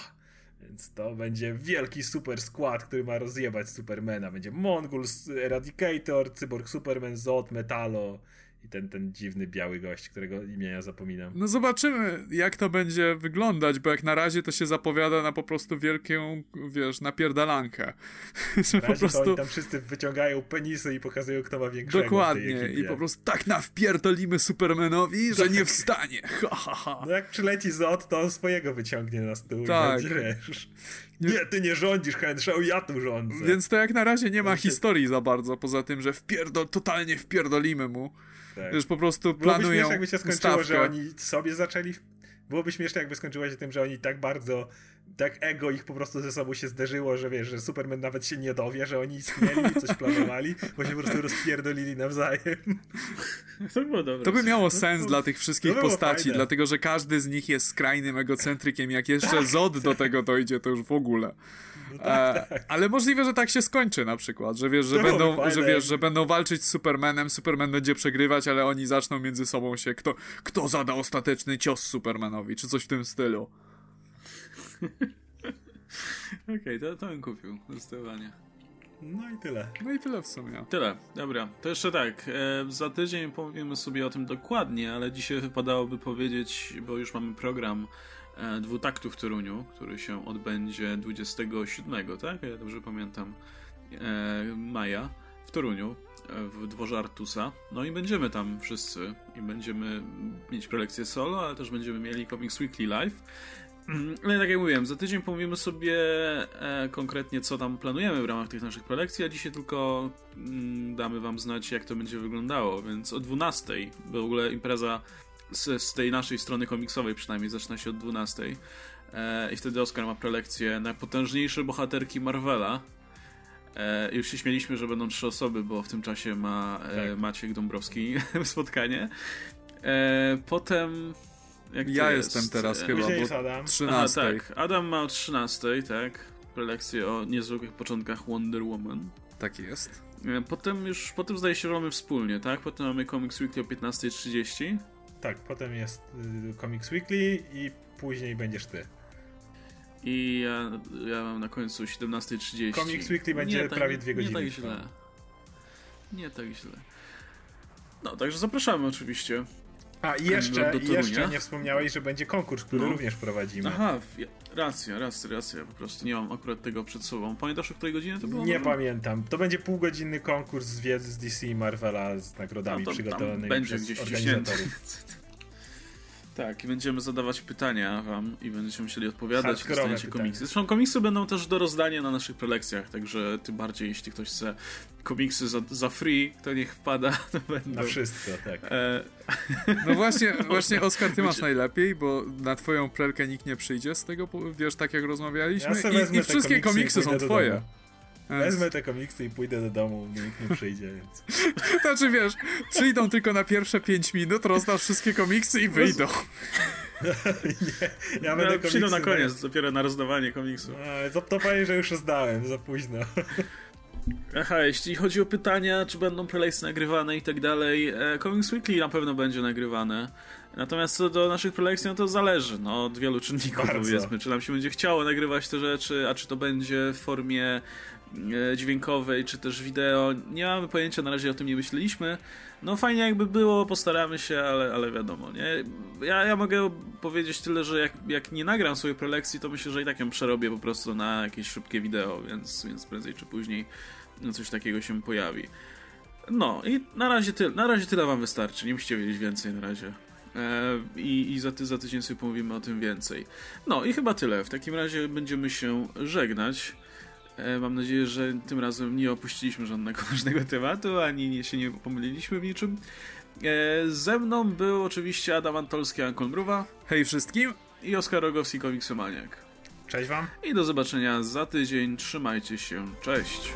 Więc to będzie wielki super skład, który ma rozjebać Supermana. Będzie Mongul, Eradicator, Cyborg Superman, Zod, Metalo i ten, ten dziwny biały gość, którego imienia zapominam. No zobaczymy, jak to będzie wyglądać, bo jak na razie to się zapowiada na po prostu wielką, wiesz, napierdalankę. Na po prostu... oni tam wszyscy wyciągają penisy i pokazują, kto ma większego Dokładnie. I po prostu tak nawpierdolimy Supermanowi, że nie wstanie. Ha, ha, ha. No jak przyleci Zod, to on swojego wyciągnie na stół tak. i będzie, Nie, ty nie rządzisz, Henshaw, ja tu rządzę. Więc to jak na razie nie ma historii za bardzo, poza tym, że wpierdol, totalnie wpierdolimy mu. Tak. Już po prostu planują Byłoby śmieszne, jakby się skończyło, że oni sobie zaczęli... Byłoby śmieszne, jakby skończyło się tym, że oni tak bardzo tak ego ich po prostu ze sobą się zderzyło, że wiesz, że Superman nawet się nie dowie, że oni istnieli i coś planowali, bo się po prostu rozpierdolili nawzajem. To było dobre. To by miało sens dla tych wszystkich postaci, fajne. dlatego że każdy z nich jest skrajnym egocentrykiem. Jak jeszcze tak, Zod do tego dojdzie, to już w ogóle. No tak, e, tak. Ale możliwe, że tak się skończy na przykład, że wiesz, że, będą, że wiesz, że będą walczyć z Supermanem, Superman będzie przegrywać, ale oni zaczną między sobą się, kto, kto zada ostateczny cios Supermanowi, czy coś w tym stylu. Okej, okay, to, to bym kupił, zdecydowanie. No i tyle. No i tyle w sumie. Tyle, dobra. To jeszcze tak, e, za tydzień powiemy sobie o tym dokładnie, ale dzisiaj wypadałoby powiedzieć, bo już mamy program dwutaktu w Toruniu, który się odbędzie 27, tak? Ja dobrze pamiętam, e, maja w Toruniu, e, w dworze Artusa. No i będziemy tam wszyscy i będziemy mieć prelekcję solo, ale też będziemy mieli Comics Weekly Live. No tak jak mówiłem, za tydzień pomówimy sobie e, konkretnie, co tam planujemy w ramach tych naszych prelekcji, a dzisiaj tylko mm, damy wam znać, jak to będzie wyglądało. Więc o 12 w ogóle impreza z, z tej naszej strony komiksowej przynajmniej zaczyna się od 12. E, I wtedy Oskar ma prelekcję na potężniejsze bohaterki Marvela. E, już się śmieliśmy, że będą trzy osoby, bo w tym czasie ma e, tak. Maciek Dąbrowski spotkanie. E, potem jak ja jestem teraz chyba, bo Adam. 13. Aha, tak. Adam ma o 13, tak? Prelekcję o niezwykłych początkach Wonder Woman. Tak jest. E, potem już, potem zdaje się, że mamy wspólnie, tak? Potem mamy Comics Weekly o 15.30. Tak, potem jest y, Comics Weekly i później będziesz ty. I ja, ja mam na końcu 17.30. Comics Weekly będzie nie, tak, prawie dwie godziny. Nie tak źle. Nie tak źle. No, także zapraszamy oczywiście. A i jeszcze, jeszcze nie wspomniałeś, że będzie konkurs, który no. również prowadzimy. Aha, racja, racja, racja. Po prostu nie mam akurat tego przed sobą. Pamiętasz, o której godzinie to było? Nie pamiętam. To będzie półgodzinny konkurs z wiedzy z DC i Marvela z nagrodami no, przygotowanymi przez organizatorów. Tak, i będziemy zadawać pytania wam i będziecie musieli odpowiadać i dostaniecie komiksy. Zresztą komiksy będą też do rozdania na naszych prelekcjach, także tym bardziej, jeśli ktoś chce komiksy za, za free, to niech wpada. To będą. Na wszystko, tak. E... No właśnie, właśnie Oskar, ty masz najlepiej, bo na twoją prelkę nikt nie przyjdzie z tego, wiesz, tak jak rozmawialiśmy. Ja I, I, wszystkie komiksy, komiksy są twoje. Wezmę te komiksy i pójdę do domu, nikt nie przyjdzie, więc... Znaczy wiesz, przyjdą tylko na pierwsze 5 minut, rozdasz wszystkie komiksy i wyjdą. nie, ja będę no, Przyjdą na koniec, na... dopiero na rozdawanie komiksu. to, to powiem, że już rozdałem, za późno. Aha, jeśli chodzi o pytania, czy będą prelejsy nagrywane i tak dalej, e, Comics Weekly na pewno będzie nagrywane. Natomiast co do naszych prelekcji, no to zależy no, od wielu czynników, Bardzo. powiedzmy. Czy nam się będzie chciało nagrywać te rzeczy, a czy to będzie w formie dźwiękowej, czy też wideo. Nie mamy pojęcia, na razie o tym nie myśleliśmy. No fajnie jakby było, postaramy się, ale, ale wiadomo, nie? Ja, ja mogę powiedzieć tyle, że jak, jak nie nagram swojej prelekcji, to myślę, że i tak ją przerobię po prostu na jakieś szybkie wideo, więc, więc prędzej czy później coś takiego się pojawi. No i na razie, ty, na razie tyle wam wystarczy, nie musicie wiedzieć więcej na razie. E, I, i za, ty, za tydzień sobie pomówimy o tym więcej. No i chyba tyle. W takim razie będziemy się żegnać. E, mam nadzieję, że tym razem nie opuściliśmy żadnego ważnego tematu, ani nie, się nie pomyliliśmy w niczym. E, ze mną był oczywiście Adam Antolski, Ankon Mruwa. Hej wszystkim! I Oskar Rogowski, Komiksomaniak. Cześć wam! I do zobaczenia za tydzień. Trzymajcie się. Cześć!